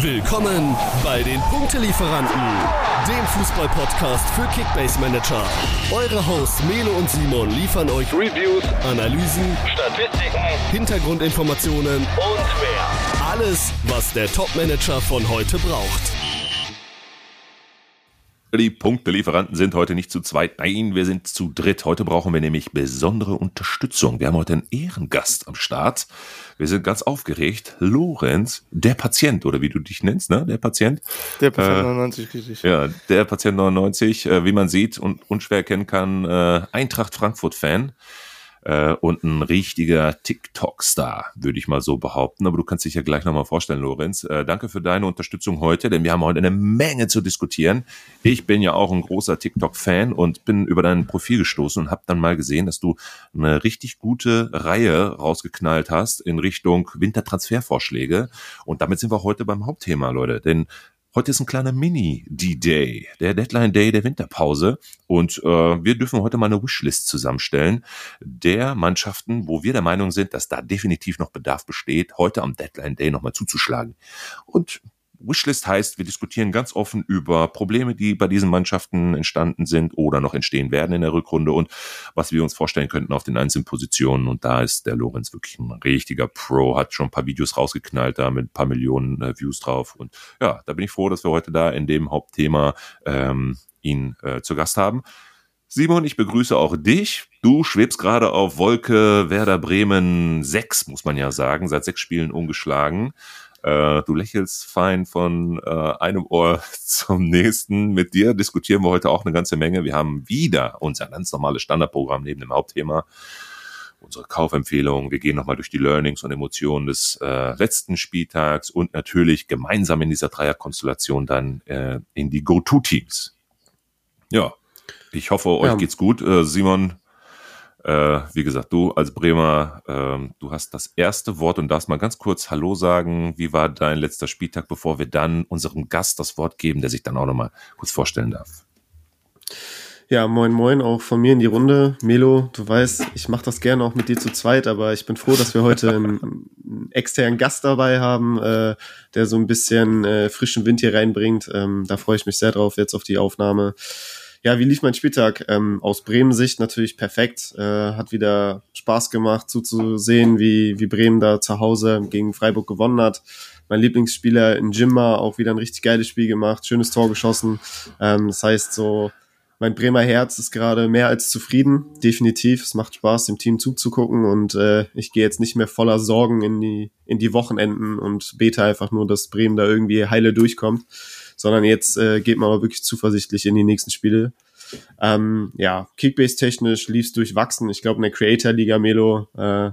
Willkommen bei den Punktelieferanten, dem Fußball-Podcast für Kickbase Manager. Eure Hosts Melo und Simon liefern euch Reviews, Analysen, Statistiken, Hintergrundinformationen und mehr. Alles, was der Top-Manager von heute braucht. Die Punktelieferanten sind heute nicht zu zweit, nein, wir sind zu dritt. Heute brauchen wir nämlich besondere Unterstützung. Wir haben heute einen Ehrengast am Start. Wir sind ganz aufgeregt. Lorenz, der Patient, oder wie du dich nennst, ne? Der Patient. Der Patient äh, 99, richtig. Ja, der Patient 99, äh, wie man sieht und unschwer erkennen kann, äh, Eintracht Frankfurt-Fan äh, und ein richtiger TikTok-Star, würde ich mal so behaupten. Aber du kannst dich ja gleich nochmal vorstellen, Lorenz. Äh, danke für deine Unterstützung heute, denn wir haben heute eine Menge zu diskutieren. Ich bin ja auch ein großer TikTok-Fan und bin über dein Profil gestoßen und habe dann mal gesehen, dass du eine richtig gute Reihe rausgeknallt hast in Richtung Wintertransfervorschläge. Und damit sind wir heute beim Hauptthema, Leute. Denn Heute ist ein kleiner Mini-D-Day, der Deadline-Day der Winterpause. Und äh, wir dürfen heute mal eine Wishlist zusammenstellen der Mannschaften, wo wir der Meinung sind, dass da definitiv noch Bedarf besteht, heute am Deadline-Day nochmal zuzuschlagen. Und Wishlist heißt, wir diskutieren ganz offen über Probleme, die bei diesen Mannschaften entstanden sind oder noch entstehen werden in der Rückrunde und was wir uns vorstellen könnten auf den einzelnen Positionen. Und da ist der Lorenz wirklich ein richtiger Pro, hat schon ein paar Videos rausgeknallt da mit ein paar Millionen äh, Views drauf. Und ja, da bin ich froh, dass wir heute da in dem Hauptthema ähm, ihn äh, zu Gast haben. Simon, ich begrüße auch dich. Du schwebst gerade auf Wolke Werder Bremen 6, muss man ja sagen, seit sechs Spielen ungeschlagen. Äh, du lächelst fein von äh, einem Ohr zum nächsten. Mit dir diskutieren wir heute auch eine ganze Menge. Wir haben wieder unser ganz normales Standardprogramm neben dem Hauptthema unsere Kaufempfehlungen. Wir gehen nochmal durch die Learnings und Emotionen des äh, letzten Spieltags und natürlich gemeinsam in dieser Dreierkonstellation dann äh, in die Go-To-Teams. Ja, ich hoffe, euch ja. geht's gut. Äh, Simon, äh, wie gesagt, du als Bremer, ähm, du hast das erste Wort und darfst mal ganz kurz Hallo sagen. Wie war dein letzter Spieltag, bevor wir dann unserem Gast das Wort geben, der sich dann auch nochmal kurz vorstellen darf? Ja, moin moin, auch von mir in die Runde. Melo, du weißt, ich mache das gerne auch mit dir zu zweit, aber ich bin froh, dass wir heute einen, einen externen Gast dabei haben, äh, der so ein bisschen äh, frischen Wind hier reinbringt. Ähm, da freue ich mich sehr drauf jetzt auf die Aufnahme. Ja, wie lief mein Spieltag? Ähm, aus Bremen-Sicht natürlich perfekt. Äh, hat wieder Spaß gemacht zuzusehen, wie, wie Bremen da zu Hause gegen Freiburg gewonnen hat. Mein Lieblingsspieler in Jimma auch wieder ein richtig geiles Spiel gemacht, schönes Tor geschossen. Ähm, das heißt so, mein Bremer Herz ist gerade mehr als zufrieden, definitiv. Es macht Spaß, dem Team zuzugucken und äh, ich gehe jetzt nicht mehr voller Sorgen in die, in die Wochenenden und bete einfach nur, dass Bremen da irgendwie heile durchkommt sondern jetzt äh, geht man aber wirklich zuversichtlich in die nächsten Spiele. Ähm, ja, Kickbase-technisch lief's durchwachsen. Ich glaube, in der Creator-Liga, Melo, äh,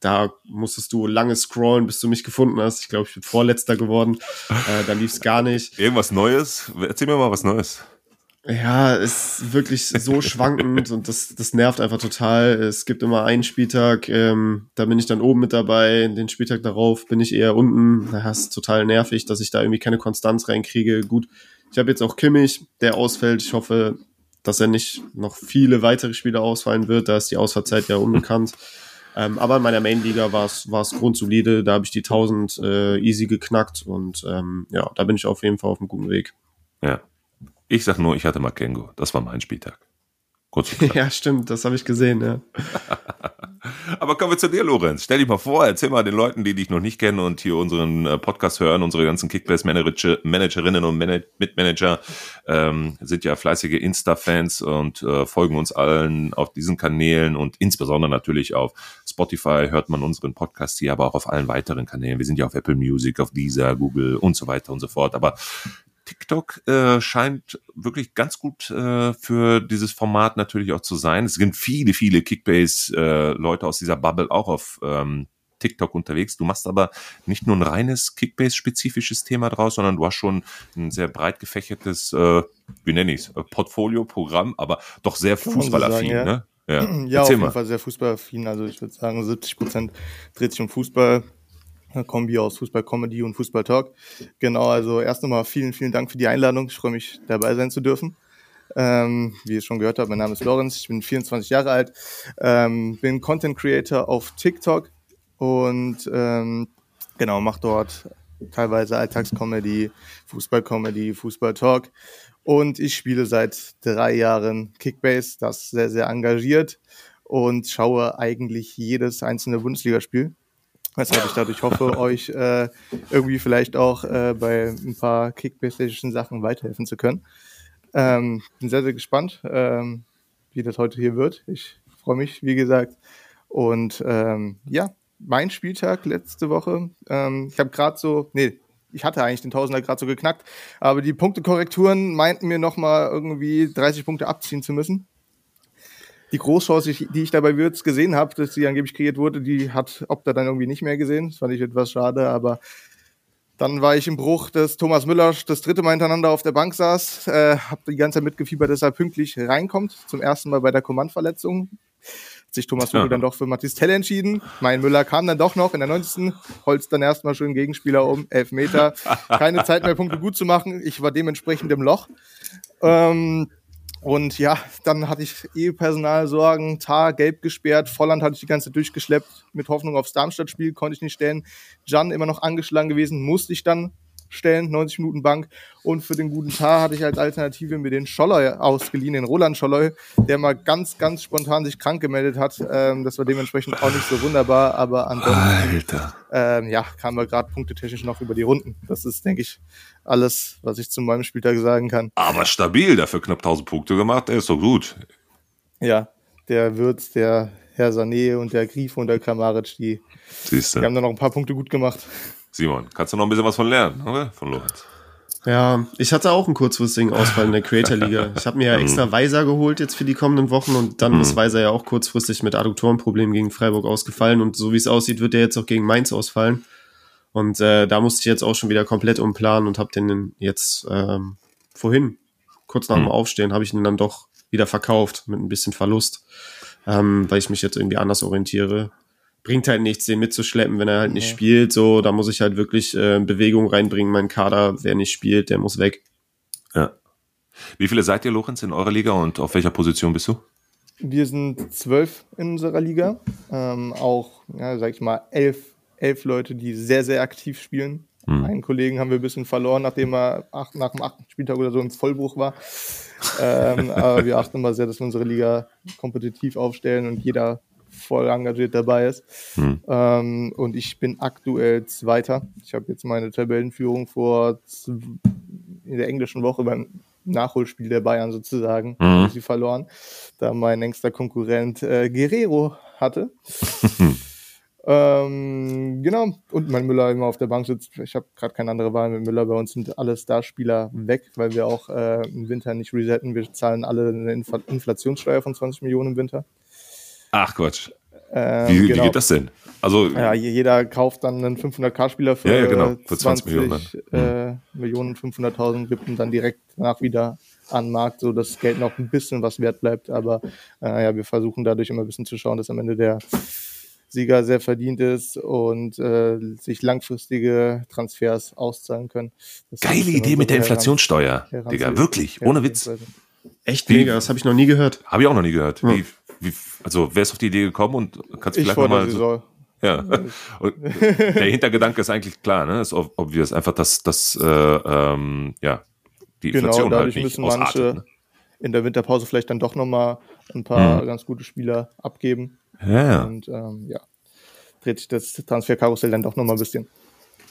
da musstest du lange scrollen, bis du mich gefunden hast. Ich glaube, ich bin Vorletzter geworden. Äh, da lief's gar nicht. Irgendwas Neues? Erzähl mir mal was Neues. Ja, ist wirklich so schwankend und das, das nervt einfach total. Es gibt immer einen Spieltag, ähm, da bin ich dann oben mit dabei, den Spieltag darauf bin ich eher unten. Das ist total nervig, dass ich da irgendwie keine Konstanz reinkriege. Gut, ich habe jetzt auch Kimmich, der ausfällt. Ich hoffe, dass er nicht noch viele weitere Spiele ausfallen wird. Da ist die Ausfallzeit ja unbekannt. Ähm, aber in meiner Main-Liga war es grundsolide. Da habe ich die 1000 äh, easy geknackt und ähm, ja, da bin ich auf jeden Fall auf einem guten Weg. Ja, ich sag nur, ich hatte Makengo. Das war mein Spieltag. Kurz ja, stimmt, das habe ich gesehen, ja. Aber kommen wir zu dir, Lorenz. Stell dich mal vor, erzähl mal den Leuten, die dich noch nicht kennen und hier unseren äh, Podcast hören, unsere ganzen Kickbase-Managerinnen und Mitmanager ähm, sind ja fleißige Insta-Fans und äh, folgen uns allen auf diesen Kanälen und insbesondere natürlich auf Spotify hört man unseren Podcast hier, aber auch auf allen weiteren Kanälen. Wir sind ja auf Apple Music, auf Deezer, Google und so weiter und so fort. Aber TikTok äh, scheint wirklich ganz gut äh, für dieses Format natürlich auch zu sein. Es sind viele, viele Kickbase-Leute äh, aus dieser Bubble auch auf ähm, TikTok unterwegs. Du machst aber nicht nur ein reines Kickbase-spezifisches Thema draus, sondern du hast schon ein sehr breit gefächertes, äh, wie nenne ich es, äh, Portfolio-Programm, aber doch sehr fußballaffin, ja. ne? Ja, ja auf jeden mal. Fall sehr fußballaffin. Also ich würde sagen, 70 Prozent dreht sich um Fußball, Kombi aus Fußball Comedy und Fußball Talk. Genau, also erst einmal vielen, vielen Dank für die Einladung. Ich freue mich, dabei sein zu dürfen. Ähm, wie ihr schon gehört habt, mein Name ist Lorenz, ich bin 24 Jahre alt, ähm, bin Content Creator auf TikTok und ähm, genau, mache dort teilweise Alltagscomedy, Fußballcomedy, Fußballtalk. Und ich spiele seit drei Jahren Kickbase, das sehr, sehr engagiert und schaue eigentlich jedes einzelne Bundesligaspiel. Weshalb ich dadurch hoffe, euch äh, irgendwie vielleicht auch äh, bei ein paar Kickbase-technischen Sachen weiterhelfen zu können. Ähm, bin sehr, sehr gespannt, ähm, wie das heute hier wird. Ich freue mich, wie gesagt. Und ähm, ja, mein Spieltag letzte Woche. Ähm, ich habe gerade so, nee, ich hatte eigentlich den Tausender gerade so geknackt, aber die Punktekorrekturen meinten mir nochmal irgendwie 30 Punkte abziehen zu müssen. Die Großchance, die ich dabei Würz gesehen habe, dass sie angeblich kreiert wurde, die hat Opta dann irgendwie nicht mehr gesehen. Das fand ich etwas schade, aber dann war ich im Bruch, dass Thomas Müller das dritte Mal hintereinander auf der Bank saß, äh, habe die ganze Zeit mitgefiebert, dass er pünktlich reinkommt. Zum ersten Mal bei der Kommandverletzung. Hat sich Thomas Müller ja. dann doch für Matthias Tell entschieden. Mein Müller kam dann doch noch in der 90. Holzt dann erstmal schön Gegenspieler um, elf Meter. Keine Zeit mehr, Punkte gut zu machen. Ich war dementsprechend im Loch. Ähm, und ja, dann hatte ich eh Personalsorgen, Tar gelb gesperrt, Volland hatte ich die ganze Zeit durchgeschleppt, mit Hoffnung aufs Darmstadt-Spiel, konnte ich nicht stellen. Jan immer noch angeschlagen gewesen, musste ich dann stellen, 90 Minuten Bank. Und für den guten Tar hatte ich als Alternative mir den Scholloy ausgeliehen, den Roland Scholloy, der mal ganz, ganz spontan sich krank gemeldet hat. Ähm, das war dementsprechend auch nicht so wunderbar, aber ansonsten ähm, ja, kamen wir gerade punktetechnisch noch über die Runden. Das ist, denke ich, alles, was ich zu meinem Spieltag sagen kann. Aber stabil, dafür knapp 1000 Punkte gemacht, der ist doch gut. Ja, der Würz, der Herr Sané und der Grief und der Kramaric, die, die haben da noch ein paar Punkte gut gemacht. Simon, kannst du noch ein bisschen was von lernen, oder? Von Lorenz. Ja, ich hatte auch einen kurzfristigen Ausfall in der Creator-Liga. Ich habe mir ja mhm. extra Weiser geholt jetzt für die kommenden Wochen und dann mhm. ist Weiser ja auch kurzfristig mit Adduktorenproblemen gegen Freiburg ausgefallen und so wie es aussieht, wird er jetzt auch gegen Mainz ausfallen. Und äh, da musste ich jetzt auch schon wieder komplett umplanen und habe den jetzt ähm, vorhin, kurz nach dem mhm. Aufstehen, habe ich ihn dann doch wieder verkauft mit ein bisschen Verlust, ähm, weil ich mich jetzt irgendwie anders orientiere bringt halt nichts, den mitzuschleppen, wenn er halt nicht spielt. So, da muss ich halt wirklich äh, Bewegung reinbringen. Mein Kader, wer nicht spielt, der muss weg. Ja. Wie viele seid ihr, Lorenz, in eurer Liga und auf welcher Position bist du? Wir sind zwölf in unserer Liga. Ähm, auch, ja, sag ich mal, elf, elf Leute, die sehr, sehr aktiv spielen. Hm. Einen Kollegen haben wir ein bisschen verloren, nachdem er acht, nach dem achten Spieltag oder so im Vollbruch war. ähm, aber wir achten immer sehr, dass wir unsere Liga kompetitiv aufstellen und jeder voll engagiert dabei ist. Hm. Ähm, und ich bin aktuell Zweiter. Ich habe jetzt meine Tabellenführung vor in der englischen Woche beim Nachholspiel der Bayern sozusagen mhm. sie verloren, da mein engster Konkurrent äh, Guerrero hatte. ähm, genau, und mein Müller immer auf der Bank sitzt. Ich habe gerade keine andere Wahl mit Müller. Bei uns sind alle Starspieler weg, weil wir auch äh, im Winter nicht resetten. Wir zahlen alle eine Infl Inflationssteuer von 20 Millionen im Winter. Ach Quatsch. Ähm, wie, genau. wie, geht das denn? Also, ja, jeder kauft dann einen 500k-Spieler für, ja, ja, genau. für 20, 20 Millionen, äh, mhm. Millionen 500.000, gibt ihn dann direkt nach wieder an den Markt, so dass Geld noch ein bisschen was wert bleibt. Aber äh, ja, wir versuchen dadurch immer ein bisschen zu schauen, dass am Ende der Sieger sehr verdient ist und äh, sich langfristige Transfers auszahlen können. Das Geile Idee mit der Inflationssteuer, Digga, wirklich, ohne Witz. Echt mega, das habe ich noch nie gehört. Habe ich auch noch nie gehört. Wie, wie, also wer ist auf die Idee gekommen und kannst du vielleicht nochmal. So, ja. Und der Hintergedanke ist eigentlich klar, ne? Ist obvious einfach, dass, dass äh, ähm, ja, die genau, Inflation genau, dadurch halt nicht müssen manche ne? in der Winterpause vielleicht dann doch nochmal ein paar hm. ganz gute Spieler abgeben. Ja. Und ähm, ja, dreht sich das Transferkarussell dann doch nochmal ein bisschen.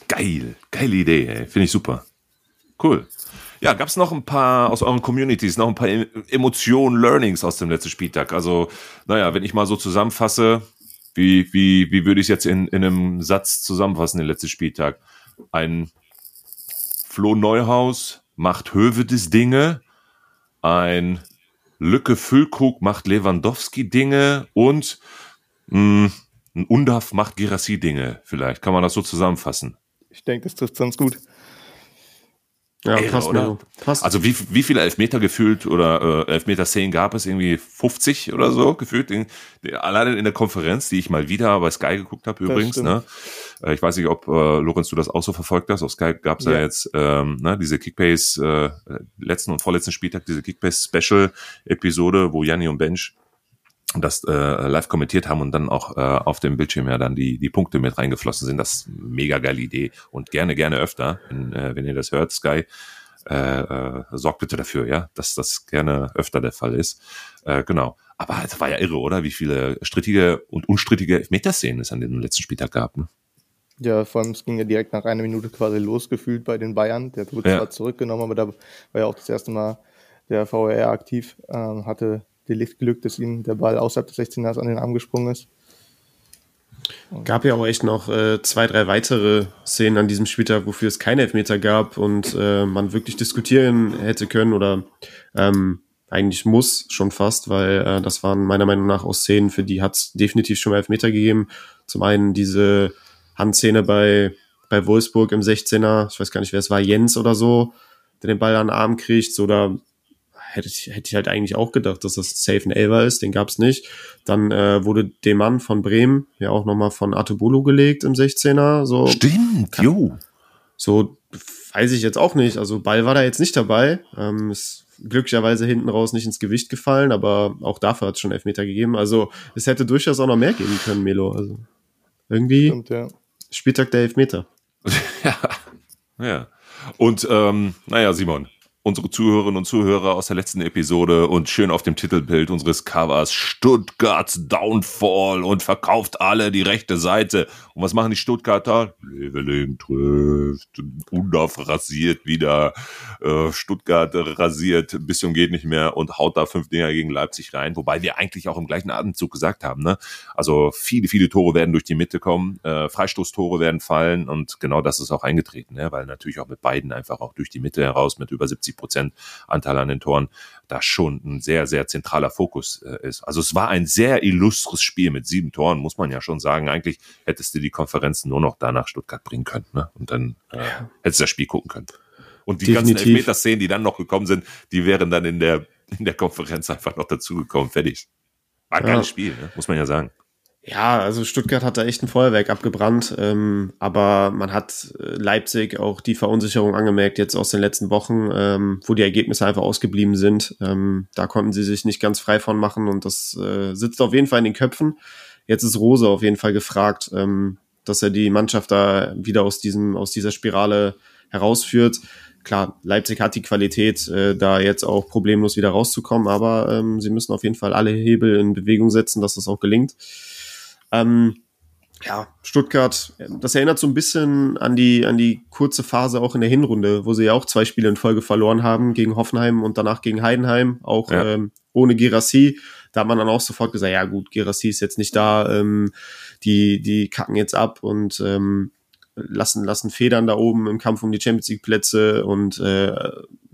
Geil, geile Idee, ey. Finde ich super. Cool. Ja, gab es noch ein paar aus euren Communities, noch ein paar Emotionen, Learnings aus dem letzten Spieltag? Also, naja, wenn ich mal so zusammenfasse, wie, wie, wie würde ich es jetzt in, in einem Satz zusammenfassen, den letzten Spieltag? Ein Flo Neuhaus macht Höwe des Dinge, ein Lücke Füllkrug macht Lewandowski Dinge und mh, hm, ein Undaf macht Gerassi Dinge. Vielleicht kann man das so zusammenfassen. Ich denke, das trifft ganz gut. Ja, Ey, passt oder? Passt. Also wie, wie viele Elfmeter gefühlt oder äh, Elfmeter-Szenen gab es? Irgendwie 50 oder so gefühlt? In, alleine in der Konferenz, die ich mal wieder bei Sky geguckt habe übrigens. Ne? Äh, ich weiß nicht, ob äh, Lorenz du das auch so verfolgt hast. Auf Sky gab es ja. ja. jetzt ähm, ne, diese Kickbase, äh, letzten und vorletzten Spieltag, diese Kickbase-Special-Episode, wo Janni und Bench das äh, live kommentiert haben und dann auch äh, auf dem Bildschirm ja dann die, die Punkte mit reingeflossen sind. Das ist mega geile Idee und gerne, gerne öfter, wenn, äh, wenn ihr das hört, Sky. Äh, äh, sorgt bitte dafür, ja, dass das gerne öfter der Fall ist. Äh, genau. Aber es war ja irre, oder? Wie viele strittige und unstrittige Elfmeterszenen es an dem letzten Spieltag gab. Ne? Ja, vor allem es ging ja direkt nach einer Minute quasi losgefühlt bei den Bayern. Der wurde ja. zwar zurückgenommen, aber da war ja auch das erste Mal der VR aktiv, ähm, hatte die Licht Glück, dass ihm der Ball außerhalb des 16 ers an den Arm gesprungen ist. Gab ja auch echt noch äh, zwei, drei weitere Szenen an diesem Spieltag, wofür es keine Elfmeter gab und äh, man wirklich diskutieren hätte können oder ähm, eigentlich muss schon fast, weil äh, das waren meiner Meinung nach auch Szenen, für die hat es definitiv schon mal Elfmeter gegeben. Zum einen diese Handszene bei, bei Wolfsburg im 16er, ich weiß gar nicht, wer es war, Jens oder so, der den Ball an den Arm kriegt, da hätte ich, hätte ich halt eigentlich auch gedacht, dass das safe ein Elver ist, den gab's nicht. Dann äh, wurde dem Mann von Bremen ja auch nochmal von Atobolo gelegt im 16er. So, Stimmt, jo. So weiß ich jetzt auch nicht. Also Ball war da jetzt nicht dabei. Ähm, ist glücklicherweise hinten raus nicht ins Gewicht gefallen, aber auch dafür hat es schon Elfmeter gegeben. Also es hätte durchaus auch noch mehr geben können, Melo. Also irgendwie Stimmt, ja. Spieltag der Elfmeter. ja. ja. Und ähm, naja, Simon, unsere Zuhörerinnen und Zuhörer aus der letzten Episode und schön auf dem Titelbild unseres Covers Stuttgarts Downfall und verkauft alle die rechte Seite. Und was machen die Stuttgarter? Leveling trifft, Undorf rasiert wieder, äh, Stuttgart rasiert bis zum geht nicht mehr und haut da fünf Dinger gegen Leipzig rein, wobei wir eigentlich auch im gleichen Atemzug gesagt haben, ne? Also viele, viele Tore werden durch die Mitte kommen, äh, Freistoßtore werden fallen und genau das ist auch eingetreten, ne? weil natürlich auch mit beiden einfach auch durch die Mitte heraus mit über 70 Prozent Anteil an den Toren da schon ein sehr, sehr zentraler Fokus äh, ist. Also es war ein sehr illustres Spiel mit sieben Toren, muss man ja schon sagen. Eigentlich hättest du die Konferenzen nur noch da nach Stuttgart bringen können ne? und dann äh, hättest du das Spiel gucken können. Und die Definitiv. ganzen Elfmeter-Szenen, die dann noch gekommen sind, die wären dann in der, in der Konferenz einfach noch dazugekommen. Fertig. War ein ja. geiles Spiel, ne? muss man ja sagen. Ja, also Stuttgart hat da echt ein Feuerwerk abgebrannt, ähm, aber man hat äh, Leipzig auch die Verunsicherung angemerkt jetzt aus den letzten Wochen, ähm, wo die Ergebnisse einfach ausgeblieben sind. Ähm, da konnten sie sich nicht ganz frei von machen und das äh, sitzt auf jeden Fall in den Köpfen. Jetzt ist Rose auf jeden Fall gefragt, ähm, dass er die Mannschaft da wieder aus diesem aus dieser Spirale herausführt. Klar, Leipzig hat die Qualität, äh, da jetzt auch problemlos wieder rauszukommen, aber ähm, sie müssen auf jeden Fall alle Hebel in Bewegung setzen, dass das auch gelingt. Ähm, ja, Stuttgart, das erinnert so ein bisschen an die, an die kurze Phase auch in der Hinrunde, wo sie ja auch zwei Spiele in Folge verloren haben, gegen Hoffenheim und danach gegen Heidenheim, auch ja. ähm, ohne Gerassi. Da hat man dann auch sofort gesagt, ja gut, Gerassi ist jetzt nicht da, ähm, die, die kacken jetzt ab und ähm, lassen, lassen Federn da oben im Kampf um die Champions League Plätze und äh,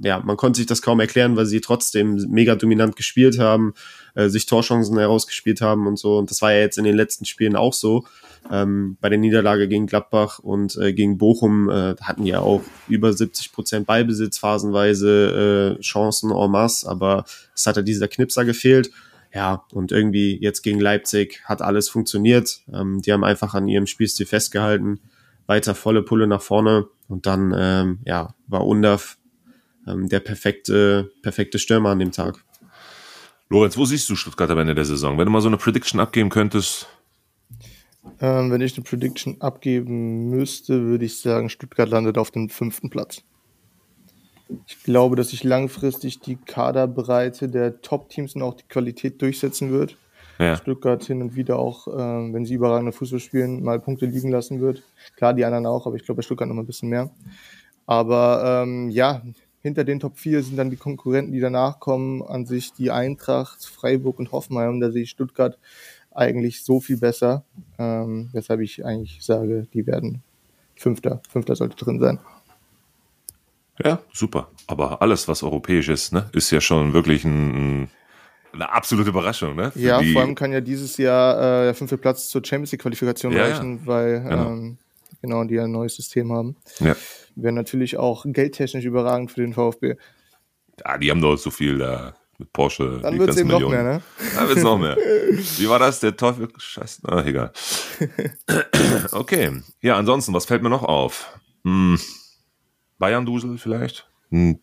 ja, man konnte sich das kaum erklären, weil sie trotzdem mega dominant gespielt haben äh, sich Torchancen herausgespielt haben und so. Und das war ja jetzt in den letzten Spielen auch so. Ähm, bei der Niederlage gegen Gladbach und äh, gegen Bochum äh, hatten ja auch über 70 Prozent Ballbesitz phasenweise äh, Chancen en masse, aber es hat ja dieser Knipser gefehlt. Ja, und irgendwie jetzt gegen Leipzig hat alles funktioniert. Ähm, die haben einfach an ihrem Spielstil festgehalten, weiter volle Pulle nach vorne und dann ähm, ja war Undaf ähm, der perfekte perfekte Stürmer an dem Tag. Lorenz, wo siehst du Stuttgart am Ende der Saison? Wenn du mal so eine Prediction abgeben könntest. Ähm, wenn ich eine Prediction abgeben müsste, würde ich sagen, Stuttgart landet auf dem fünften Platz. Ich glaube, dass sich langfristig die Kaderbreite der Top-Teams und auch die Qualität durchsetzen wird. Ja. Stuttgart hin und wieder auch, ähm, wenn sie überragende Fußball spielen, mal Punkte liegen lassen wird. Klar, die anderen auch, aber ich glaube bei Stuttgart noch mal ein bisschen mehr. Aber ähm, ja, hinter den Top 4 sind dann die Konkurrenten, die danach kommen, an sich die Eintracht, Freiburg und Hoffenheim. Da sehe ich Stuttgart eigentlich so viel besser, ähm, weshalb ich eigentlich sage, die werden Fünfter. Fünfter sollte drin sein. Ja, super. Aber alles, was europäisch ist, ne, ist ja schon wirklich ein, eine absolute Überraschung, ne? Ja, vor allem kann ja dieses Jahr äh, der fünfte Platz zur Champions League Qualifikation ja, reichen, weil genau. Ähm, genau die ein neues System haben. Ja. Wäre natürlich auch geldtechnisch überragend für den VfB. Ja, die haben doch so viel da mit Porsche. Dann wird es eben noch mehr, ne? Dann wird es noch mehr. Wie war das? Der Teufel? Scheiße. Ah, egal. okay. Ja, ansonsten, was fällt mir noch auf? Hm. Bayern-Dusel vielleicht? Hm.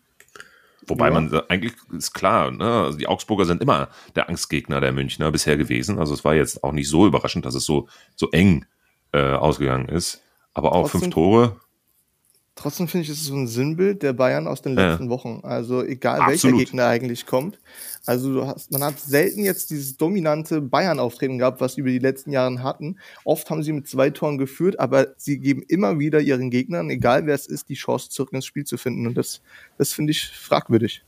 Wobei Ja. man eigentlich ist klar, ne? also die Augsburger sind immer der Angstgegner der Münchner bisher gewesen. Also es war jetzt auch nicht so überraschend, dass es so, so eng äh, ausgegangen ist. Aber auch Trotzdem- fünf Tore. Trotzdem finde ich, es ist so ein Sinnbild der Bayern aus den Ja. letzten Wochen. Also egal Absolut. welcher Gegner eigentlich kommt. Also du hast, man hat selten jetzt dieses dominante Bayern-Auftreten gehabt, was sie über die letzten Jahre hatten. Oft haben sie mit zwei Toren geführt, aber sie geben immer wieder ihren Gegnern, egal wer es ist, die Chance zurück ins Spiel zu finden. Und das, das finde ich fragwürdig.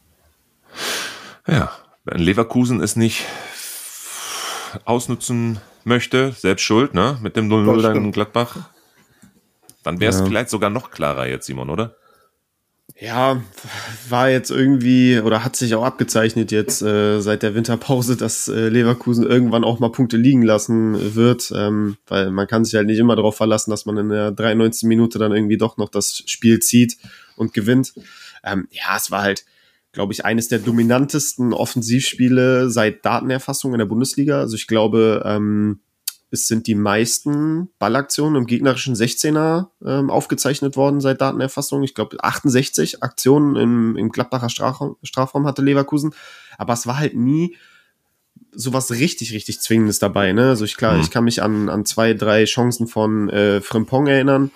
Ja, wenn Leverkusen es nicht ausnutzen möchte, selbst schuld, ne? Mit dem 0-0 Das dann in. Gladbach. Dann wäre es Ja. vielleicht sogar noch klarer jetzt, Simon, oder? Ja, war jetzt irgendwie oder hat sich auch abgezeichnet jetzt äh, seit der Winterpause, dass äh, Leverkusen irgendwann auch mal Punkte liegen lassen wird, ähm, weil man kann sich halt nicht immer darauf verlassen, dass man in der 93. Minute dann irgendwie doch noch das Spiel zieht und gewinnt. Ähm, ja, es war halt, glaube ich, eines der dominantesten Offensivspiele seit Datenerfassung in der Bundesliga. Also ich glaube, ähm, es sind die meisten Ballaktionen im gegnerischen 16er ähm, aufgezeichnet worden seit Datenerfassung. Ich glaube 68 Aktionen im, im Gladbacher Strafraum, Strafraum hatte Leverkusen. Aber es war halt nie sowas richtig, richtig Zwingendes dabei. Ne? Also ich klar, Mhm. ich kann mich an, an zwei, drei Chancen von äh, Frimpong erinnern,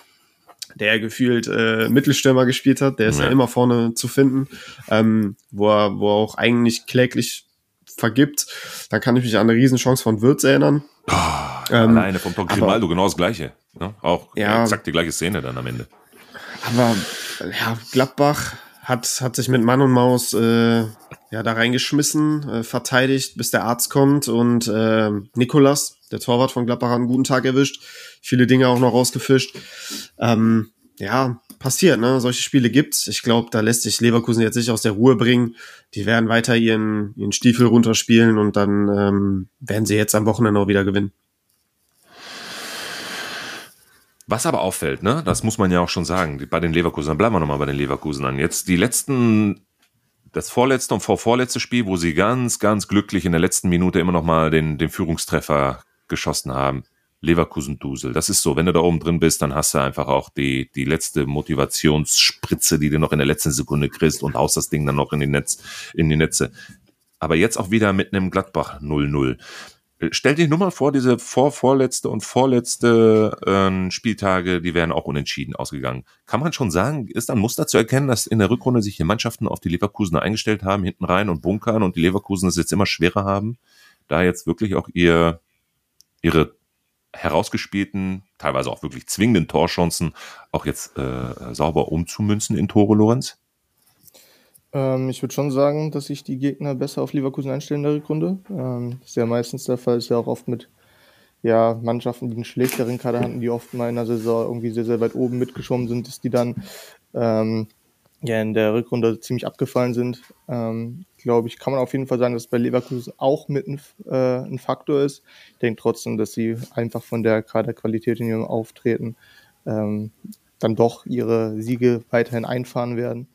der gefühlt äh, Mittelstürmer gespielt hat. Der ist ja, Ja. immer vorne zu finden, ähm, wo, er, wo er auch eigentlich kläglich vergibt. Dann kann ich mich an eine Riesenchance von Würz erinnern. Ähm, Alleine vom aber- Grimaldo genau das Gleiche. Ne? Auch Ja. exakt die gleiche Szene dann am Ende. Aber ja, Gladbach hat, hat sich mit Mann und Maus äh, ja, da reingeschmissen, äh, verteidigt, bis der Arzt kommt und äh, Nikolas, der Torwart von Gladbach, hat einen guten Tag erwischt. Viele Dinge auch noch rausgefischt. Ähm, ja, passiert, ne? Solche Spiele gibt's. Ich glaube, da lässt sich Leverkusen jetzt nicht aus der Ruhe bringen. Die werden weiter ihren, ihren Stiefel runterspielen und dann ähm, werden sie jetzt am Wochenende auch wieder gewinnen. Was aber auffällt, ne, das muss man ja auch schon sagen, bei den Leverkusen, bleiben wir nochmal bei den Leverkusen an. Jetzt die letzten, das vorletzte und vorvorletzte Spiel, wo sie ganz, ganz glücklich in der letzten Minute immer nochmal den, den Führungstreffer geschossen haben. Leverkusen-Dusel. Das ist so, wenn du da oben drin bist, dann hast du einfach auch die, die letzte Motivationsspritze, die du noch in der letzten Sekunde kriegst und haust das Ding dann noch in die Netz, in die Netze. Aber jetzt auch wieder mit einem Gladbach 0-0. Stell dir nur mal vor, diese vor, vorletzte und vorletzte ähm, Spieltage, die wären auch unentschieden ausgegangen. Kann man schon sagen, ist ein Muster zu erkennen, dass in der Rückrunde sich die Mannschaften auf die Leverkusener eingestellt haben, hinten rein und bunkern und die Leverkusen es jetzt immer schwerer haben, da jetzt wirklich auch ihr, ihre herausgespielten, teilweise auch wirklich zwingenden Torchancen auch jetzt äh, sauber umzumünzen in Tore, Lorenz? Ähm, ich würde schon sagen, dass sich die Gegner besser auf Leverkusen einstellen in der Rückrunde. Ähm, das ist ja meistens der Fall, ist ja auch oft mit ja, Mannschaften, die einen schlechteren Kader hatten, die oft mal in der Saison irgendwie sehr, sehr weit oben mitgeschwommen sind, dass die dann ähm, ja in der Rückrunde ziemlich abgefallen sind. Ähm, Glaube ich, kann man auf jeden Fall sagen, dass bei Leverkusen auch mit ein, äh, ein Faktor ist. Ich denke trotzdem, dass sie einfach von der Kaderqualität in ihrem Auftreten ähm, dann doch ihre Siege weiterhin einfahren werden.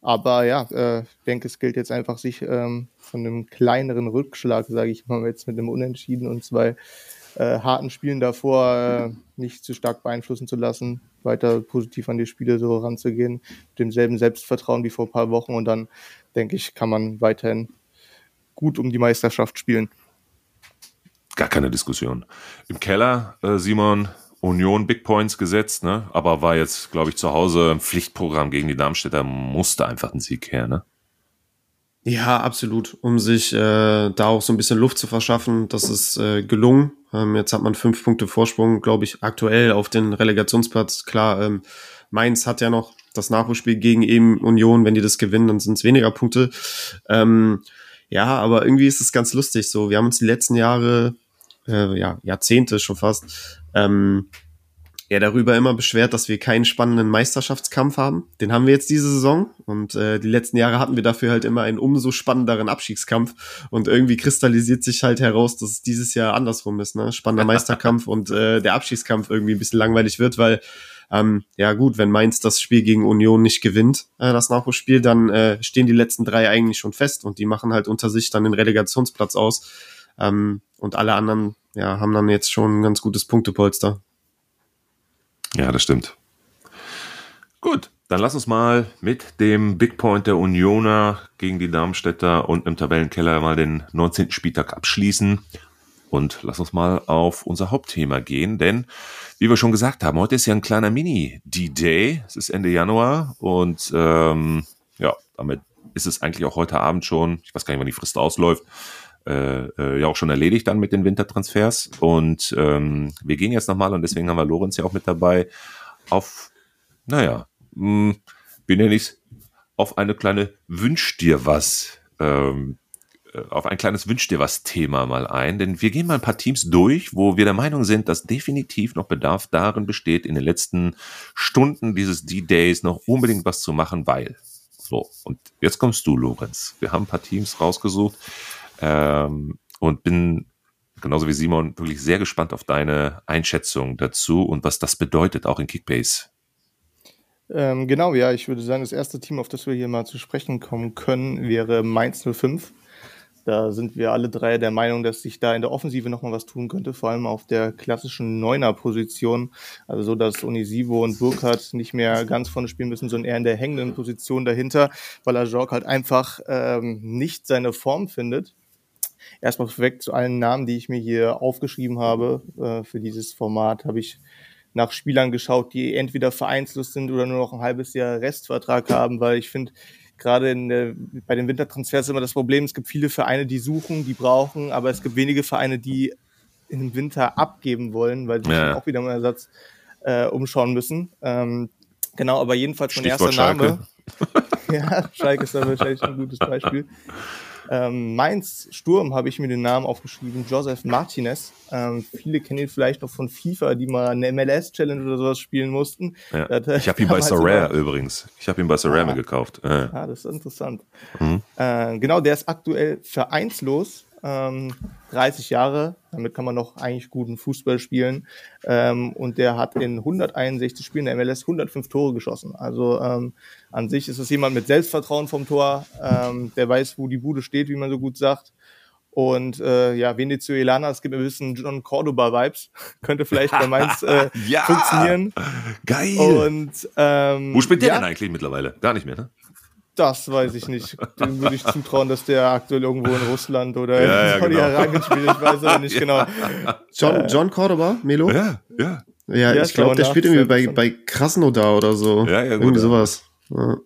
Aber ja, äh, ich denke, es gilt jetzt einfach, sich ähm, von einem kleineren Rückschlag, sage ich mal, jetzt mit einem Unentschieden und zwei äh, harten Spielen davor äh, nicht zu stark beeinflussen zu lassen, weiter positiv an die Spiele so ranzugehen, mit demselben Selbstvertrauen wie vor ein paar Wochen und dann, denke ich, kann man weiterhin gut um die Meisterschaft spielen. Gar keine Diskussion. Im Keller, äh, Simon, Union Big Points gesetzt, ne? Aber war jetzt, glaube ich, zu Hause ein Pflichtprogramm gegen die Darmstädter, musste einfach ein Sieg her, ne? Ja, absolut. Um sich äh, da auch so ein bisschen Luft zu verschaffen, das ist äh, gelungen. Ähm, jetzt hat man fünf Punkte Vorsprung, glaube ich, aktuell auf den Relegationsplatz. Klar, ähm, Mainz hat ja noch das Nachholspiel gegen eben Union. Wenn die das gewinnen, dann sind es weniger Punkte. Ähm, ja, aber irgendwie ist es ganz lustig. So, wir haben uns die letzten Jahre, äh, ja, Jahrzehnte schon fast, ähm, ja darüber immer beschwert, dass wir keinen spannenden Meisterschaftskampf haben. Den haben wir jetzt diese Saison und äh, die letzten Jahre hatten wir dafür halt immer einen umso spannenderen Abstiegskampf und irgendwie kristallisiert sich halt heraus, dass es dieses Jahr andersrum ist, ne? Spannender Meisterkampf und äh, der Abstiegskampf irgendwie ein bisschen langweilig wird, weil ähm, ja gut, wenn Mainz das Spiel gegen Union nicht gewinnt, äh, das Nachholspiel, dann äh, stehen die letzten drei eigentlich schon fest und die machen halt unter sich dann den Relegationsplatz aus ähm, und alle anderen ja haben dann jetzt schon ein ganz gutes Punktepolster. Ja, das stimmt. Gut. dann lass uns mal mit dem Big Point der Unioner gegen die Darmstädter und im Tabellenkeller mal den 19. Spieltag abschließen. Und lass uns mal auf unser Hauptthema gehen, denn wie wir schon gesagt haben, heute ist ja ein kleiner Mini-D-Day. Es ist Ende Januar und ähm, ja, damit ist es eigentlich auch heute Abend schon, ich weiß gar nicht, wann die Frist ausläuft, äh, äh, ja auch schon erledigt dann mit den Wintertransfers. Und ähm, wir gehen jetzt nochmal, und deswegen haben wir Lorenz ja auch mit dabei, auf, naja, mh, hm, wie nenne ich auf eine kleine Wünsch dir was, ähm, äh, auf ein kleines Wünsch dir was Thema mal ein, denn wir gehen mal ein paar Teams durch, wo wir der Meinung sind, dass definitiv noch Bedarf darin besteht, in den letzten Stunden dieses D-Days noch unbedingt was zu machen, weil. So, und jetzt kommst du, Lorenz. Wir haben ein paar Teams rausgesucht ähm, und bin genauso wie Simon wirklich sehr gespannt auf deine Einschätzung dazu und was das bedeutet, auch in Kickbase. Ähm, genau, ja, ich würde sagen, das erste Team, auf das wir hier mal zu sprechen kommen können, wäre Mainz 05. Da sind wir alle drei der Meinung, dass sich da in der Offensive nochmal was tun könnte, vor allem auf der klassischen Neuner-Position. Also so, dass Onisivo und Burkhardt nicht mehr ganz vorne spielen müssen, sondern eher in der hängenden Position dahinter, weil Ajork halt einfach ähm, nicht seine Form findet. Erstmal vorweg zu allen Namen, die ich mir hier aufgeschrieben habe äh, für dieses Format, habe ich nach Spielern geschaut, die entweder vereinslos sind oder nur noch ein halbes Jahr Restvertrag haben, weil ich finde, gerade in der, bei den Wintertransfers immer das Problem, es gibt viele Vereine, die suchen, die brauchen, aber es gibt wenige Vereine, die im Winter abgeben wollen, weil sie ja. auch wieder mal Ersatz äh, umschauen müssen. Ähm, genau, aber jedenfalls mein Stichwort erster Name. ja, Schalke ist da wahrscheinlich ein gutes Beispiel. Ähm, Mainz Sturm habe ich mir den Namen aufgeschrieben, Joseph Martinez. Ähm, viele kennen ihn vielleicht noch von FIFA, die mal eine MLS-Challenge oder sowas spielen mussten. Ja. ich habe ihn bei Sorare übrigens. Ich habe ihn bei Sorare ah. gekauft. Ja. Ah, das ist interessant. Mhm. Äh, genau, der ist aktuell vereinslos ähm, 30 Jahre, damit kann man noch eigentlich guten Fußball spielen. Ähm, und der hat in 161 Spielen der MLS 105 Tore geschossen. Also ähm, an sich ist es jemand mit Selbstvertrauen vom Tor, ähm, der weiß, wo die Bude steht, wie man so gut sagt. Und äh, ja, Venezuelaner, es gibt ein bisschen John Cordoba-Vibes. Könnte vielleicht bei Mainz äh, ja, funktionieren. Geil. Und, ähm, Wo spielt der ja, denn eigentlich mittlerweile? Gar nicht mehr, ne? Das weiß ich nicht. Dem würde ich zutrauen, dass der aktuell irgendwo in Russland oder ja, in Saudi-Arabien genau. spielt. Ich weiß aber nicht ja. genau. John, äh, John Cordoba, Melo? Ja, ja. Ja, ja ich glaube, der spielt irgendwie bei, bei Krasnodar oder so. Ja, ja, gut. Irgendwie sowas. Ja.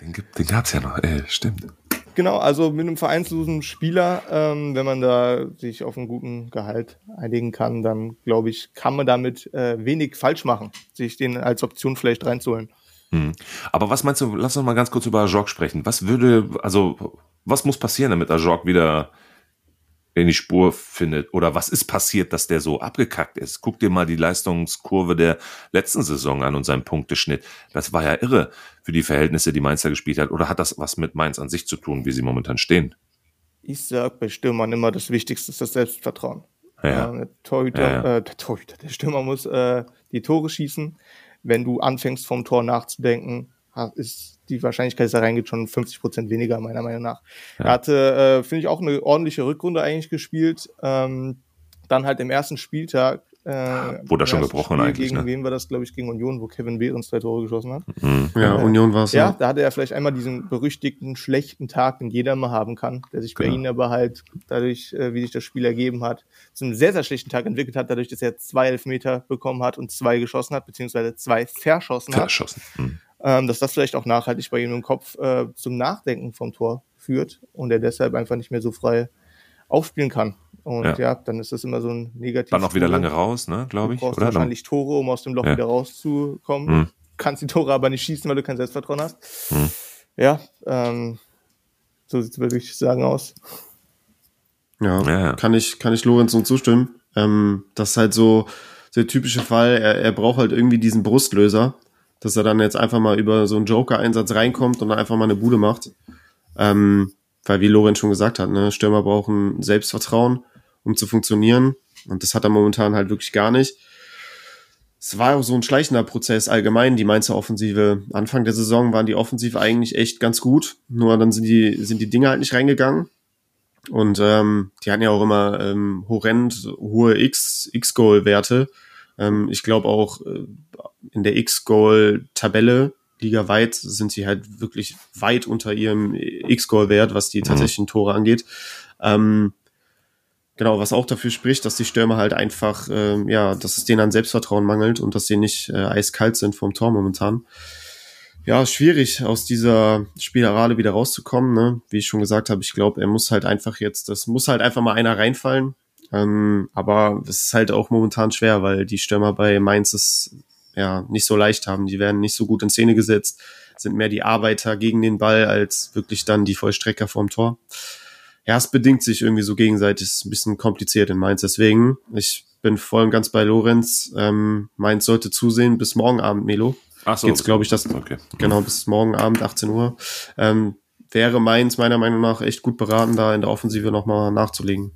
Den, gibt, den gab's ja noch, ey, stimmt. Genau, also mit einem vereinslosen Spieler, ähm, wenn man da sich auf einen guten Gehalt einigen kann, dann glaube ich, kann man damit äh, wenig falsch machen, sich den als Option vielleicht reinzuholen. Hm. Aber was meinst du, lass uns mal ganz kurz über Ajok sprechen. Was würde, also, was muss passieren, damit Ajok wieder in die Spur findet? Oder was ist passiert, dass der so abgekackt ist? Guck dir mal die Leistungskurve der letzten Saison an und seinen Punkteschnitt. Das war ja irre für die Verhältnisse, die Mainz da gespielt hat. Oder hat das was mit Mainz an sich zu tun, wie sie momentan stehen? Ich sag bei Stürmern immer, das Wichtigste ist das Selbstvertrauen. Ja. der Torhüter, ja, ja. Äh, der Torhüter, der Stürmer muss äh, die Tore schießen wenn du anfängst vom Tor nachzudenken, ist die Wahrscheinlichkeit, dass er reingeht, schon 50 Prozent weniger, meiner Meinung nach. Ja. Er hatte, äh, finde ich, auch eine ordentliche Rückrunde eigentlich gespielt. Ähm, dann halt im ersten Spieltag äh, Wurde schon gebrochen Spiel eigentlich. Gegen ne? wen war das, glaube ich, gegen Union, wo Kevin Behrens zwei Tore geschossen hat? Mhm. Ja, äh, Union war es. Ja, ja, da hatte er vielleicht einmal diesen berüchtigten schlechten Tag, den jeder mal haben kann, der sich genau. bei ihnen aber halt dadurch, äh, wie sich das Spiel ergeben hat, zu einem sehr, sehr schlechten Tag entwickelt hat, dadurch, dass er zwei Elfmeter bekommen hat und zwei geschossen hat, beziehungsweise zwei verschossen, verschossen. hat. Mhm. Ähm, dass das vielleicht auch nachhaltig bei ihm im Kopf äh, zum Nachdenken vom Tor führt und er deshalb einfach nicht mehr so frei aufspielen kann. Und ja. ja, dann ist das immer so ein negativ. Dann auch wieder lange raus, ne, glaube ich. Du brauchst oder? wahrscheinlich Tore, um aus dem Loch ja. wieder rauszukommen. Hm. Kannst die Tore aber nicht schießen, weil du kein Selbstvertrauen hast. Hm. Ja, ähm, so sieht es, würde ich sagen, aus. Ja, ja, kann ich, kann ich Lorenz nur zustimmen. Ähm, das ist halt so der typische Fall. Er, er braucht halt irgendwie diesen Brustlöser, dass er dann jetzt einfach mal über so einen Joker-Einsatz reinkommt und dann einfach mal eine Bude macht. Ähm, weil wie Lorenz schon gesagt hat, ne, Stürmer brauchen Selbstvertrauen um zu funktionieren. Und das hat er momentan halt wirklich gar nicht. Es war auch so ein schleichender Prozess allgemein, die Mainzer Offensive. Anfang der Saison waren die Offensive eigentlich echt ganz gut, nur dann sind die, sind die Dinge halt nicht reingegangen. Und ähm, die hatten ja auch immer ähm, horrend hohe X, X-Goal-Werte. Ähm, ich glaube auch äh, in der X-Goal-Tabelle ligaweit sind sie halt wirklich weit unter ihrem X-Goal-Wert, was die mhm. tatsächlichen Tore angeht. Ähm, genau, was auch dafür spricht, dass die Stürmer halt einfach, ähm, ja, dass es denen an Selbstvertrauen mangelt und dass sie nicht äh, eiskalt sind vom Tor momentan. Ja, schwierig aus dieser Spirale wieder rauszukommen. Ne? Wie ich schon gesagt habe, ich glaube, er muss halt einfach jetzt, das muss halt einfach mal einer reinfallen. Ähm, aber es ist halt auch momentan schwer, weil die Stürmer bei Mainz es ja nicht so leicht haben. Die werden nicht so gut in Szene gesetzt, sind mehr die Arbeiter gegen den Ball als wirklich dann die Vollstrecker vorm Tor. Ja, es bedingt sich irgendwie so gegenseitig. Ist ein bisschen kompliziert in Mainz. Deswegen, ich bin voll und ganz bei Lorenz. Ähm, Mainz sollte zusehen bis morgen Abend, Melo. Ach so. Geht's, glaube ich, das, okay. genau, bis morgen Abend, 18 Uhr. Ähm, wäre Mainz meiner Meinung nach echt gut beraten, da in der Offensive nochmal nachzulegen.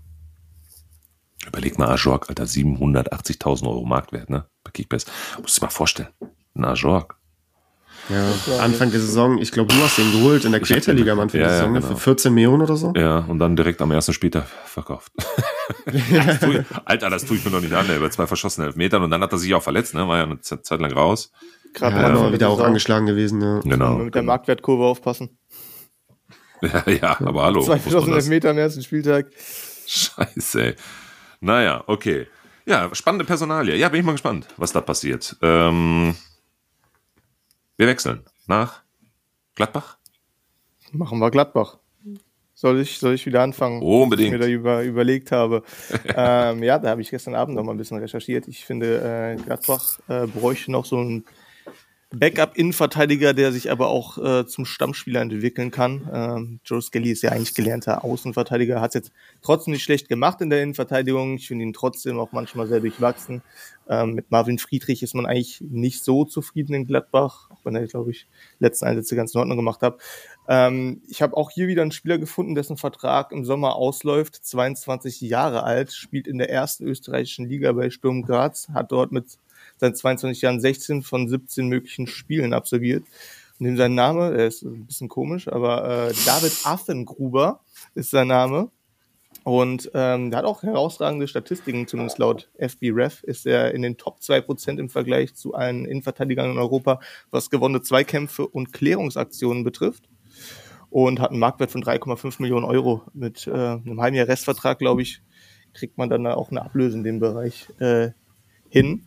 Überleg mal, Ajorg, Alter, 780.000 Euro Marktwert, ne? Bei Kickbase. Muss dir mal vorstellen. Ein Ajorg. Ja, Anfang der Saison, ich glaube, du hast den geholt in der Creator-Liga am Anfang ja, der Saison ja, ne? genau. für 14 Millionen oder so. Ja, und dann direkt am ersten Spieltag verkauft. das ich, Alter, das tue ich mir noch nicht an, über zwei verschossene Elfmetern und dann hat er sich auch verletzt, ne? War ja eine Zeit lang raus. Gerade ja, ja, wieder auch angeschlagen gewesen, ja. Genau. Mit der. Marktwertkurve aufpassen. Ja, ja, aber hallo. Zwei verschossene Elfmeter am ersten Spieltag. Scheiße, ey. Naja, okay. Ja, spannende Personalie. Ja, bin ich mal gespannt, was da passiert. Ähm, wir wechseln nach Gladbach. Machen wir Gladbach. Soll ich, soll ich wieder anfangen? Unbedingt. Was ich mir da über, überlegt habe. ähm, ja, da habe ich gestern Abend noch mal ein bisschen recherchiert. Ich finde, äh, Gladbach äh, bräuchte noch so ein Backup-Innenverteidiger, der sich aber auch äh, zum Stammspieler entwickeln kann. Ähm, Joe Skelly ist ja eigentlich gelernter Außenverteidiger, hat es jetzt trotzdem nicht schlecht gemacht in der Innenverteidigung. Ich finde ihn trotzdem auch manchmal sehr durchwachsen. Ähm, mit Marvin Friedrich ist man eigentlich nicht so zufrieden in Gladbach, auch wenn er, glaube ich, letzten Einsätze ganz in Ordnung gemacht hat. Ähm, ich habe auch hier wieder einen Spieler gefunden, dessen Vertrag im Sommer ausläuft, 22 Jahre alt, spielt in der ersten österreichischen Liga bei Sturm Graz, hat dort mit seit 22 Jahren 16 von 17 möglichen Spielen absolviert. Und dem sein Name, der ist ein bisschen komisch, aber äh, David Affengruber ist sein Name. Und ähm, der hat auch herausragende Statistiken, zumindest laut FBref ist er in den Top 2% im Vergleich zu allen Innenverteidigern in Europa, was gewonnene Zweikämpfe und Klärungsaktionen betrifft. Und hat einen Marktwert von 3,5 Millionen Euro. Mit äh, einem halben Jahr Restvertrag, glaube ich, kriegt man dann auch eine Ablöse in dem Bereich äh, hin.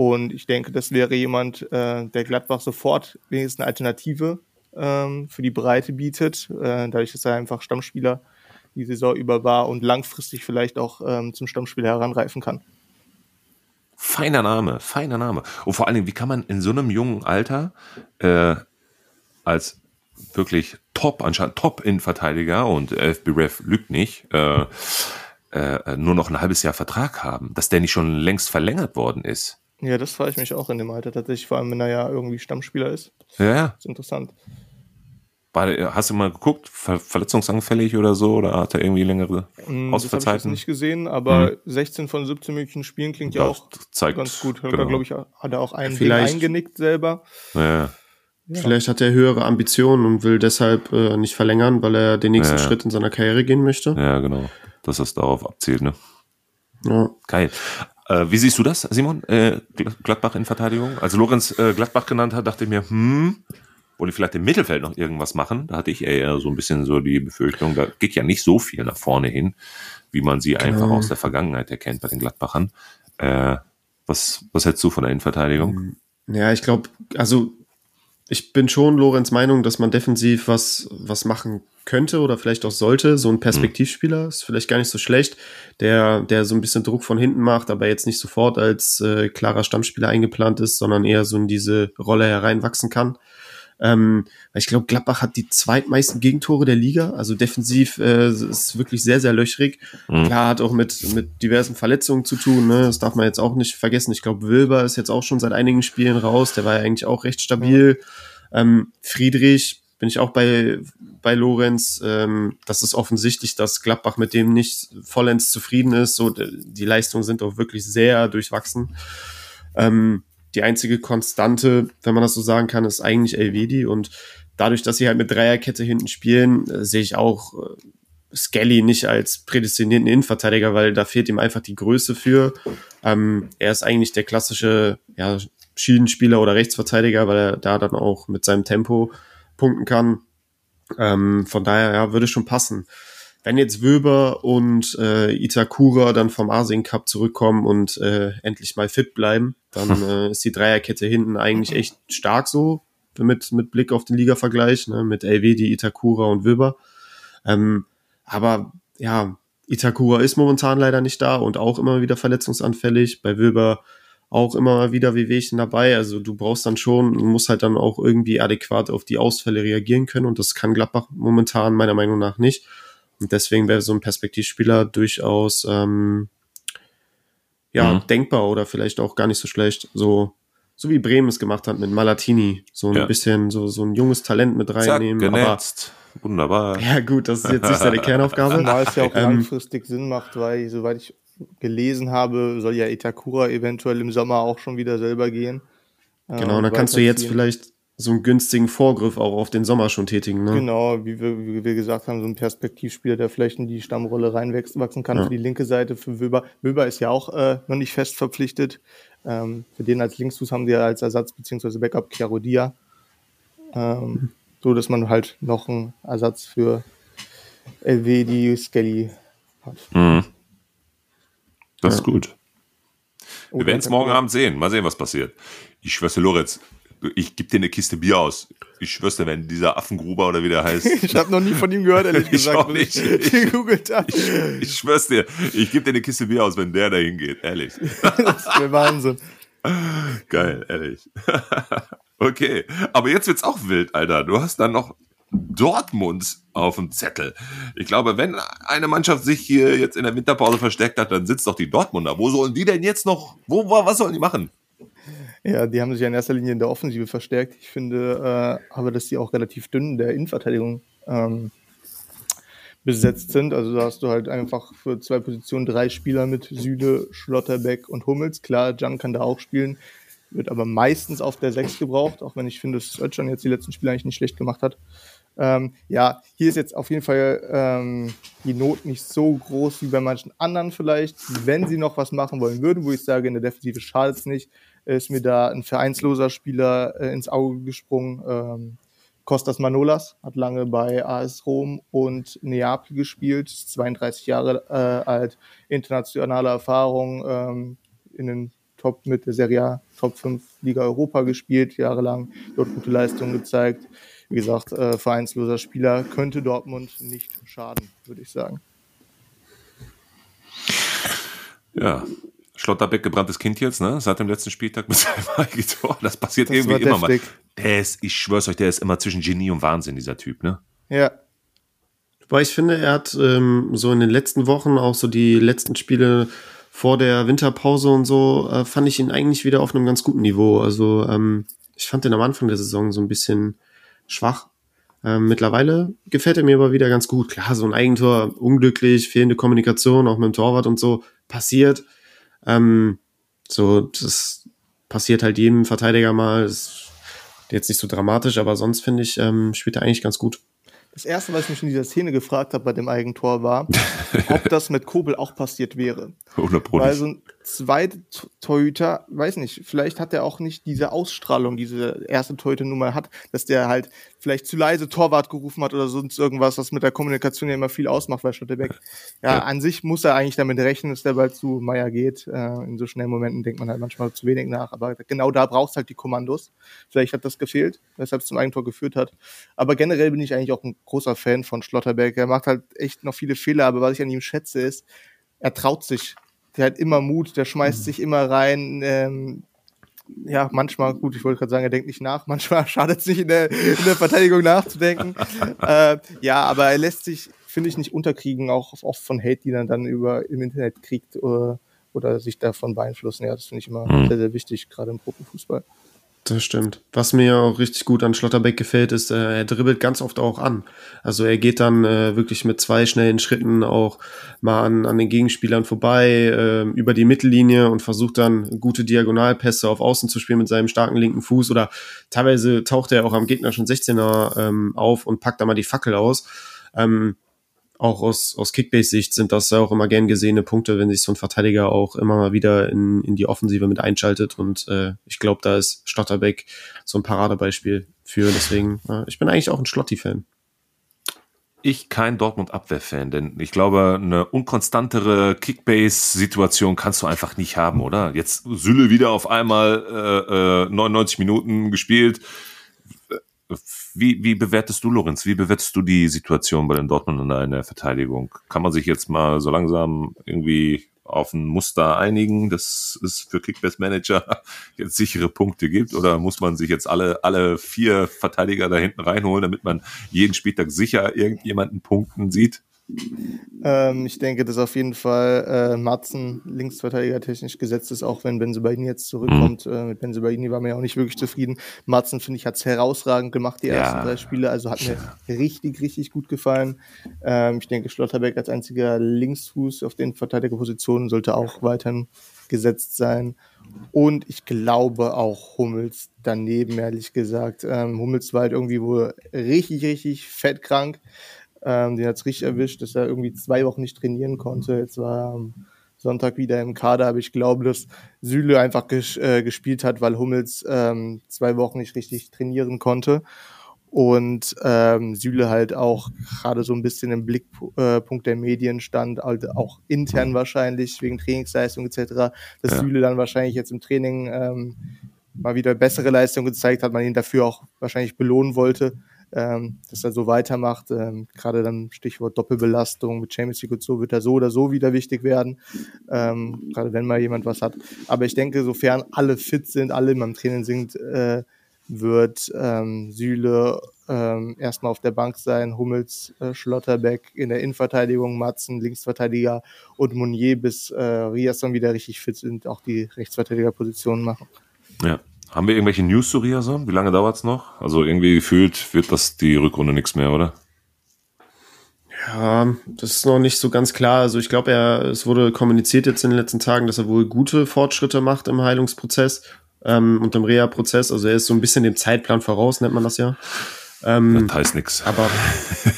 Und ich denke, das wäre jemand, äh, der Gladbach sofort wenigstens eine Alternative ähm, für die Breite bietet, äh, dadurch, dass er einfach Stammspieler die Saison über war und langfristig vielleicht auch ähm, zum Stammspieler heranreifen kann. Feiner Name, feiner Name. Und vor allen Dingen, wie kann man in so einem jungen Alter äh, als wirklich top, anscheinend Top-Innenverteidiger und FB Ref lügt nicht, äh, äh, nur noch ein halbes Jahr Vertrag haben, dass der nicht schon längst verlängert worden ist. Ja, das frage ich mich auch in dem Alter tatsächlich, vor allem wenn er ja irgendwie Stammspieler ist. Ja. Das ist interessant. War, hast du mal geguckt, ver verletzungsanfällig oder so? Oder hat er irgendwie längere mm, Ausfallzeiten? Das habe ich nicht gesehen, aber mhm. 16 von 17 möglichen Spielen klingt ja auch zeigt, ganz gut. Genau. glaube ich, hat er auch einen Vielleicht. eingenickt selber. Ja. Ja. Vielleicht hat er höhere Ambitionen und will deshalb äh, nicht verlängern, weil er den nächsten ja. Schritt in seiner Karriere gehen möchte. Ja, genau. Dass das darauf abzielt, ne? Ja. Geil. Äh, wie siehst du das, Simon? Äh, Gladbach in Verteidigung? Als Lorenz äh, Gladbach genannt hat, dachte ich mir, hm, wollen die vielleicht im Mittelfeld noch irgendwas machen? Da hatte ich eher so ein bisschen so die Befürchtung, da geht ja nicht so viel nach vorne hin, wie man sie einfach genau. aus der Vergangenheit erkennt bei den Gladbachern. Äh, was, was hältst du von der Innenverteidigung? Ja, ich glaube, also ich bin schon Lorenz Meinung, dass man defensiv was, was machen könnte oder vielleicht auch sollte. So ein Perspektivspieler ist vielleicht gar nicht so schlecht, der, der so ein bisschen Druck von hinten macht, aber jetzt nicht sofort als äh, klarer Stammspieler eingeplant ist, sondern eher so in diese Rolle hereinwachsen kann. Ähm, ich glaube, Gladbach hat die zweitmeisten Gegentore der Liga. Also defensiv äh, ist wirklich sehr, sehr löchrig. Mhm. Klar, hat auch mit, mit diversen Verletzungen zu tun. Ne? Das darf man jetzt auch nicht vergessen. Ich glaube, Wilber ist jetzt auch schon seit einigen Spielen raus. Der war ja eigentlich auch recht stabil. Mhm. Ähm, Friedrich bin ich auch bei, bei Lorenz. Ähm, das ist offensichtlich, dass Gladbach mit dem nicht vollends zufrieden ist. So, die Leistungen sind auch wirklich sehr durchwachsen. Ähm, die einzige Konstante, wenn man das so sagen kann, ist eigentlich Elvedi und dadurch, dass sie halt mit Dreierkette hinten spielen, äh, sehe ich auch äh, Skelly nicht als prädestinierten Innenverteidiger, weil da fehlt ihm einfach die Größe für. Ähm, er ist eigentlich der klassische ja, Schienenspieler oder Rechtsverteidiger, weil er da dann auch mit seinem Tempo punkten kann. Ähm, von daher ja, würde schon passen. Wenn jetzt Wöber und äh, Itakura dann vom Asien Cup zurückkommen und äh, endlich mal fit bleiben, dann äh, ist die Dreierkette hinten eigentlich echt stark so, mit, mit Blick auf den Liga-Vergleich, ne, mit LW, die Itakura und Wöber. Ähm, aber ja, Itakura ist momentan leider nicht da und auch immer wieder verletzungsanfällig. Bei Wöber auch immer wieder Wehwehchen dabei. Also du brauchst dann schon, musst halt dann auch irgendwie adäquat auf die Ausfälle reagieren können und das kann Gladbach momentan meiner Meinung nach nicht. Und deswegen wäre so ein Perspektivspieler durchaus ähm, ja mhm. denkbar oder vielleicht auch gar nicht so schlecht. So so wie Bremen es gemacht hat mit Malatini, so ein ja. bisschen so so ein junges Talent mit reinnehmen. Zack, genetzt. Aber, Wunderbar. Ja gut, das ist jetzt nicht seine Kernaufgabe. Zumal es ja auch ähm, langfristig Sinn macht, weil soweit ich gelesen habe, soll ja Itakura eventuell im Sommer auch schon wieder selber gehen. Genau, und dann kannst du jetzt vielleicht so einen günstigen Vorgriff auch auf den Sommer schon tätigen. Ne? Genau, wie wir, wie wir gesagt haben, so ein Perspektivspieler, der vielleicht in die Stammrolle reinwachsen kann ja. für die linke Seite, für Wöber. Wöber ist ja auch äh, noch nicht fest verpflichtet. Ähm, für den als Linksfuß haben sie ja als Ersatz beziehungsweise Backup Chiarodia. Ähm, so, dass man halt noch einen Ersatz für LW, die Skelly hat. Mhm. Das ist gut. Wir werden es morgen Abend sehen. Mal sehen, was passiert. Ich schwöre, Lorenz, ich gebe dir eine Kiste Bier aus. Ich schwör's dir, wenn dieser Affengruber oder wie der heißt. ich habe noch nie von ihm gehört, ehrlich gesagt. ich auch nicht. Ich, gegoogelt habe. Ich, ich schwör's dir, ich gebe dir eine Kiste Bier aus, wenn der dahin geht, ehrlich. das ist der Wahnsinn. Geil, ehrlich. okay, aber jetzt wird's auch wild, Alter. Du hast dann noch Dortmund auf dem Zettel. Ich glaube, wenn eine Mannschaft sich hier jetzt in der Winterpause versteckt hat, dann sitzt doch die Dortmunder. Wo sollen die denn jetzt noch, wo, was sollen die machen? Ja, die haben sich ja in erster Linie in der Offensive verstärkt. Ich finde äh, aber, dass die auch relativ dünn in der Innenverteidigung ähm, besetzt sind. Also da hast du halt einfach für zwei Positionen drei Spieler mit Süle, Schlotterbeck und Hummels. Klar, Jan kann da auch spielen, wird aber meistens auf der Sechs gebraucht, auch wenn ich finde, dass Özcan jetzt die letzten Spiele eigentlich nicht schlecht gemacht hat. Ähm, ja, hier ist jetzt auf jeden Fall ähm, die Not nicht so groß wie bei manchen anderen vielleicht. Wenn sie noch was machen wollen würden, wo ich sage, in der Defensive schadet es nicht, ist mir da ein vereinsloser Spieler äh, ins Auge gesprungen. Ähm, Kostas Manolas hat lange bei AS Rom und Neapel gespielt, 32 Jahre äh, alt, internationale Erfahrung ähm, in den Top mit der Serie A, Top 5 Liga Europa gespielt, jahrelang dort gute Leistungen gezeigt. Wie gesagt, äh, vereinsloser Spieler könnte Dortmund nicht schaden, würde ich sagen. Ja, Schlotterbeck gebranntes Kind jetzt, ne? Seit dem letzten Spieltag mit seinem eigenen Tor. Das passiert das irgendwie immer mal. Der ist, ich schwör's euch, der ist immer zwischen Genie und Wahnsinn, dieser Typ, ne? Ja. Weil ich finde, er hat ähm, so in den letzten Wochen, auch so die letzten Spiele vor der Winterpause und so, äh, fand ich ihn eigentlich wieder auf einem ganz guten Niveau. Also ähm, ich fand ihn am Anfang der Saison so ein bisschen schwach. Ähm, mittlerweile gefällt er mir aber wieder ganz gut. Klar, so ein Eigentor, unglücklich, fehlende Kommunikation, auch mit dem Torwart und so, passiert. Ähm, so, das passiert halt jedem Verteidiger mal. ist jetzt nicht so dramatisch, aber sonst finde ich, ähm, spielt er eigentlich ganz gut. Das erste, was ich mich in dieser Szene gefragt habe bei dem Eigentor war, ob das mit Kobel auch passiert wäre. 100 Weil so ein zweiter Torhüter, weiß nicht, vielleicht hat er auch nicht diese Ausstrahlung, diese erste Torhüter-Nummer hat, dass der halt vielleicht zu leise Torwart gerufen hat oder sonst irgendwas, was mit der Kommunikation ja immer viel ausmacht bei Schotterbeck. Ja, ja, an sich muss er eigentlich damit rechnen, dass der bald zu Meier geht. Äh, in so schnellen Momenten denkt man halt manchmal zu wenig nach, aber genau da brauchst halt die Kommandos. Vielleicht hat das gefehlt, weshalb es zum Eigentor geführt hat. Aber generell bin ich eigentlich auch ein großer Fan von Schlotterbeck. Er macht halt echt noch viele Fehler, aber was ich an ihm schätze ist, er traut sich. Der hat immer Mut, der schmeißt mhm. sich immer rein. Ähm, ja, manchmal, gut, ich wollte gerade sagen, er denkt nicht nach, manchmal schadet es nicht in der, in der Verteidigung nachzudenken. äh, ja, aber er lässt sich, finde ich, nicht unterkriegen, auch oft von Hate, die er dann über im Internet kriegt oder, äh, oder sich davon beeinflussen. Ja, das finde ich immer mhm. sehr, sehr wichtig, gerade im Profifußball. Das stimmt. Was mir auch richtig gut an Schlotterbeck gefällt, ist, äh, er dribbelt ganz oft auch an. Also er geht dann äh, wirklich mit zwei schnellen Schritten auch mal an, an den Gegenspielern vorbei, äh, über die Mittellinie und versucht dann gute Diagonalpässe auf Außen zu spielen mit seinem starken linken Fuß. Oder teilweise taucht er auch am Gegner schon 16er ähm, auf und packt da mal die Fackel aus. Ähm, auch aus, aus Kickbase-Sicht sind das ja auch immer gern gesehene Punkte, wenn sich so ein Verteidiger auch immer mal wieder in, in die Offensive mit einschaltet. Und äh, ich glaube, da ist Stotterbeck so ein Paradebeispiel für. Deswegen, äh, ich bin eigentlich auch ein Schlotti-Fan. Ich kein Dortmund-Abwehr-Fan, denn ich glaube, eine unkonstantere Kickbase-Situation kannst du einfach nicht haben, oder? Jetzt Sülle wieder auf einmal äh, äh, 99 Minuten gespielt. Wie, wie bewertest du, Lorenz? Wie bewertest du die Situation bei den Dortmundern in der Verteidigung? Kann man sich jetzt mal so langsam irgendwie auf ein Muster einigen, dass es für Kickbase-Manager jetzt sichere Punkte gibt? Oder muss man sich jetzt alle, alle vier Verteidiger da hinten reinholen, damit man jeden Spieltag sicher irgendjemanden punkten sieht? Ähm, ich denke, dass auf jeden Fall äh, Matzen Linksverteidiger technisch gesetzt ist, auch wenn Benzebaini jetzt zurückkommt. Mhm. Äh, mit Benzebaini war mir ja auch nicht wirklich zufrieden. Matzen, finde ich, hat es herausragend gemacht, die ja. ersten drei Spiele. Also hat mir richtig, richtig gut gefallen. Ähm, ich denke, Schlotterbeck als einziger Linksfuß auf den Verteidigerpositionen sollte auch weiterhin gesetzt sein. Und ich glaube auch Hummels daneben, ehrlich gesagt. Ähm, Hummels war halt irgendwie wohl richtig, richtig fettkrank. Ähm, den hat es richtig erwischt, dass er irgendwie zwei Wochen nicht trainieren konnte. Jetzt war er am Sonntag wieder im Kader, aber ich glaube, dass Süle einfach ges äh, gespielt hat, weil Hummels ähm, zwei Wochen nicht richtig trainieren konnte. Und ähm, Süle halt auch gerade so ein bisschen im Blickpunkt äh, der Medien stand, also auch intern wahrscheinlich wegen Trainingsleistung etc., dass ja. Süle dann wahrscheinlich jetzt im Training ähm, mal wieder bessere Leistung gezeigt hat, man ihn dafür auch wahrscheinlich belohnen wollte ähm, dass er so weitermacht. Ähm, Gerade dann Stichwort Doppelbelastung mit Champions League und so wird er so oder so wieder wichtig werden. Ähm, Gerade wenn mal jemand was hat. Aber ich denke, sofern alle fit sind, alle im Training sind, äh, wird ähm, Süle ähm, erstmal auf der Bank sein, Hummels, äh, Schlotterbeck in der Innenverteidigung, Matzen, Linksverteidiger und Monier, bis äh, Riasson wieder richtig fit sind, auch die Rechtsverteidigerpositionen machen. Ja, haben wir irgendwelche News zu Riason? Wie lange dauert's noch? Also irgendwie gefühlt wird das die Rückrunde nichts mehr, oder? Ja, das ist noch nicht so ganz klar. Also ich glaube, er, es wurde kommuniziert jetzt in den letzten Tagen, dass er wohl gute Fortschritte macht im Heilungsprozess ähm, und im Reha-Prozess. Also er ist so ein bisschen dem Zeitplan voraus, nennt man das ja. Ähm, das heißt nichts. Aber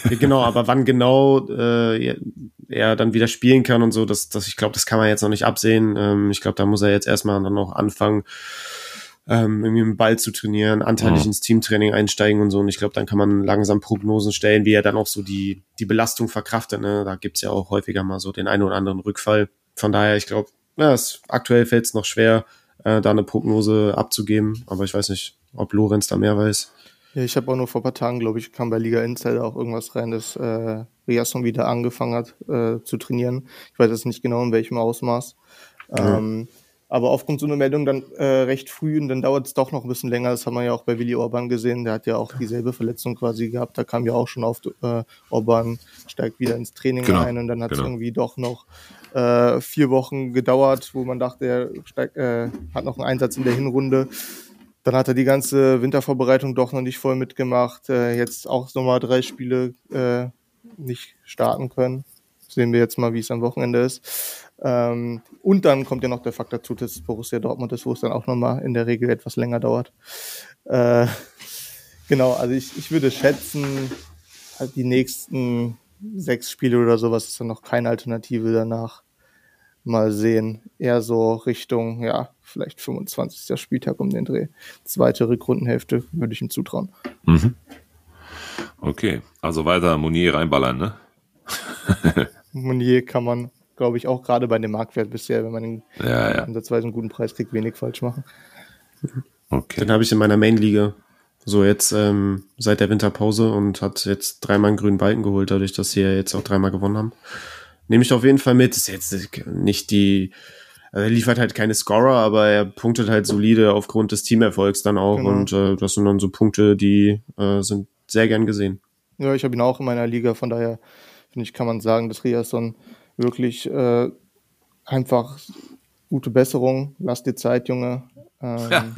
genau, aber wann genau äh, er dann wieder spielen kann und so, das, das ich glaube, das kann man jetzt noch nicht absehen. Ähm, ich glaube, da muss er jetzt erstmal dann noch anfangen ähm, irgendwie mit dem Ball zu trainieren, anteilig mhm. ins Teamtraining einsteigen und so. Und ich glaube, dann kann man langsam Prognosen stellen, wie er dann auch so die, die Belastung verkraftet. Ne? Da gibt's ja auch häufiger mal so den einen oder anderen Rückfall. Von daher, ich glaube, ja, es, aktuell fällt es noch schwer, äh, da eine Prognose abzugeben. Aber ich weiß nicht, ob Lorenz da mehr weiß. Ja, ich habe auch nur vor ein paar Tagen, glaube ich, kam bei Liga Insider auch irgendwas rein, dass äh, Riasson wieder angefangen hat äh, zu trainieren. Ich weiß jetzt nicht genau in welchem Ausmaß. Ja. Ähm, aber aufgrund so einer Meldung dann äh, recht früh und dann dauert es doch noch ein bisschen länger. Das haben wir ja auch bei Willi Orban gesehen. Der hat ja auch dieselbe Verletzung quasi gehabt. Da kam ja auch schon auf, äh, Orban steigt wieder ins Training genau. ein und dann hat es genau. irgendwie doch noch äh, vier Wochen gedauert, wo man dachte, er steigt, äh, hat noch einen Einsatz in der Hinrunde. Dann hat er die ganze Wintervorbereitung doch noch nicht voll mitgemacht. Äh, jetzt auch nochmal drei Spiele äh, nicht starten können. Sehen wir jetzt mal, wie es am Wochenende ist. Ähm, und dann kommt ja noch der Fakt dazu, dass Borussia Dortmund ist, wo es dann auch nochmal in der Regel etwas länger dauert. Äh, genau, also ich, ich würde schätzen, halt die nächsten sechs Spiele oder sowas ist dann noch keine Alternative danach. Mal sehen. Eher so Richtung, ja, vielleicht 25. Spieltag um den Dreh. Zweite Rückrundenhälfte würde ich ihm zutrauen. Mhm. Okay, also weiter Monier reinballern, ne? Monier kann man glaube ich, auch gerade bei dem Marktwert bisher, wenn man den ja, ja. ansatzweise einen guten Preis kriegt, wenig falsch machen. Okay. Den habe ich in meiner Main-Liga. So jetzt ähm, seit der Winterpause und hat jetzt dreimal einen grünen Balken geholt, dadurch, dass sie ja jetzt auch dreimal gewonnen haben. Nehme ich auf jeden Fall mit. Ist jetzt nicht die, also er liefert halt keine Scorer, aber er punktet halt solide aufgrund des Teamerfolgs dann auch. Genau. Und äh, das sind dann so Punkte, die äh, sind sehr gern gesehen. Ja, ich habe ihn auch in meiner Liga, von daher finde ich, kann man sagen, dass Riasson wirklich äh, einfach gute Besserung. Lass dir Zeit, Junge. Ähm,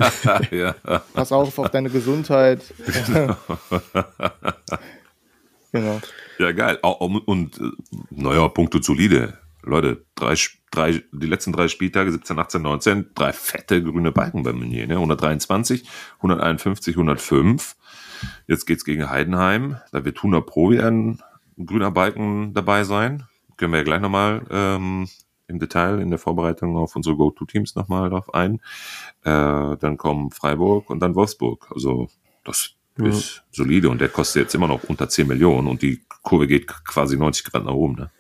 ja. Pass auf auf deine Gesundheit. Genau. genau. Ja, geil. Und, und naja, Punkte solide. Leute, drei, drei, die letzten drei Spieltage, 17, 18, 19, drei fette grüne Balken bei Meunier, ne? 123, 151, 105. Jetzt geht's gegen Heidenheim. Da wird 100 Pro werden ein grüner Balken dabei sein. Können wir ja gleich nochmal ähm, im Detail in der Vorbereitung auf unsere Go-To-Teams nochmal drauf ein. Äh, dann kommen Freiburg und dann Wolfsburg. Also das ja. ist solide und der kostet jetzt immer noch unter 10 Millionen und die Kurve geht quasi 90 Grad nach oben. Ne?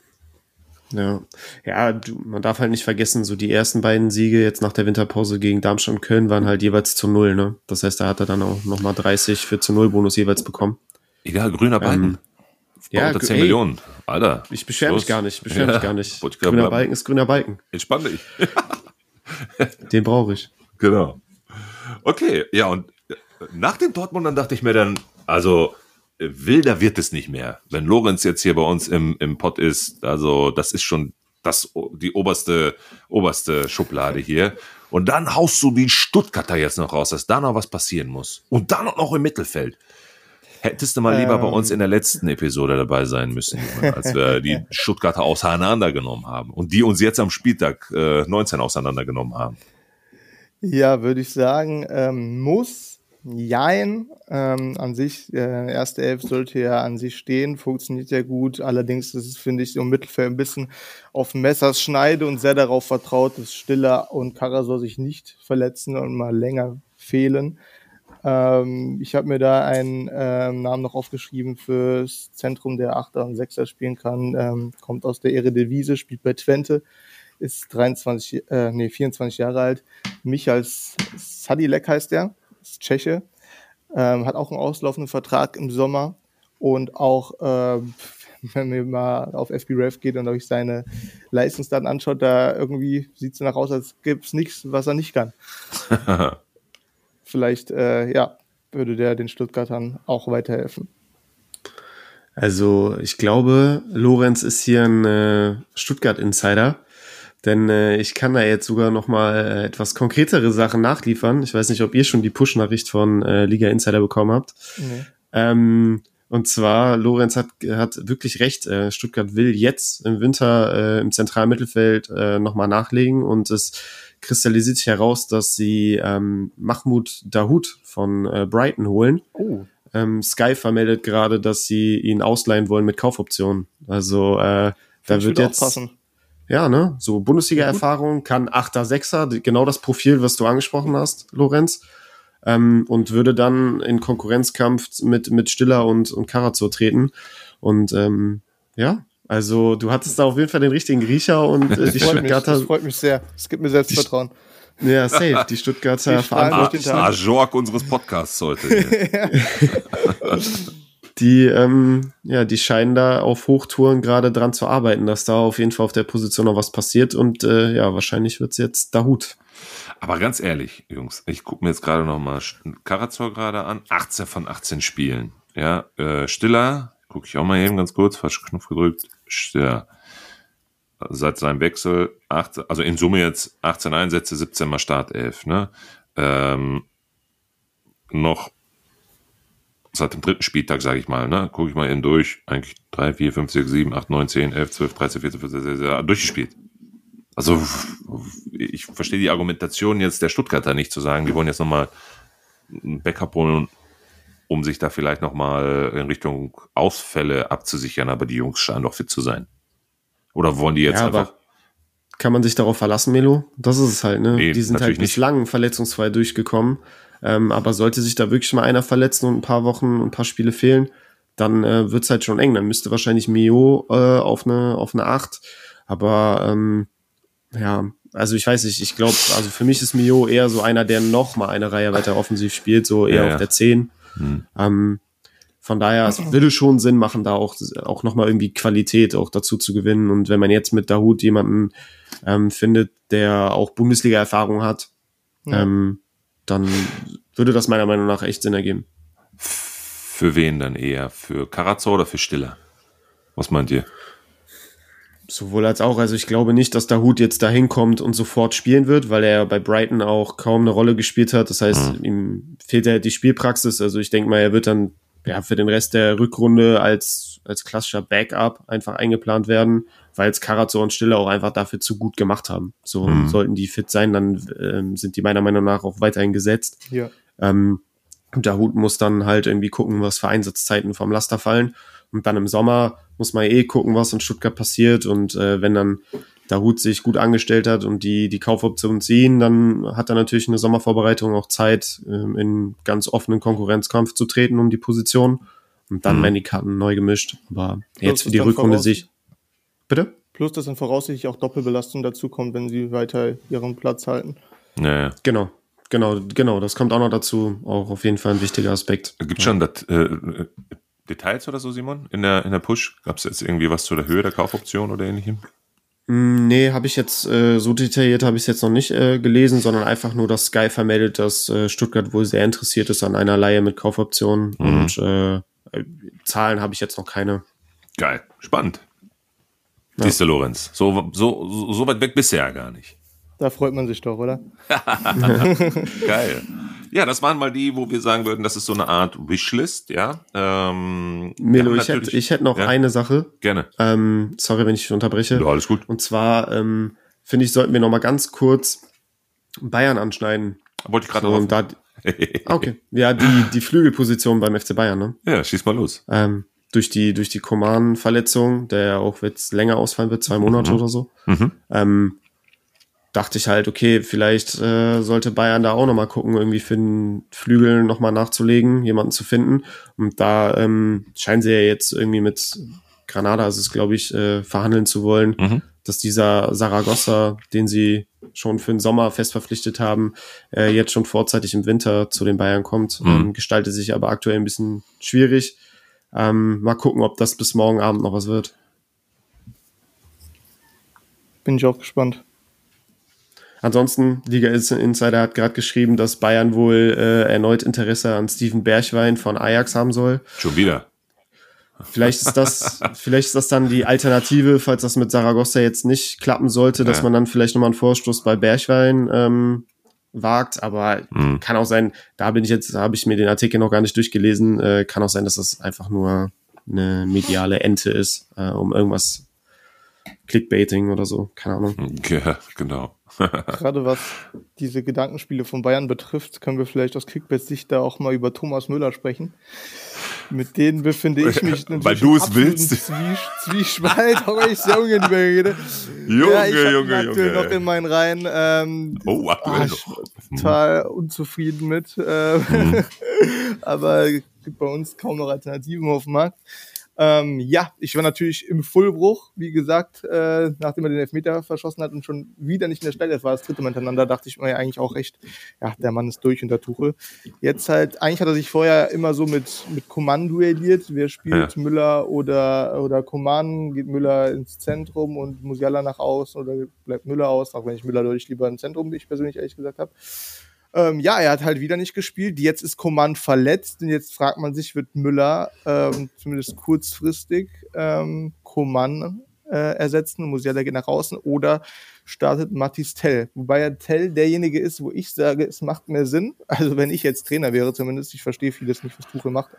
Ja, ja, du, man darf halt nicht vergessen, so die ersten beiden Siege jetzt nach der Winterpause gegen Darmstadt und Köln waren halt jeweils zu null, ne? Das heißt, da hat er dann auch nochmal 30 für zu null Bonus jeweils bekommen. Egal, grüner Balken. Ähm, ja, unter 10 ey, Millionen. Alter. Ich beschwere mich gar nicht, ich beschwere ja, mich gar nicht. Grüner Balken ist grüner Balken. Entspann dich. Den brauche ich. Genau. Okay, ja, und äh, nach dem Dortmund, dann dachte ich mir dann, also wilder wird es nicht mehr. Wenn Lorenz jetzt hier bei uns im, im Pott ist, also das ist schon das, die oberste, oberste Schublade hier. Und dann haust du die Stuttgarter jetzt noch raus, dass da noch was passieren muss. Und dann noch im Mittelfeld. Hättest du mal lieber ähm. bei uns in der letzten Episode dabei sein müssen, als wir die Stuttgarter auseinandergenommen haben und die uns jetzt am Spieltag äh, 19 auseinandergenommen haben. Ja, würde ich sagen, ähm, muss Jein, ähm, an sich, äh, erste Elf sollte ja an sich stehen, funktioniert ja gut. Allerdings ist es, finde ich, im Mittelfeld ein bisschen auf Messers Schneide und sehr darauf vertraut, dass Stiller und Karasor sich nicht verletzen und mal länger fehlen. Ähm, ich habe mir da einen ähm, Namen noch aufgeschrieben fürs Zentrum, der Achter und Sechser spielen kann. Ähm, kommt aus der Eredivisie, spielt bei Twente, ist 23, äh, nee, 24 Jahre alt. Michael Sadilek heißt der ist Tscheche, ähm, hat auch einen auslaufenden Vertrag im Sommer und auch, ähm, wenn man mal auf FBref geht und euch seine Leistungsdaten anschaut, da irgendwie sieht es danach aus, als gäbe es nichts, was er nicht kann. Vielleicht, äh, ja, würde der den Stuttgartern auch weiterhelfen. Also ich glaube, Lorenz ist hier ein äh, Stuttgart-Insider. Denn äh, ich kann da jetzt sogar noch mal äh, etwas konkretere Sachen nachliefern. Ich weiß nicht, ob ihr schon die Push-Nachricht von äh, Liga Insider bekommen habt. Nee. Ähm, und zwar, Lorenz hat, hat wirklich recht. Äh, Stuttgart will jetzt im Winter äh, im zentralen Mittelfeld äh, nochmal nachlegen und es kristallisiert sich heraus, dass sie ähm, Mahmoud Dahoud von äh, Brighton holen. Oh. Ähm, Sky vermeldet gerade, dass sie ihn ausleihen wollen mit Kaufoptionen. Also äh, da wird jetzt passen. Ja, ne? So Bundesliga-Erfahrung, kann Achter, Sechser, genau das Profil, was du angesprochen hast, Lorenz. Ähm, und würde dann in Konkurrenzkampf mit, mit Stiller und, und Karazor treten. Und ähm, ja, also du hattest da auf jeden Fall den richtigen Griecher und äh, die Stuttgarter. Mich, das freut mich sehr. Es gibt mir Selbstvertrauen. Ja, safe. Die Stuttgarter Verantwortlichen. Ajork unseres Podcasts heute. die, ähm, ja, die scheinen da auf Hochtouren gerade dran zu arbeiten, dass da auf jeden Fall auf der Position noch was passiert und äh, ja, wahrscheinlich wird's jetzt Dahut. Aber ganz ehrlich, Jungs, ich gucke mir jetzt gerade noch mal Karazor gerade an. 18 von 18 Spielen. Ja, äh, Stiller, gucke ich auch mal eben ganz kurz, falsch Knopf gedrückt. Stiller. Seit seinem Wechsel, 18, also in Summe jetzt 18 Einsätze, 17 mal Startelf. Ne? Ähm, noch seit dem dritten Spieltag, sage ich mal, ne, gucke ich mal eben durch, eigentlich 3, 4, 5, 6, 7, 8, 9, 10, 11, 12, 13, 14, 15, 16, 17, durchgespielt. Also ich verstehe die Argumentation jetzt der Stuttgarter nicht zu sagen, die wollen jetzt nochmal ein Backup holen, um sich da vielleicht nochmal in Richtung Ausfälle abzusichern, aber die Jungs scheinen doch fit zu sein. Oder wollen die jetzt ja, einfach kann man sich darauf verlassen, Melo? Das ist es halt, ne? Nee, die sind halt bislang nicht. verletzungsfrei durchgekommen. Ähm, aber sollte sich da wirklich mal einer verletzen und ein paar Wochen und ein paar Spiele fehlen, dann äh, wird's halt schon eng. Dann müsste wahrscheinlich Mio äh, auf eine auf eine 8. Aber ähm, ja, also ich weiß nicht, ich glaube, also für mich ist Mio eher so einer, der noch mal eine Reihe weiter offensiv spielt, so eher ja, ja. auf der 10. Hm. Ähm, von daher, es würde schon Sinn machen, da auch, auch nochmal irgendwie Qualität auch dazu zu gewinnen. Und wenn man jetzt mit Dahut jemanden ähm, findet, der auch Bundesliga-Erfahrung hat, ja. ähm, dann würde das meiner Meinung nach echt Sinn ergeben. Für wen dann eher? Für Karazor oder für Stiller? Was meint ihr? Sowohl als auch. Also ich glaube nicht, dass der Hut jetzt dahin kommt und sofort spielen wird, weil er bei Brighton auch kaum eine Rolle gespielt hat. Das heißt, mhm. ihm fehlt ja die Spielpraxis. Also ich denke mal, er wird dann ja für den Rest der Rückrunde als, als klassischer Backup einfach eingeplant werden, weil es Karazor und Stiller auch einfach dafür zu gut gemacht haben. So mhm. sollten die fit sein, dann ähm, sind die meiner Meinung nach auch weiterhin gesetzt. Ja. Ähm, und der Hut muss dann halt irgendwie gucken, was für Einsatzzeiten vom Laster fallen. Und dann im Sommer muss man eh gucken, was in Stuttgart passiert. Und äh, wenn dann der Hut sich gut angestellt hat und die, die Kaufoption ziehen, dann hat er natürlich eine Sommervorbereitung auch Zeit, ähm, in ganz offenen Konkurrenzkampf zu treten um die Position. Und dann mhm. werden die Karten neu gemischt. Aber Plus jetzt für die Rückrunde sich. Bitte? Plus, dass dann voraussichtlich auch Doppelbelastung dazu kommt, wenn sie weiter ihren Platz halten. Ja, ja. Genau. Genau, genau, das kommt auch noch dazu. Auch auf jeden Fall ein wichtiger Aspekt. Gibt ja. schon das, äh, Details oder so, Simon? In der, in der Push? Gab es jetzt irgendwie was zu der Höhe der Kaufoption oder ähnlichem? Mm, nee, habe ich jetzt äh, so detailliert habe ich es jetzt noch nicht äh, gelesen, sondern einfach nur, dass Sky vermeldet, dass äh, Stuttgart wohl sehr interessiert ist an einer Leihe mit Kaufoptionen mhm. und äh, Zahlen habe ich jetzt noch keine. Geil, spannend. Ja. Siehst du, Lorenz, so, so, so weit weg bist du ja gar nicht. Da freut man sich doch, oder? Geil. Ja, das waren mal die, wo wir sagen würden, das ist so eine Art Wishlist, ja. Ähm, Melo, ich hätte, ich hätte noch ja, eine Sache. Gerne. Ähm, sorry, wenn ich unterbreche. Ja, alles gut. Und zwar, ähm, finde ich, sollten wir noch mal ganz kurz Bayern anschneiden. Wollte ich gerade so, da, Okay. Ja, die, die Flügelposition beim FC Bayern, ne? Ja, schieß mal los. Ähm, durch die, durch die Koman-Verletzung, der ja auch jetzt länger ausfallen wird, zwei Monate mhm. oder so. Mhm. Ähm, dachte ich halt, okay, vielleicht äh, sollte Bayern da auch nochmal gucken, irgendwie für den Flügel nochmal nachzulegen, jemanden zu finden. Und da ähm, scheinen sie ja jetzt irgendwie mit Granada, also es glaube ich, äh, verhandeln zu wollen, mhm. dass dieser Saragossa, den sie schon für den Sommer fest verpflichtet haben, äh, jetzt schon vorzeitig im Winter zu den Bayern kommt. Mhm. Ähm, gestaltet sich aber aktuell ein bisschen schwierig. Ähm, mal gucken, ob das bis morgen Abend noch was wird. Bin ich auch gespannt. Ansonsten, Liga Insider hat gerade geschrieben, dass Bayern wohl äh, erneut Interesse an Steven Berchwein von Ajax haben soll. Schon wieder. Vielleicht ist das, vielleicht ist das dann die Alternative, falls das mit Saragossa jetzt nicht klappen sollte, dass ja. man dann vielleicht nochmal einen Vorstoß bei Berchwein ähm, wagt. Aber mhm. kann auch sein, da bin ich jetzt, habe ich mir den Artikel noch gar nicht durchgelesen, äh, kann auch sein, dass das einfach nur eine mediale Ente ist, äh, um irgendwas Clickbaiting oder so, keine Ahnung. Ja, genau. Gerade was diese Gedankenspiele von Bayern betrifft, können wir vielleicht aus Kickbase-Sicht da auch mal über Thomas Müller sprechen. Mit denen befinde ich mich natürlich Weil du es willst. Zwie Zwiespalt, aber ich sehr ungern drüber rede. Junge, ja, ich Junge, Junge. noch in meinen Reihen. Ähm, oh, aktuell ach, Total unzufrieden mit. Äh, mhm. aber gibt bei uns kaum noch Alternativen auf dem Markt. Ähm, ja, ich war natürlich im Fullbruch, wie gesagt, äh, nachdem er den Elfmeter verschossen hat und schon wieder nicht in der Stelle, das war das dritte Mal hintereinander, dachte ich mir ja eigentlich auch echt, ja, der Mann ist durch unter Tuchel. Jetzt halt, eigentlich hat er sich vorher immer so mit, mit Coman duelliert, wer spielt ja. Müller oder, oder Coman, geht Müller ins Zentrum und Musiala nach außen oder bleibt Müller aus, auch wenn ich Müller deutlich lieber im Zentrum, wie ich persönlich ehrlich gesagt habe. Ähm, ja, er hat halt wieder nicht gespielt. Jetzt ist Coman verletzt und jetzt fragt man sich, wird Müller ähm, zumindest kurzfristig ähm, Coman äh, ersetzen, Musiala geht nach außen oder startet Mathis Tell. Wobei ja Tell derjenige ist, wo ich sage, es macht mehr Sinn. Also wenn ich jetzt Trainer wäre zumindest, ich verstehe vieles nicht, was Tuchel macht.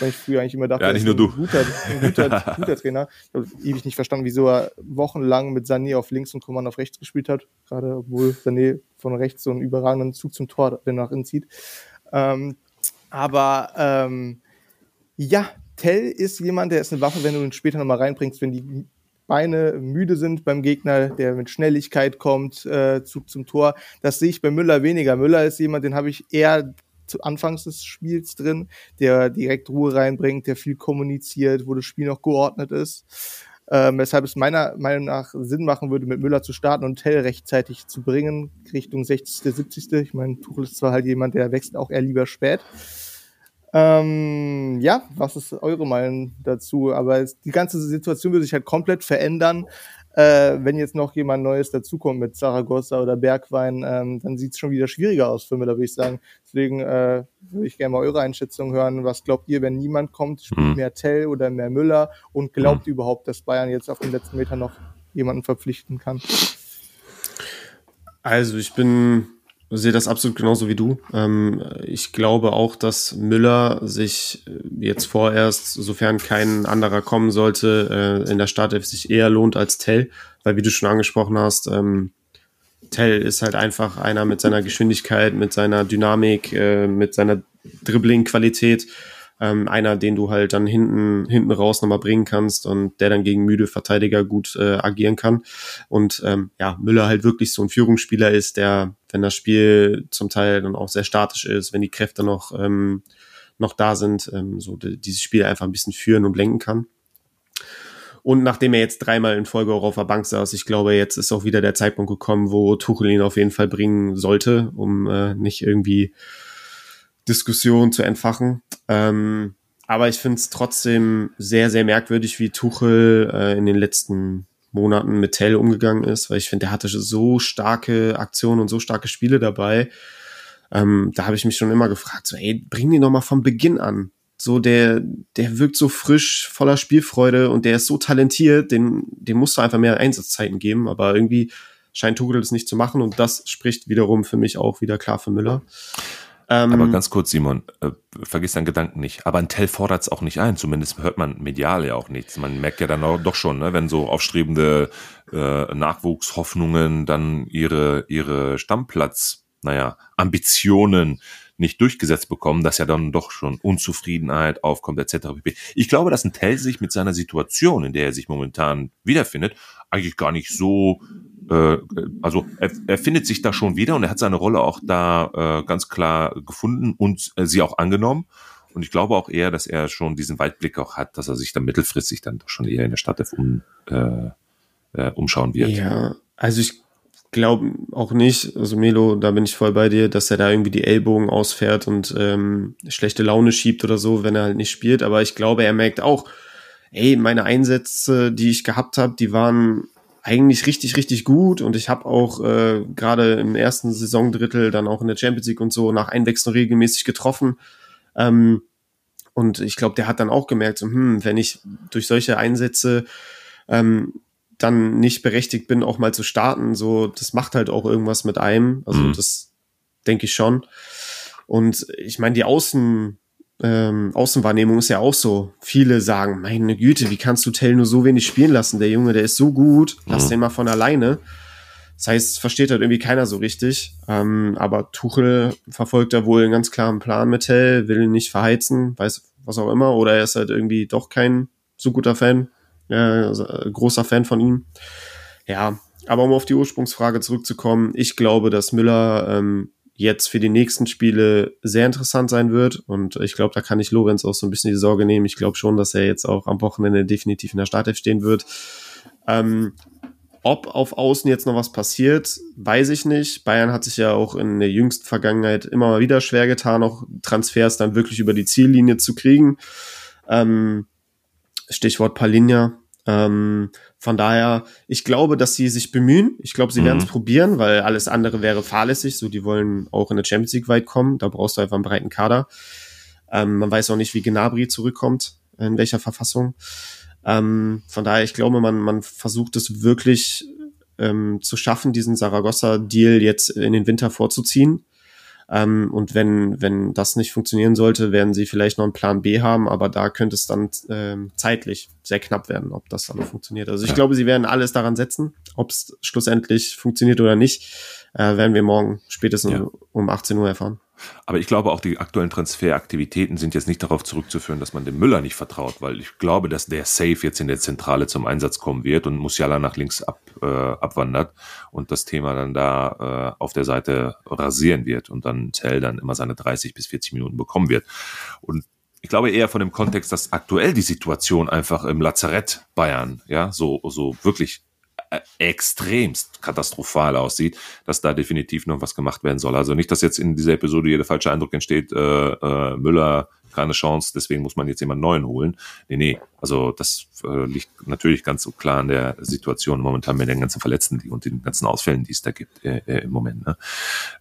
Weil ich früher eigentlich immer dachte, ja, nicht nur du. Ein guter, ein guter, guter Trainer. Ich habe ewig nicht verstanden, wieso er wochenlang mit Sané auf links und Coman auf rechts gespielt hat. Gerade obwohl Sané von rechts so einen überragenden Zug zum Tor nach innen zieht. Ähm, aber ähm, ja, Tell ist jemand, der ist eine Waffe, wenn du ihn später nochmal reinbringst, wenn die Beine müde sind beim Gegner, der mit Schnelligkeit kommt, äh, Zug zum Tor. Das sehe ich bei Müller weniger. Müller ist jemand, den habe ich eher zu Anfangs des Spiels drin, der direkt Ruhe reinbringt, der viel kommuniziert, wo das Spiel noch geordnet ist. Ähm, weshalb es meiner Meinung nach Sinn machen würde, mit Müller zu starten und Tell rechtzeitig zu bringen, Richtung 60., 70. Ich meine, Tuchel ist zwar halt jemand, der wächst auch eher lieber spät. Ähm, ja, was ist eure Meinung dazu? Aber es, die ganze Situation würde sich halt komplett verändern, äh, wenn jetzt noch jemand Neues dazukommt mit Zaragoza oder Bergwein, ähm, dann sieht es schon wieder schwieriger aus für Müller, würde ich sagen. Deswegen äh, würde ich gerne mal eure Einschätzung hören. Was glaubt ihr, wenn niemand kommt? Spielt mhm. mehr Tell oder mehr Müller? Und glaubt mhm. überhaupt, dass Bayern jetzt auf den letzten Meter noch jemanden verpflichten kann? Also ich bin sehe das absolut genauso wie du. Ähm, ich glaube auch, dass Müller sich äh, jetzt vorerst, sofern kein anderer kommen sollte, äh, in der Startelf sich eher lohnt als Tell, weil wie du schon angesprochen hast, ähm, Tell ist halt einfach einer mit seiner Geschwindigkeit, mit seiner Dynamik, äh, mit seiner Dribbling-Qualität, Ähm, einer, den du halt dann hinten, hinten raus nochmal bringen kannst und der dann gegen müde Verteidiger gut äh, agieren kann. Und ähm, ja, Müller halt wirklich so ein Führungsspieler ist, der, wenn das Spiel zum Teil dann auch sehr statisch ist, wenn die Kräfte noch, ähm, noch da sind, ähm, so dieses Spiel einfach ein bisschen führen und lenken kann. Und nachdem er jetzt dreimal in Folge auch auf der Bank saß, ich glaube, jetzt ist auch wieder der Zeitpunkt gekommen, wo Tuchel ihn auf jeden Fall bringen sollte, um äh, nicht irgendwie Diskussion zu entfachen. Ähm, aber ich finde es trotzdem sehr, sehr merkwürdig, wie Tuchel äh, in den letzten Monaten mit Tell umgegangen ist, weil ich finde, er hatte so starke Aktionen und so starke Spiele dabei. Ähm, da habe ich mich schon immer gefragt, so, ey, bring die noch mal von Beginn an. So, der, der wirkt so frisch, voller Spielfreude und der ist so talentiert, den, den musst du einfach mehr Einsatzzeiten geben, aber irgendwie scheint Tuchel das nicht zu machen und das spricht wiederum für mich auch wieder klar für Müller. Ähm, aber ganz kurz, Simon, äh, vergiss deinen Gedanken nicht. Aber ein Tell fordert es auch nicht ein. Zumindest hört man medial ja auch nichts. Man merkt ja dann auch, doch schon, ne, wenn so aufstrebende äh, Nachwuchshoffnungen dann ihre, ihre Stammplatz, naja, Ambitionen nicht durchgesetzt bekommen, dass ja dann doch schon Unzufriedenheit aufkommt, etc. Ich glaube, dass ein Tell sich mit seiner Situation, in der er sich momentan wiederfindet, eigentlich gar nicht so äh, also er, er findet sich da schon wieder und er hat seine Rolle auch da äh, ganz klar gefunden und äh, sie auch angenommen. Und ich glaube auch eher, dass er schon diesen Weitblick auch hat, dass er sich dann mittelfristig dann doch schon eher in der Stadt um, äh, äh, umschauen wird. Ja, also ich glaube auch nicht, also Melo, da bin ich voll bei dir, dass er da irgendwie die Ellbogen ausfährt und ähm, schlechte Laune schiebt oder so, wenn er halt nicht spielt. Aber ich glaube, er merkt auch, ey, meine Einsätze, die ich gehabt habe, die waren eigentlich richtig, richtig gut und ich habe auch äh, gerade im ersten Saisondrittel dann auch in der Champions League und so nach Einwechslung regelmäßig getroffen. Ähm, und ich glaube, der hat dann auch gemerkt, so, hm, wenn ich durch solche Einsätze ähm, dann nicht berechtigt bin, auch mal zu starten, so, das macht halt auch irgendwas mit einem. Also mhm. das denke ich schon. Und ich meine, die Außen, ähm, Außenwahrnehmung ist ja auch so. Viele sagen, meine Güte, wie kannst du Tell nur so wenig spielen lassen? Der Junge, der ist so gut, lass mhm. den mal von alleine. Das heißt, versteht halt irgendwie keiner so richtig. Ähm, aber Tuchel verfolgt da wohl einen ganz klaren Plan mit Tell, will ihn nicht verheizen, weiß was auch immer. Oder er ist halt irgendwie doch kein so guter Fan, äh, großer Fan von ihm. Ja, aber um auf die Ursprungsfrage zurückzukommen, ich glaube, dass Müller ähm, jetzt für die nächsten Spiele sehr interessant sein wird. Und ich glaube, da kann ich Lorenz auch so ein bisschen die Sorge nehmen. Ich glaube schon, dass er jetzt auch am Wochenende definitiv in der Startelf stehen wird. Ähm, ob auf Außen jetzt noch was passiert, weiß ich nicht. Bayern hat sich ja auch in der jüngsten Vergangenheit immer mal wieder schwer getan, auch Transfers dann wirklich über die Ziellinie zu kriegen. Ähm, Stichwort Palinja. Ähm, von daher, ich glaube, dass sie sich bemühen. Ich glaube, sie mhm. werden es probieren, weil alles andere wäre fahrlässig. So, die wollen auch in der Champions League weit kommen. Da brauchst du einfach einen breiten Kader. Ähm, man weiß auch nicht, wie Gnabry zurückkommt, in welcher Verfassung. Ähm, von daher, ich glaube, man, man versucht es wirklich ähm, zu schaffen, diesen Saragossa-Deal jetzt in den Winter vorzuziehen. Ähm, und wenn, wenn das nicht funktionieren sollte, werden sie vielleicht noch einen Plan B haben, aber da könnte es dann ähm, zeitlich sehr knapp werden, ob das dann funktioniert. Also ich ja. glaube, sie werden alles daran setzen, ob es schlussendlich funktioniert oder nicht, äh, werden wir morgen spätestens ja. um 18 Uhr erfahren. Aber ich glaube auch, die aktuellen Transferaktivitäten sind jetzt nicht darauf zurückzuführen, dass man dem Müller nicht vertraut, weil ich glaube, dass der Safe jetzt in der Zentrale zum Einsatz kommen wird und Musiala nach links ab, äh, abwandert und das Thema dann da äh, auf der Seite rasieren wird und dann Tell dann immer seine 30 bis 40 Minuten bekommen wird. Und ich glaube eher von dem Kontext, dass aktuell die Situation einfach im Lazarett Bayern, ja, so, so wirklich extremst katastrophal aussieht, dass da definitiv noch was gemacht werden soll. Also nicht, dass jetzt in dieser Episode jeder falsche Eindruck entsteht, äh, äh, Müller keine Chance, deswegen muss man jetzt jemanden neuen holen. Nee, nee, also das äh, liegt natürlich ganz so klar an der Situation momentan mit den ganzen Verletzten und den ganzen Ausfällen, die es da gibt äh, äh, im Moment. Ne?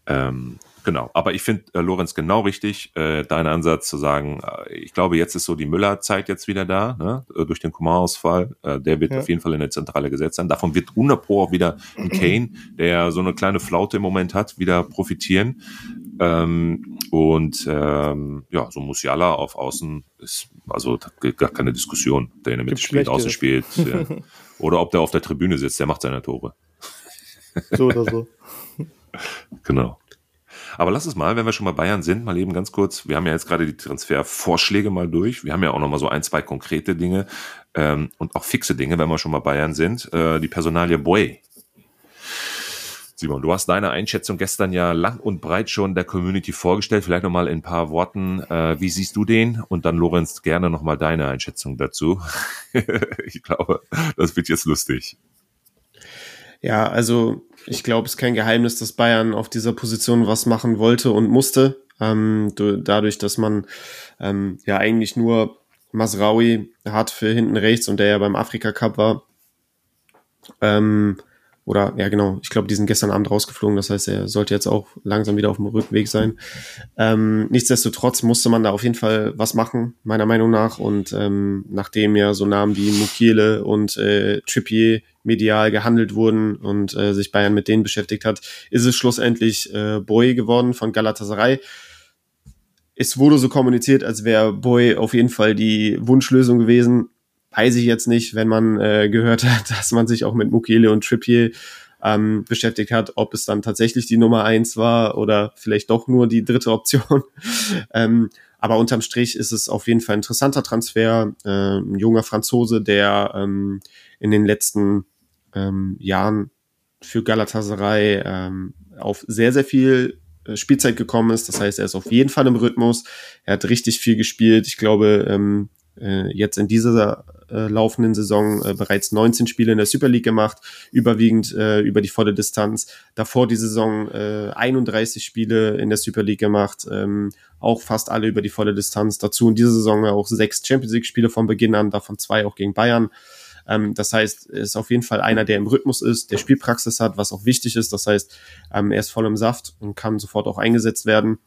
Ähm, Genau, aber ich finde, äh, Lorenz, genau richtig, äh, dein Ansatz zu sagen, äh, ich glaube, jetzt ist so die Müller-Zeit jetzt wieder da, ne? Äh, durch den Kumar-Ausfall. Äh, der wird ja. auf jeden Fall in der Zentrale gesetzt sein. Davon wird 100 Pro auch wieder ein Kane, der so eine kleine Flaute im Moment hat, wieder profitieren. Ähm, und ähm, ja, so Musiala auf Außen ist also gar keine Diskussion, der in der Mitte spielt, außen spielt. ja. Oder ob der auf der Tribüne sitzt, der macht seine Tore. So oder so. genau. Aber lass es mal, wenn wir schon mal Bayern sind, mal eben ganz kurz. Wir haben ja jetzt gerade die Transfervorschläge mal durch. Wir haben ja auch noch mal so ein, zwei konkrete Dinge ähm, und auch fixe Dinge, wenn wir schon mal Bayern sind. Äh, die Personalie Boy Simon, du hast deine Einschätzung gestern ja lang und breit schon der Community vorgestellt. Vielleicht nochmal in ein paar Worten. Äh, wie siehst du den? Und dann, Lorenz, gerne nochmal deine Einschätzung dazu. ich glaube, das wird jetzt lustig. Ja, also ich glaube, es ist kein Geheimnis, dass Bayern auf dieser Position was machen wollte und musste. Ähm, dadurch, dass man ähm, ja eigentlich nur Masraui hat für hinten rechts und der ja beim Afrika Cup war. Ähm, oder ja, genau, ich glaube, die sind gestern Abend rausgeflogen, das heißt, er sollte jetzt auch langsam wieder auf dem Rückweg sein. Ähm, nichtsdestotrotz musste man da auf jeden Fall was machen, meiner Meinung nach. Und ähm, nachdem ja so Namen wie Mukiele und äh, Trippier medial gehandelt wurden und äh, sich Bayern mit denen beschäftigt hat, ist es schlussendlich äh, Boy geworden von Galatasaray. Es wurde so kommuniziert, als wäre Boy auf jeden Fall die Wunschlösung gewesen weiß ich jetzt nicht, wenn man äh, gehört hat, dass man sich auch mit Mukele und Trippier ähm, beschäftigt hat, ob es dann tatsächlich die Nummer eins war oder vielleicht doch nur die dritte Option. ähm, aber unterm Strich ist es auf jeden Fall ein interessanter Transfer. Äh, ein junger Franzose, der ähm, in den letzten ähm, Jahren für Galatasaray ähm, auf sehr, sehr viel äh, Spielzeit gekommen ist. Das heißt, er ist auf jeden Fall im Rhythmus. Er hat richtig viel gespielt. Ich glaube, ähm, äh, jetzt in dieser äh, laufenden Saison äh, bereits 19 Spiele in der Super League gemacht, überwiegend äh, über die volle Distanz. Davor die Saison äh, 31 Spiele in der Super League gemacht, ähm, auch fast alle über die volle Distanz. Dazu in dieser Saison auch sechs Champions League Spiele von Beginn an, davon zwei auch gegen Bayern. Ähm, das heißt, er ist auf jeden Fall einer, der im Rhythmus ist, der Spielpraxis hat, was auch wichtig ist. Das heißt, ähm, er ist voll im Saft und kann sofort auch eingesetzt werden.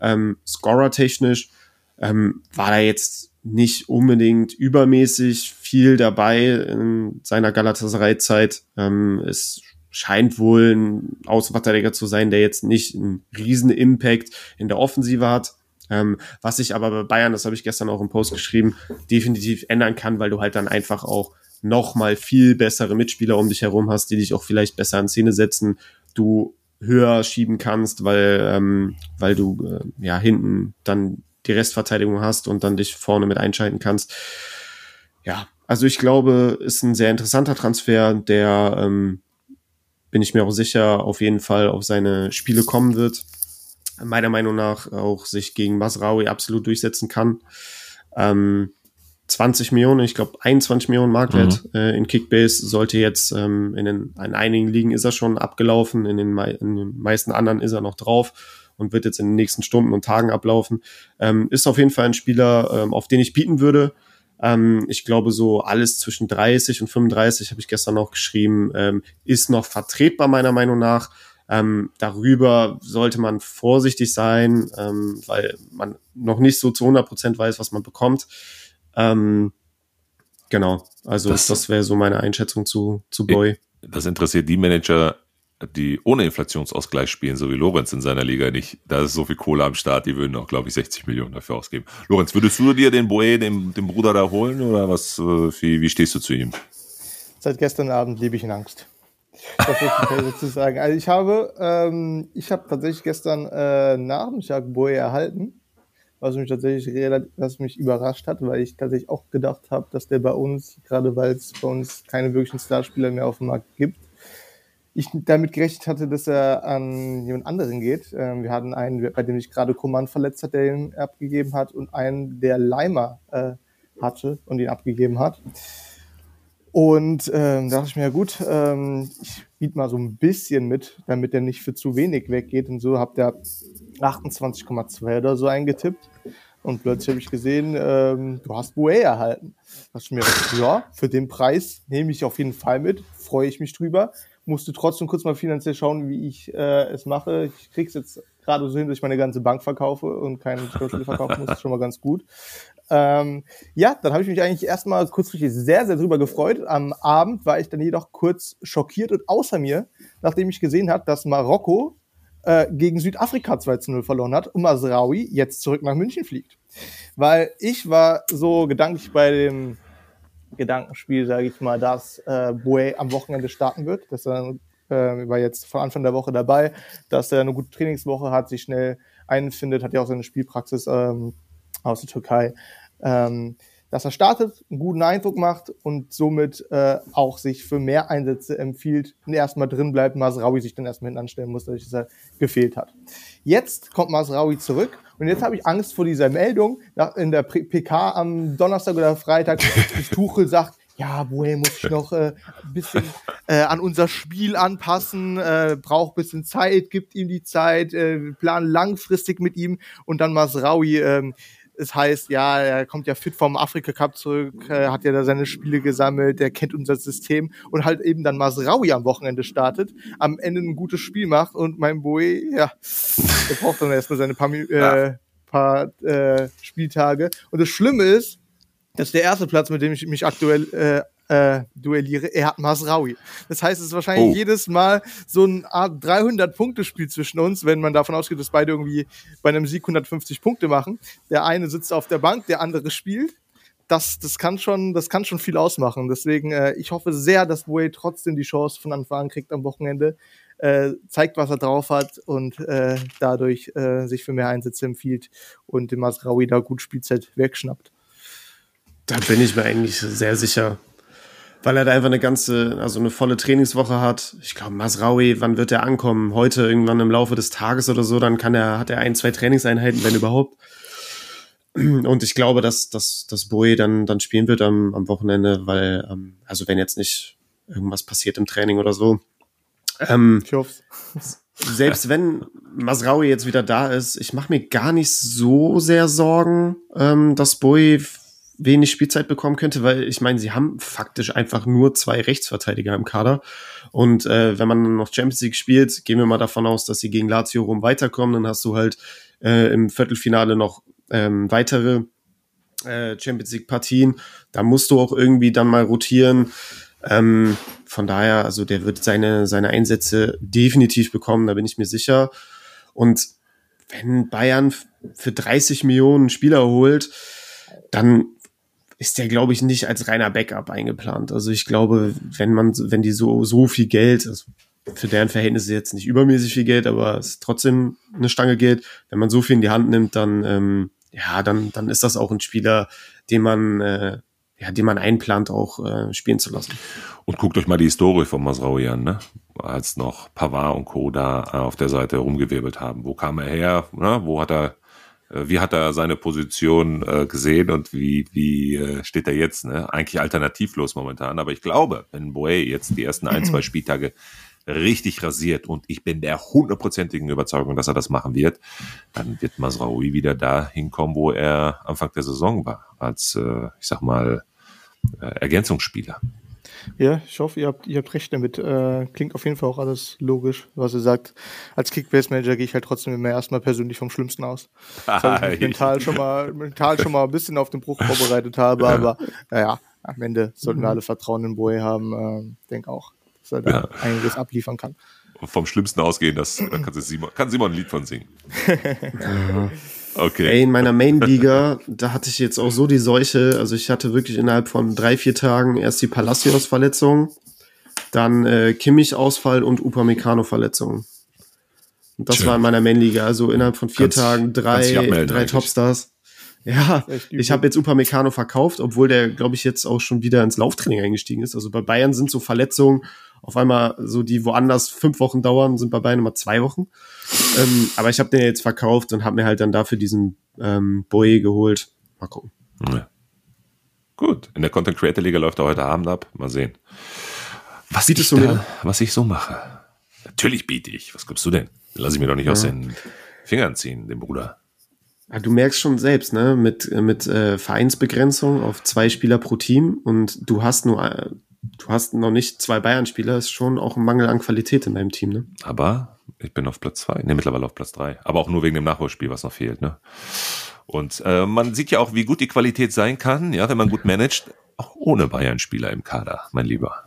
Ähm, Scorer-technisch ähm, war da jetzt nicht unbedingt übermäßig viel dabei in seiner Galatasaray-Zeit. Ähm, es scheint wohl ein Außenverteidiger zu sein, der jetzt nicht einen riesen Impact in der Offensive hat. Ähm, was sich aber bei Bayern, das habe ich gestern auch im Post geschrieben, definitiv ändern kann, weil du halt dann einfach auch noch mal viel bessere Mitspieler um dich herum hast, die dich auch vielleicht besser in Szene setzen. Du höher schieben kannst, weil ähm, weil du äh, ja hinten dann die Restverteidigung hast und dann dich vorne mit einschalten kannst. Ja, also ich glaube, ist ein sehr interessanter Transfer, der ähm, bin ich mir auch sicher, auf jeden Fall auf seine Spiele kommen wird. Meiner Meinung nach auch sich gegen Masraui absolut durchsetzen kann. Ähm, 20 Millionen, ich glaube 21 Millionen Marktwert mhm. äh, in Kickbase sollte jetzt ähm, in, den, in einigen Ligen ist er schon abgelaufen, in den, in den meisten anderen ist er noch drauf und wird jetzt in den nächsten Stunden und Tagen ablaufen. Ähm, ist auf jeden Fall ein Spieler, ähm, auf den ich bieten würde. Ähm, ich glaube, so alles zwischen 30 und 35, habe ich gestern noch geschrieben, ähm, ist noch vertretbar meiner Meinung nach. Ähm, darüber sollte man vorsichtig sein, ähm, weil man noch nicht so zu 100 Prozent weiß, was man bekommt. Ähm, genau, also das, das wäre so meine Einschätzung zu, zu Boy. Das interessiert die Manager, die ohne Inflationsausgleich spielen, so wie Lorenz in seiner Liga nicht. Da ist so viel Kohle am Start, die würden auch, glaube ich, 60 Millionen dafür ausgeben. Lorenz, würdest du dir den Boe, den, den Bruder da holen oder was, äh, wie, wie stehst du zu ihm? Seit gestern Abend lebe ich in Angst. Das muss ich dazu sagen. Also ich habe, ähm, ich habe tatsächlich gestern äh, Nachmittag Boe erhalten, was mich tatsächlich was mich überrascht hat, weil ich tatsächlich auch gedacht habe, dass der bei uns, gerade weil es bei uns keine wirklichen Starspieler mehr auf dem Markt gibt, ich damit gerechnet hatte, dass er an jemand anderen geht. Ähm, wir hatten einen, bei dem sich gerade Kuman verletzt hat, der ihn abgegeben hat, und einen, der Leimer äh, hatte und ihn abgegeben hat. Und ähm, da dachte ich mir, ja gut, ähm, ich biete mal so ein bisschen mit, damit er nicht für zu wenig weggeht. Und so habt ihr 28,2 oder so eingetippt. Und plötzlich habe ich gesehen, ähm, du hast Bouet erhalten. Da dachte ich mir, ja, für den Preis nehme ich auf jeden Fall mit, freue ich mich drüber musste trotzdem kurz mal finanziell schauen, wie ich äh, es mache. Ich krieg's jetzt gerade so hin, dass ich meine ganze Bank verkaufe und keinen Steuerschulden verkaufen muss. Ist schon mal ganz gut. Ähm, ja, dann habe ich mich eigentlich erstmal kurzfristig sehr, sehr drüber gefreut. Am Abend war ich dann jedoch kurz schockiert und außer mir, nachdem ich gesehen habe, dass Marokko äh, gegen Südafrika 2 zu 0 verloren hat und Masraoui jetzt zurück nach München fliegt. Weil ich war so gedanklich bei dem Gedankenspiel, sage ich mal, dass äh, Boe am Wochenende starten wird, dass er äh, war jetzt von Anfang der Woche dabei, dass er eine gute Trainingswoche hat, sich schnell einfindet, hat ja auch seine Spielpraxis ähm, aus der Türkei. Ähm, dass er startet, einen guten Eindruck macht und somit äh, auch sich für mehr Einsätze empfiehlt und erstmal drin bleibt, Masraui sich dann erstmal hinten anstellen muss, dass er gefehlt hat. Jetzt kommt Masraui zurück und jetzt habe ich Angst vor dieser Meldung in der PK am Donnerstag oder Freitag, dass Tuchel sagt, ja, woher muss ich noch äh, ein bisschen äh, an unser Spiel anpassen, äh, braucht bisschen Zeit, gibt ihm die Zeit, äh, plan langfristig mit ihm. Und dann Masraui äh, es heißt, ja, er kommt ja fit vom Afrika Cup zurück, äh, hat ja da seine Spiele gesammelt, der kennt unser System und halt eben dann Masraui am Wochenende startet, am Ende ein gutes Spiel macht und mein Boy, ja, der braucht dann erstmal seine paar, äh, paar äh, Spieltage. Und das Schlimme ist, das ist der erste Platz, mit dem ich mich aktuell äh, äh, duelliere, er hat Masraui. Das heißt, es ist wahrscheinlich oh. jedes Mal so ein Art 300-Punkte-Spiel zwischen uns, wenn man davon ausgeht, dass beide irgendwie bei einem Sieg 150 Punkte machen. Der eine sitzt auf der Bank, der andere spielt. Das, das, kann, schon, das kann schon viel ausmachen. Deswegen, äh, ich hoffe sehr, dass Boe trotzdem die Chance von Anfang an kriegt am Wochenende. Äh, zeigt, was er drauf hat und äh, dadurch äh, sich für mehr Einsätze empfiehlt und dem Masraui da gut Spielzeit wegschnappt. Da bin ich mir eigentlich sehr sicher weil er da einfach eine ganze, also eine volle Trainingswoche hat. Ich glaube, Masraui, wann wird er ankommen? Heute irgendwann im Laufe des Tages oder so, dann kann er, hat er ein, zwei Trainingseinheiten, wenn überhaupt. Und ich glaube, dass, dass, dass Boe dann, dann spielen wird am, am Wochenende, weil, ähm, also wenn jetzt nicht irgendwas passiert im Training oder so. Ähm, ich hoffe Selbst wenn Masraui jetzt wieder da ist, ich mache mir gar nicht so sehr Sorgen, ähm, dass Boe wenig Spielzeit bekommen könnte, weil ich meine, sie haben faktisch einfach nur zwei Rechtsverteidiger im Kader. Und äh, wenn man noch Champions League spielt, gehen wir mal davon aus, dass sie gegen Lazio rum weiterkommen, dann hast du halt äh, im Viertelfinale noch ähm, weitere äh, Champions League Partien. Da musst du auch irgendwie dann mal rotieren. Ähm, von daher, also der wird seine, seine Einsätze definitiv bekommen, da bin ich mir sicher. Und wenn Bayern für 30 Millionen Spieler holt, dann ist der, glaube ich, nicht als reiner Backup eingeplant. Also ich glaube, wenn man, wenn die so, so viel Geld, also für deren Verhältnisse jetzt nicht übermäßig viel Geld, aber es ist trotzdem eine Stange Geld, wenn man so viel in die Hand nimmt, dann, ähm, ja, dann, dann ist das auch ein Spieler, den man, äh, ja, den man einplant, auch äh, spielen zu lassen. Und guckt euch mal die Historie von Masraoui an, ne? Als noch Pavard und Co. da äh, auf der Seite rumgewirbelt haben. Wo kam er her? Ne? Wo hat er wie hat er seine Position äh, gesehen und wie, wie äh, steht er jetzt? Ne? Eigentlich alternativlos momentan. Aber ich glaube, wenn Boe jetzt die ersten ein, zwei Spieltage richtig rasiert und ich bin der hundertprozentigen Überzeugung, dass er das machen wird, dann wird Masraoui wieder da hinkommen, wo er Anfang der Saison war, als, äh, ich sag mal, äh, Ergänzungsspieler. Ja, ich hoffe, ihr habt, ihr habt recht damit. Äh, klingt auf jeden Fall auch alles logisch, was ihr sagt. Als Kickbase-Manager gehe ich halt trotzdem immer erstmal persönlich vom Schlimmsten aus. Weil ich mental schon mal, mental schon mal ein bisschen auf den Bruch vorbereitet habe, aber naja, am Ende sollten wir mhm. alle Vertrauen in Boe haben. Äh, denke auch, dass er da ja. einiges abliefern kann. Vom Schlimmsten ausgehen, das da kann Simon, kann Simon ein Lied von singen. Okay. Ey, in meiner Main-Liga, da hatte ich jetzt auch so die Seuche. Also ich hatte wirklich innerhalb von drei, vier Tagen erst die Palacios-Verletzung, dann äh, Kimmich-Ausfall und Upamecano-Verletzung. Und das Schön. war in meiner Main-Liga. Also innerhalb von vier kannst, Tagen drei, drei Topstars. Ja, ich habe jetzt Upamecano verkauft, obwohl der, glaube ich, jetzt auch schon wieder ins Lauftraining eingestiegen ist. Also bei Bayern sind so Verletzungen auf einmal so, die woanders fünf Wochen dauern, sind bei Bayern immer zwei Wochen. Ähm, aber ich habe den jetzt verkauft und habe mir halt dann dafür diesen ähm, Boy geholt. Mal gucken. Ja. Gut, in der Content Creator Liga läuft er heute Abend ab. Mal sehen. Was, Bietest ich, da, was ich so mache. Natürlich biete ich. Was gibst du denn? Lass ich mir doch nicht ja. aus den Fingern ziehen, den Bruder. Ja, du merkst schon selbst, ne, mit, mit äh, Vereinsbegrenzung auf zwei Spieler pro Team und du hast nur, äh, du hast noch nicht zwei Bayern-Spieler, ist schon auch ein Mangel an Qualität in deinem Team, ne? Aber ich bin auf Platz zwei, ne, mittlerweile auf Platz drei. Aber auch nur wegen dem Nachholspiel, was noch fehlt, ne? Und äh, man sieht ja auch, wie gut die Qualität sein kann, ja, wenn man gut managt, auch ohne Bayern-Spieler im Kader, mein Lieber.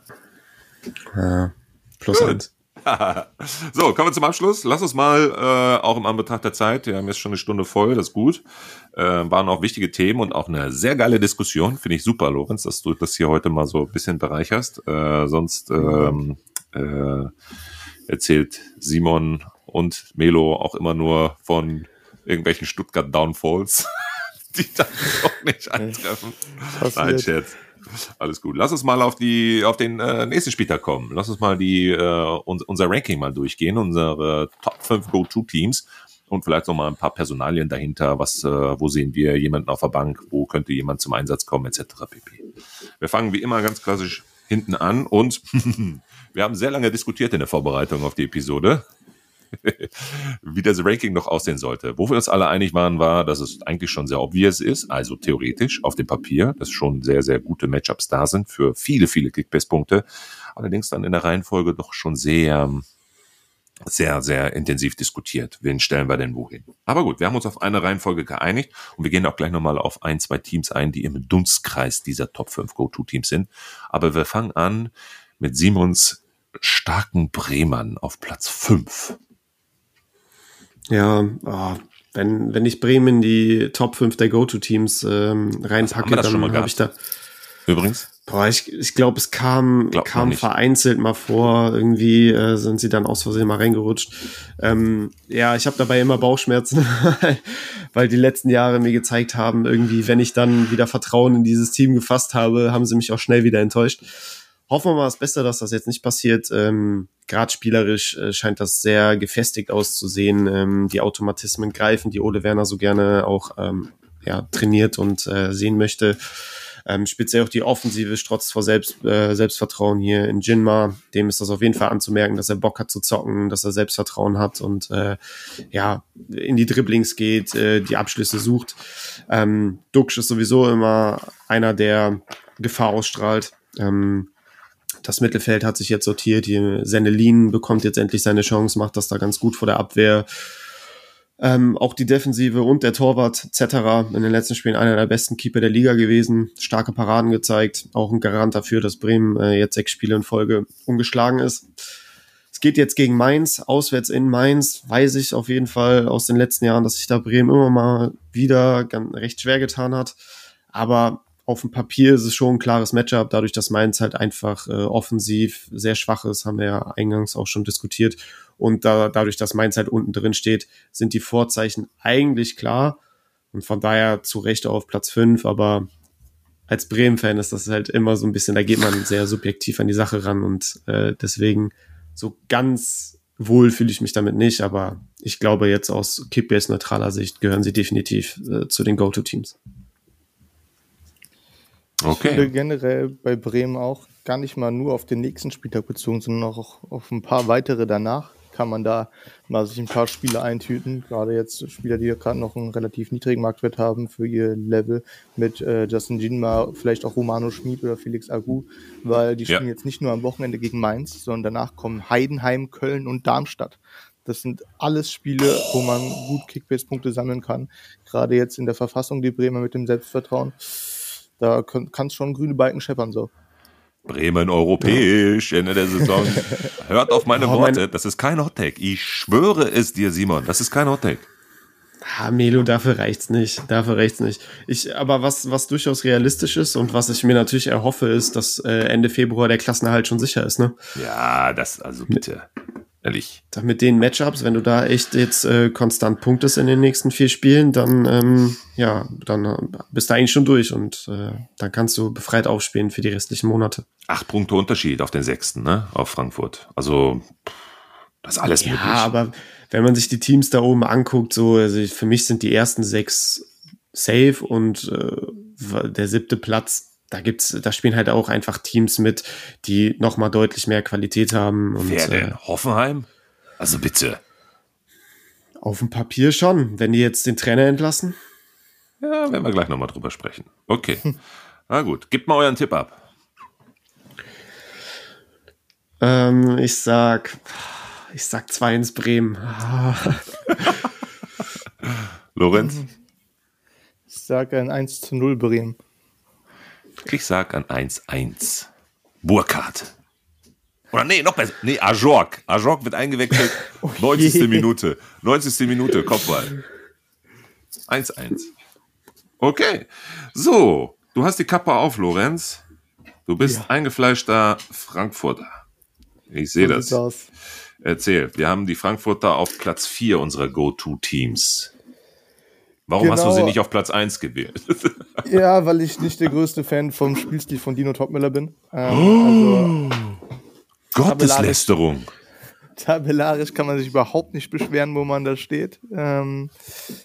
Ja, plus gut. eins. so, kommen wir zum Abschluss. Lass uns mal, äh, auch im Anbetracht der Zeit, wir haben jetzt schon eine Stunde voll, das ist gut, äh, waren auch wichtige Themen und auch eine sehr geile Diskussion. Finde ich super, Lorenz, dass du das hier heute mal so ein bisschen bereicherst. Äh, sonst ähm, äh, erzählt Simon und Melo auch immer nur von irgendwelchen Stuttgart Downfalls, die dann auch nicht eintreffen. Nein, Scherz. Alles gut. Lass uns mal auf die auf den äh, nächsten Spieltag kommen. Lass uns mal die äh, uns, unser Ranking mal durchgehen, unsere Top 5 Go-To-Teams und vielleicht noch mal ein paar Personalien dahinter. Was, äh, wo sehen wir jemanden auf der Bank? Wo könnte jemand zum Einsatz kommen, etc. pp. Wir fangen wie immer ganz klassisch hinten an und wir haben sehr lange diskutiert in der Vorbereitung auf die Episode. wie das Ranking noch aussehen sollte. Wo wir uns alle einig waren, war, dass es eigentlich schon sehr obvious ist, also theoretisch auf dem Papier, dass schon sehr, sehr gute Matchups da sind für viele, viele Kickbase-Punkte. Allerdings dann in der Reihenfolge doch schon sehr, sehr, sehr intensiv diskutiert. Wen stellen wir denn wohin? Aber gut, wir haben uns auf eine Reihenfolge geeinigt und wir gehen auch gleich nochmal auf ein, zwei Teams ein, die im Dunstkreis dieser Top 5 Go-To-Teams sind. Aber wir fangen an mit Simons starken Bremern auf Platz 5. Ja, oh, wenn, wenn ich Bremen in die Top 5 der Go-To-Teams ähm, reinpacke, dann habe ich da. Übrigens? Boah, ich, ich glaube, es kam, kam vereinzelt mal vor. Irgendwie äh, sind sie dann aus Versehen mal reingerutscht. Ähm, ja, ich habe dabei immer Bauchschmerzen, weil die letzten Jahre mir gezeigt haben, irgendwie, wenn ich dann wieder Vertrauen in dieses Team gefasst habe, haben sie mich auch schnell wieder enttäuscht. Hoffen wir mal das Beste, dass das jetzt nicht passiert. Ähm, Gerade spielerisch äh, scheint das sehr gefestigt auszusehen. Ähm, die Automatismen greifen, die Ole Werner so gerne auch ähm, ja, trainiert und äh, sehen möchte. Ähm, speziell auch die Offensive strotzt vor Selbst, äh, Selbstvertrauen hier in Jinma. Dem ist das auf jeden Fall anzumerken, dass er Bock hat zu zocken, dass er Selbstvertrauen hat und äh, ja, in die Dribblings geht, äh, die Abschlüsse sucht. Ähm, Duxch ist sowieso immer einer, der Gefahr ausstrahlt. Ähm, das Mittelfeld hat sich jetzt sortiert. Die Senelin bekommt jetzt endlich seine Chance, macht das da ganz gut vor der Abwehr. Ähm, auch die Defensive und der Torwart Zetterer in den letzten Spielen einer der besten Keeper der Liga gewesen. Starke Paraden gezeigt. Auch ein Garant dafür, dass Bremen äh, jetzt sechs Spiele in Folge ungeschlagen ist. Es geht jetzt gegen Mainz, auswärts in Mainz. Weiß ich auf jeden Fall aus den letzten Jahren, dass sich da Bremen immer mal wieder ganz, recht schwer getan hat. Aber auf dem Papier ist es schon ein klares Matchup, dadurch, dass Mainz halt einfach äh, offensiv sehr schwach ist, haben wir ja eingangs auch schon diskutiert. Und da, dadurch, dass Mainz halt unten drin steht, sind die Vorzeichen eigentlich klar. Und von daher zu Recht auf Platz fünf. aber als Bremen-Fan ist das halt immer so ein bisschen, da geht man sehr subjektiv an die Sache ran und äh, deswegen so ganz wohl fühle ich mich damit nicht, aber ich glaube jetzt aus Kickbase neutraler Sicht gehören sie definitiv äh, zu den Go-To-Teams. Okay. Generell bei Bremen auch gar nicht mal nur auf den nächsten Spieltag bezogen, sondern auch auf ein paar weitere danach kann man da mal sich ein paar Spiele eintüten. Gerade jetzt Spieler, die ja gerade noch einen relativ niedrigen Marktwert haben für ihr Level mit äh, Justin Jinma, vielleicht auch Romano Schmid oder Felix Agu, weil die ja. spielen jetzt nicht nur am Wochenende gegen Mainz, sondern danach kommen Heidenheim, Köln und Darmstadt. Das sind alles Spiele, wo man gut Kickbase-Punkte sammeln kann. Gerade jetzt in der Verfassung, die Bremer mit dem Selbstvertrauen da kann es schon grüne Balken scheppern so. Bremen europäisch Ende der Saison. Hört auf meine oh, Worte, das ist kein Hottake. Ich schwöre es dir, Simon, das ist kein Hottake. Ah, Melo, dafür reicht's nicht. Dafür reicht's nicht. Ich, aber was, was durchaus realistisch ist und was ich mir natürlich erhoffe, ist, dass äh, Ende Februar der Klassenerhalt schon sicher ist, ne? Ja, das, also bitte. Ehrlich. Mit den Matchups, wenn du da echt jetzt äh, konstant punktest in den nächsten vier Spielen, dann ähm, ja, dann äh, bist du eigentlich schon durch und äh, dann kannst du befreit aufspielen für die restlichen Monate. Acht Punkte Unterschied auf den sechsten, ne? Auf Frankfurt. Also das ist alles ja, möglich. Ja, aber wenn man sich die Teams da oben anguckt, so, also für mich sind die ersten sechs safe und äh, der siebte Platz da gibt's, da spielen halt auch einfach Teams mit, die noch mal deutlich mehr Qualität haben. Und, Wer denn? Äh, Hoffenheim? Also bitte. Auf dem Papier schon, wenn die jetzt den Trainer entlassen. Ja, werden wir gleich noch mal drüber sprechen. Okay. Na gut, gebt mal euren Tipp ab. Ähm, ich sag, ich sag 2 ins Bremen. Lorenz? Ich sage ein 1 zu 0 Bremen. Ich sag an 1-1. Burkhardt. Oder nee, noch besser. Nee, Ajork. Ajork wird eingewechselt. 90. Minute. 90. Minute, Kopfball. 1-1. Okay. So, du hast die Kappe auf, Lorenz. Du bist Ja. eingefleischter Frankfurter. Ich sehe das. Erzähl, wir haben die Frankfurter auf Platz 4 unserer Go-To-Teams. Warum hast du Genau. sie nicht auf Platz 1 gewählt? Ja, weil ich nicht der größte Fan vom Spielstil von Dino Topmüller bin. Ähm, also Gotteslästerung. Tabellarisch kann man sich überhaupt nicht beschweren, wo man da steht. Ähm,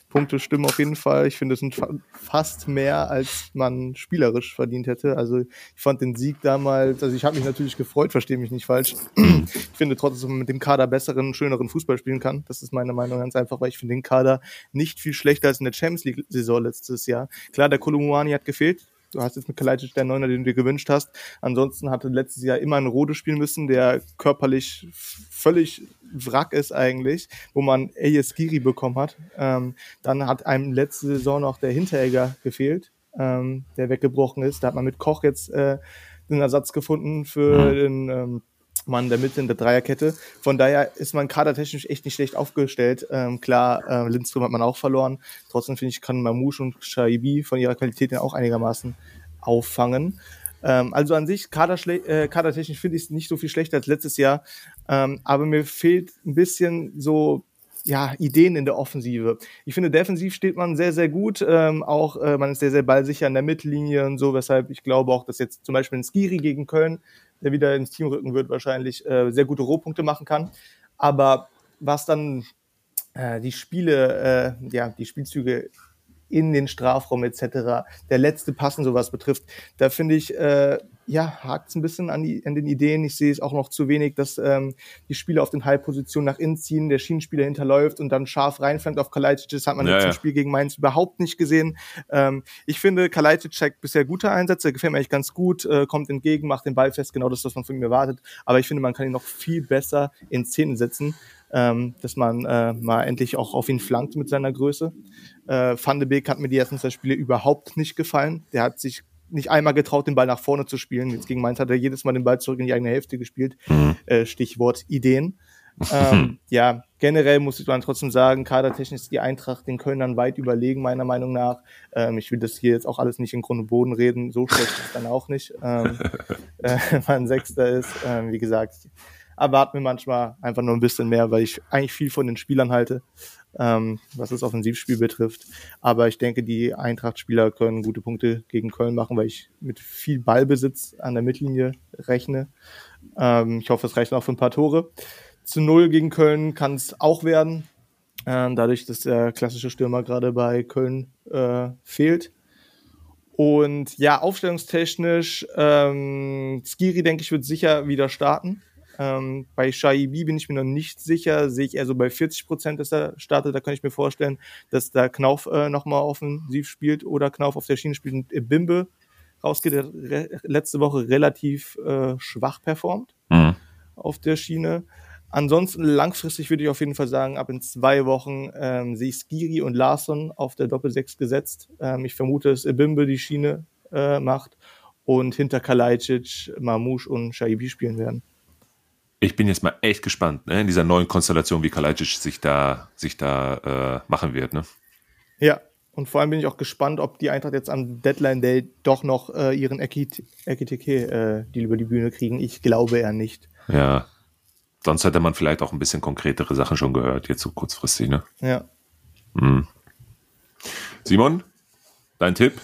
Punkte stimmen auf jeden Fall. Ich finde, es sind fa fast mehr, als man spielerisch verdient hätte. Also ich fand den Sieg damals, also ich habe mich natürlich gefreut, verstehe mich nicht falsch. ich finde trotzdem, dass man mit dem Kader besseren, schöneren Fußball spielen kann. Das ist meine Meinung ganz einfach, weil ich finde den Kader nicht viel schlechter als in der Champions League-Saison letztes Jahr. Klar, der Kolumuani hat gefehlt. Du hast jetzt mit Kalajdzic der Neuner, den du dir gewünscht hast. Ansonsten hatte letztes Jahr immer ein Rode spielen müssen, der körperlich völlig Wrack ist eigentlich, wo man Elias Giri bekommen hat. Ähm, dann hat einem letzte Saison noch der Hinteregger gefehlt, ähm, der weggebrochen ist. Da hat man mit Koch jetzt äh, einen Ersatz gefunden für den ähm, Mann der Mitte in der Dreierkette. Von daher ist man kadertechnisch echt nicht schlecht aufgestellt. Ähm, klar, äh, Lindström hat man auch verloren. Trotzdem finde ich, kann Mamouche und Shaibi von ihrer Qualität her auch einigermaßen auffangen. Ähm, also an sich, kaderschle- äh, kadertechnisch finde ich es nicht so viel schlechter als letztes Jahr. Ähm, aber mir fehlt ein bisschen so ja, Ideen in der Offensive. Ich finde, defensiv steht man sehr, sehr gut. Ähm, auch äh, man ist sehr, sehr ballsicher in der Mittellinie und so, weshalb ich glaube auch, dass jetzt zum Beispiel ein Skiri gegen Köln, der wieder ins Team rücken wird, wahrscheinlich äh, sehr gute Rohpunkte machen kann. Aber was dann äh, die Spiele, äh, ja, die Spielzüge in den Strafraum etc., der letzte Pass und sowas betrifft, da finde ich, äh, ja, hakt es ein bisschen an, die, an den Ideen. Ich sehe es auch noch zu wenig, dass ähm, die Spieler auf den Halbpositionen nach innen ziehen, der Schienenspieler hinterläuft und dann scharf reinflankt auf Kalajdzic. Das hat man Ja, jetzt ja. im Spiel gegen Mainz überhaupt nicht gesehen. Ähm, ich finde, Kalajdzic zeigt bisher gute Einsätze, gefällt mir eigentlich ganz gut, äh, kommt entgegen, macht den Ball fest, genau das, was man von ihm erwartet. Aber ich finde, man kann ihn noch viel besser in Szene setzen, ähm, dass man äh, mal endlich auch auf ihn flankt mit seiner Größe. Äh, Van de Beek hat mir die ersten zwei Spiele überhaupt nicht gefallen. Der hat sich nicht einmal getraut, den Ball nach vorne zu spielen. Jetzt gegen Mainz hat er jedes Mal den Ball zurück in die eigene Hälfte gespielt. Äh, Stichwort Ideen. ähm, ja, generell muss ich dann trotzdem sagen, kadertechnisch ist die Eintracht den Kölnern weit überlegen, meiner Meinung nach. Ähm, ich will das hier jetzt auch alles nicht in Grund und Boden reden, so schlecht ist es dann auch nicht, ähm, äh, wenn man Sechster ist. Ähm, wie gesagt, erwarten mir manchmal einfach nur ein bisschen mehr, weil ich eigentlich viel von den Spielern halte, ähm, was das Offensivspiel betrifft. Aber ich denke, die Eintracht-Spieler können gute Punkte gegen Köln machen, weil ich mit viel Ballbesitz an der Mittellinie rechne. Ähm, ich hoffe, es reicht auch für ein paar Tore. Zu null gegen Köln kann es auch werden, ähm, dadurch, dass der klassische Stürmer gerade bei Köln äh, fehlt. Und ja, aufstellungstechnisch, ähm, Skiri, denke ich, wird sicher wieder starten. Ähm, bei Shaibi bin ich mir noch nicht sicher, sehe ich eher so bei 40 Prozent, dass er startet. Da kann ich mir vorstellen, dass da Knauf äh, nochmal offensiv spielt oder Knauf auf der Schiene spielt und Bimbe rausgeht. Der letzte Woche relativ äh, schwach performt Mhm. auf der Schiene. Ansonsten langfristig würde ich auf jeden Fall sagen, ab in zwei Wochen ähm, sehe ich Skiri und Larsson auf der Doppel-6 gesetzt. Ähm, ich vermute, dass Ebimbe die Schiene äh, macht und hinter Kalajdzic, Mamouche und Shaibi spielen werden. Ich bin jetzt mal echt gespannt, ne, in dieser neuen Konstellation, wie Kalajdzic sich da, sich da äh, machen wird. Ne? Ja, und vor allem bin ich auch gespannt, ob die Eintracht jetzt am Deadline Day doch noch äh, ihren Ekiteke äh, die über die Bühne kriegen. Ich glaube eher nicht. Ja. Sonst hätte man vielleicht auch ein bisschen konkretere Sachen schon gehört, jetzt so kurzfristig. Ne? Ja. Simon, dein Tipp?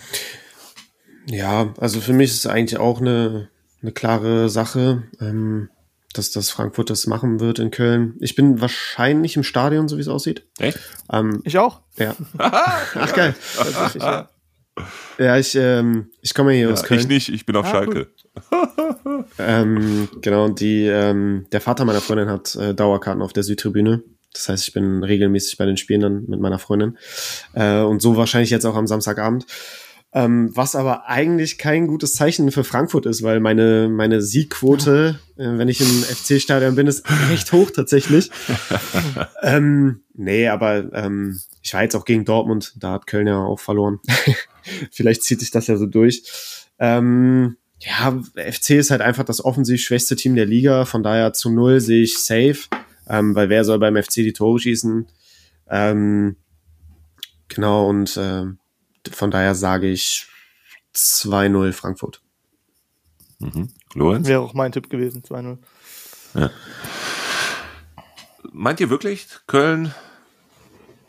Ja, also für mich ist es eigentlich auch eine, eine klare Sache, ähm, dass das Frankfurt das machen wird in Köln. Ich bin wahrscheinlich im Stadion, so wie es aussieht. Echt? Ähm, Ich auch. ja. Ach geil. Ja. Ja, ich, ähm, ich komme ja hier aus Köln. ich nicht, ich bin auf Ah, Schalke. Ähm, genau, die, ähm, der Vater meiner Freundin hat äh, Dauerkarten auf der Südtribüne. Das heißt, ich bin regelmäßig bei den Spielen dann mit meiner Freundin. Äh, und so wahrscheinlich jetzt auch am Samstagabend. Ähm, was aber eigentlich kein gutes Zeichen für Frankfurt ist, weil meine, meine Siegquote, äh, wenn ich im FC-Stadion bin, ist recht hoch tatsächlich. ähm, nee, aber ähm, ich war jetzt auch gegen Dortmund, da hat Köln ja auch verloren. Vielleicht zieht sich das ja so durch. Ähm, ja, FC ist halt einfach das offensiv schwächste Team der Liga. Von daher zu null sehe ich safe, ähm, weil wer soll beim FC die Tore schießen? Ähm, genau, und äh, von daher sage ich 2-0 Frankfurt. Mhm. Lorenz? Wäre auch mein Tipp gewesen, 2-0. Ja. Meint ihr wirklich, Köln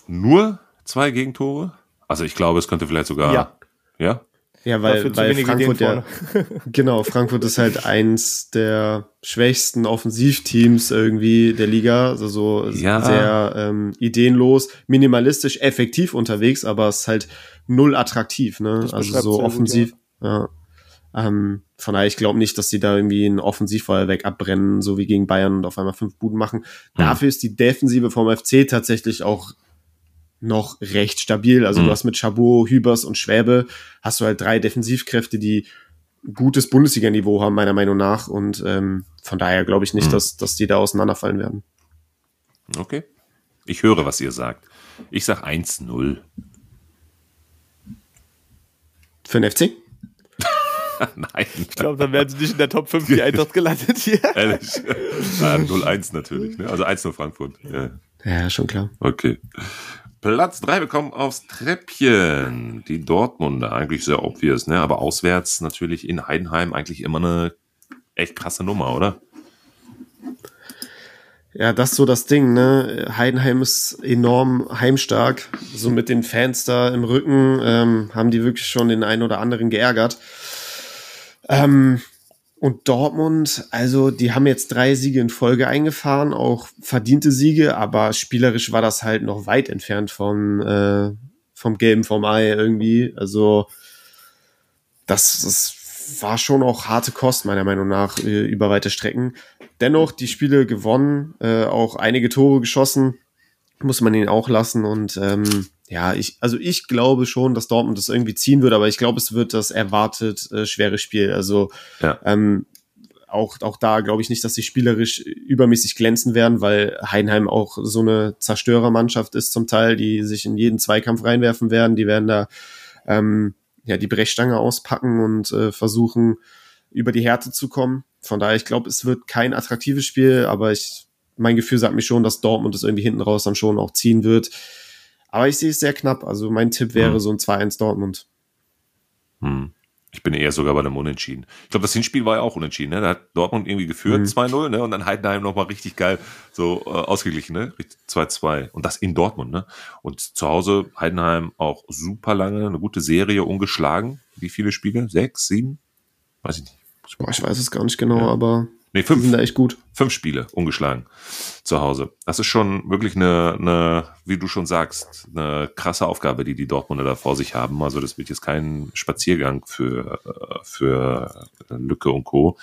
nur zwei Gegentore? Also ich glaube, es könnte vielleicht sogar. Ja. Ja? Ja, weil, weil Frankfurt ja, genau, Frankfurt ist halt eins der schwächsten Offensivteams irgendwie der Liga, also so ja. sehr ähm, ideenlos, minimalistisch, effektiv unterwegs, aber es ist halt null attraktiv, ne? Das also so offensiv. Gut, ja. ja. Ähm, von daher, ich glaube nicht, dass sie da irgendwie ein Offensivfeuerwerk abbrennen, so wie gegen Bayern und auf einmal fünf Buden machen. Mhm. Dafür ist die Defensive vom FC tatsächlich auch noch recht stabil. Also mhm. du hast mit Chabot, Hübers und Schwäbe hast du halt drei Defensivkräfte, die gutes Bundesliga-Niveau haben, meiner Meinung nach. Und ähm, von daher glaube ich nicht, mhm. dass, dass die da auseinanderfallen werden. Okay. Ich höre, was ihr sagt. Ich sag 1-0. Für den FC? Nein. Ich glaube, dann werden sie nicht in der Top 5 die Eintracht gelandet hier. Ehrlich. Ja, 0-1 natürlich. Ne? Also 1-0 Frankfurt. Ja. ja, schon klar. Okay. Platz 3, wir kommen aufs Treppchen. Die Dortmunder, eigentlich sehr obvious, ne? Aber auswärts natürlich in Heidenheim eigentlich immer eine echt krasse Nummer, oder? Ja, das ist so das Ding, ne? Heidenheim ist enorm heimstark. So mit den Fans da im Rücken ähm, haben die wirklich schon den einen oder anderen geärgert. Ähm, und Dortmund, also die haben jetzt drei Siege in Folge eingefahren, auch verdiente Siege, aber spielerisch war das halt noch weit entfernt vom, äh, vom Gelben vom Ei irgendwie. Also das, das war schon auch harte Kost, meiner Meinung nach, äh, über weite Strecken. Dennoch die Spiele gewonnen, äh, auch einige Tore geschossen, muss man ihn auch lassen. Und ähm, ja, ich, also ich glaube schon, dass Dortmund das irgendwie ziehen wird, aber ich glaube, es wird das erwartet äh, schwere Spiel. Also ja. ähm, auch, auch da glaube ich nicht, dass sie spielerisch übermäßig glänzen werden, weil Heidenheim auch so eine Zerstörermannschaft ist zum Teil, die sich in jeden Zweikampf reinwerfen werden. Die werden da ähm, ja die Brechstange auspacken und äh, versuchen, über die Härte zu kommen. Von daher, ich glaube, es wird kein attraktives Spiel, aber ich, mein Gefühl sagt mir schon, dass Dortmund es irgendwie hinten raus dann schon auch ziehen wird. Aber ich sehe es sehr knapp. Also mein Tipp wäre hm. so ein 2-1 Dortmund. Hm. Ich bin eher sogar bei dem Unentschieden. Ich glaube, das Hinspiel war ja auch unentschieden. Ne? Da hat Dortmund irgendwie geführt, mhm. 2-0, ne? und dann Heidenheim nochmal richtig geil so äh, ausgeglichen, ne? 2-2. Und das in Dortmund. Ne? Und zu Hause Heidenheim auch super lange, eine gute Serie, ungeschlagen. Wie viele Spiele? Sechs, sieben? Weiß ich nicht. Boah, ich weiß es gar nicht genau, ja. aber Nee, fünf. sind da echt gut. Fünf Spiele ungeschlagen zu Hause. Das ist schon wirklich eine, eine, wie du schon sagst, eine krasse Aufgabe, die die Dortmunder da vor sich haben. Also das wird jetzt kein Spaziergang für, für Lücke und Co.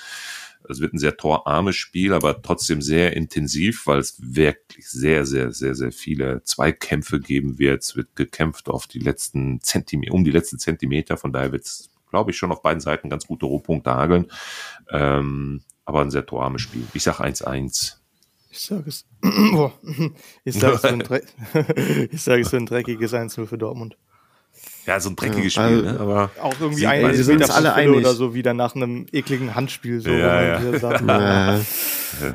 Es wird ein sehr torarmes Spiel, aber trotzdem sehr intensiv, weil es wirklich sehr, sehr, sehr, sehr viele Zweikämpfe geben wird. Es wird gekämpft auf die letzten Zentimeter, um die letzten Zentimeter. Von daher wird es, glaube ich, schon auf beiden Seiten ganz gute Rohpunkte hageln. Ähm, aber ein sehr torarmes Spiel. Ich sag 1-1. Ich sage es. ich sage es, so sag es so ein dreckiges 1-0 für Dortmund. Ja, so ein dreckiges ja, Spiel, also, ne? aber auch irgendwie ein wir sind uns alle einig oder so wieder nach einem ekligen Handspiel so. Ja, ja. Sagen, ja.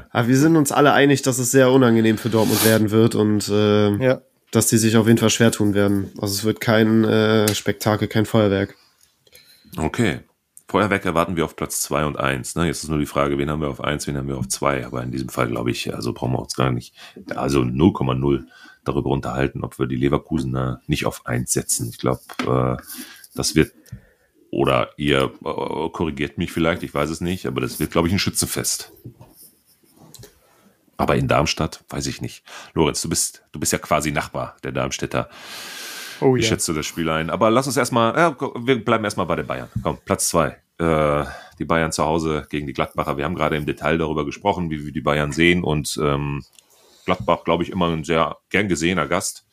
Aber wir sind uns alle einig, dass es sehr unangenehm für Dortmund werden wird und äh, ja. dass die sich auf jeden Fall schwer tun werden. Also es wird kein äh, Spektakel, kein Feuerwerk. Okay. Feuerwerk erwarten wir auf Platz 2 und 1. Ne? Jetzt ist nur die Frage, wen haben wir auf 1, wen haben wir auf 2. Aber in diesem Fall glaube ich, also brauchen wir uns gar nicht, also 0,0 darüber unterhalten, ob wir die Leverkusener nicht auf 1 setzen. Ich glaube, äh, das wird, oder ihr äh, korrigiert mich vielleicht, ich weiß es nicht, aber das wird, glaube ich, ein Schützenfest. Aber in Darmstadt, weiß ich nicht. Lorenz, du bist, du bist ja quasi Nachbar der Darmstädter. Oh, ich ja. schätze das Spiel ein. Aber lass uns erstmal, ja, wir bleiben erstmal bei den Bayern. Komm, Platz zwei. Äh, die Bayern zu Hause gegen die Gladbacher. Wir haben gerade im Detail darüber gesprochen, wie wir die Bayern sehen. Und ähm, Gladbach, glaube ich, immer ein sehr gern gesehener Gast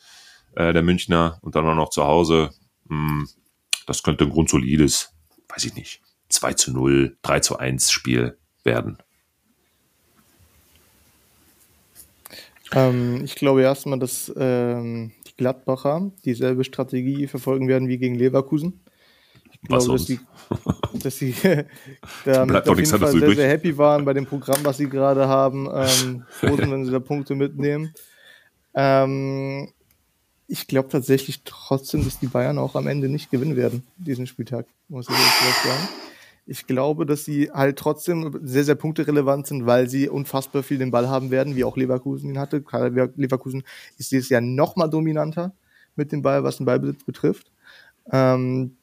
äh, der Münchner. Und dann auch noch zu Hause. Hm, das könnte ein grundsolides, weiß ich nicht, 2 zu 0, 3 zu 1 Spiel werden. Ähm, ich glaube erstmal, dass ähm, Gladbacher dieselbe Strategie verfolgen werden wie gegen Leverkusen. Ich glaube, dass sie, dass sie damit auf jeden Fall sehr, sehr happy waren bei dem Programm, was sie gerade haben. Ähm, wenn sie da Punkte mitnehmen. Ähm, ich glaube tatsächlich trotzdem, dass die Bayern auch am Ende nicht gewinnen werden, diesen Spieltag, muss ich jetzt sagen. Ich glaube, dass sie halt trotzdem sehr, sehr punkterelevant sind, weil sie unfassbar viel den Ball haben werden, wie auch Leverkusen ihn hatte. Leverkusen ist dieses Jahr noch mal dominanter mit dem Ball, was den Ballbesitz betrifft. Ähm,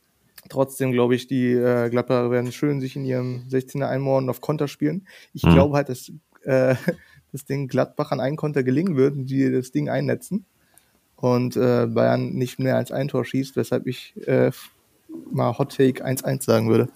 trotzdem glaube ich, die äh, Gladbacher werden schön sich in ihrem 16er einmorden auf Konter spielen. Ich mhm. glaube halt, dass äh, das Ding Gladbach an einen Konter gelingen wird und die das Ding einnetzen und äh, Bayern nicht mehr als ein Tor schießt, weshalb ich äh, mal Hot Take 1-1 sagen würde.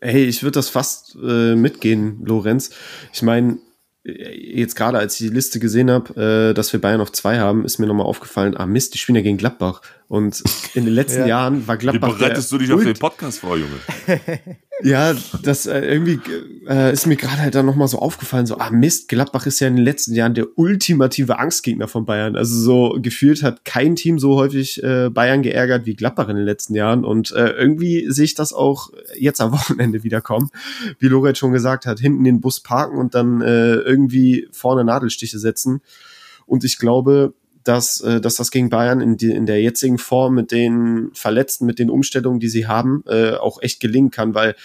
Hey, ich würde das fast äh, mitgehen, Lorenz. Ich meine, jetzt gerade als ich die Liste gesehen habe, äh, dass wir Bayern auf zwei haben, ist mir nochmal aufgefallen, ah Mist, die spielen ja gegen Gladbach. Und in den letzten ja. Jahren war Gladbach. Wie bereitest du dich auf den Podcast vor, Junge? ja, das äh, irgendwie äh, ist mir gerade halt dann nochmal so aufgefallen, so, ah Mist, Gladbach ist ja in den letzten Jahren der ultimative Angstgegner von Bayern. Also so gefühlt hat kein Team so häufig äh, Bayern geärgert wie Gladbach in den letzten Jahren. Und äh, irgendwie sehe ich das auch jetzt am Wochenende wieder kommen. Wie Loret schon gesagt hat, hinten den Bus parken und dann äh, irgendwie vorne Nadelstiche setzen. Und ich glaube, dass, äh, dass das gegen Bayern in, die, in der jetzigen Form mit den Verletzten, mit den Umstellungen, die sie haben, äh, auch echt gelingen kann, weil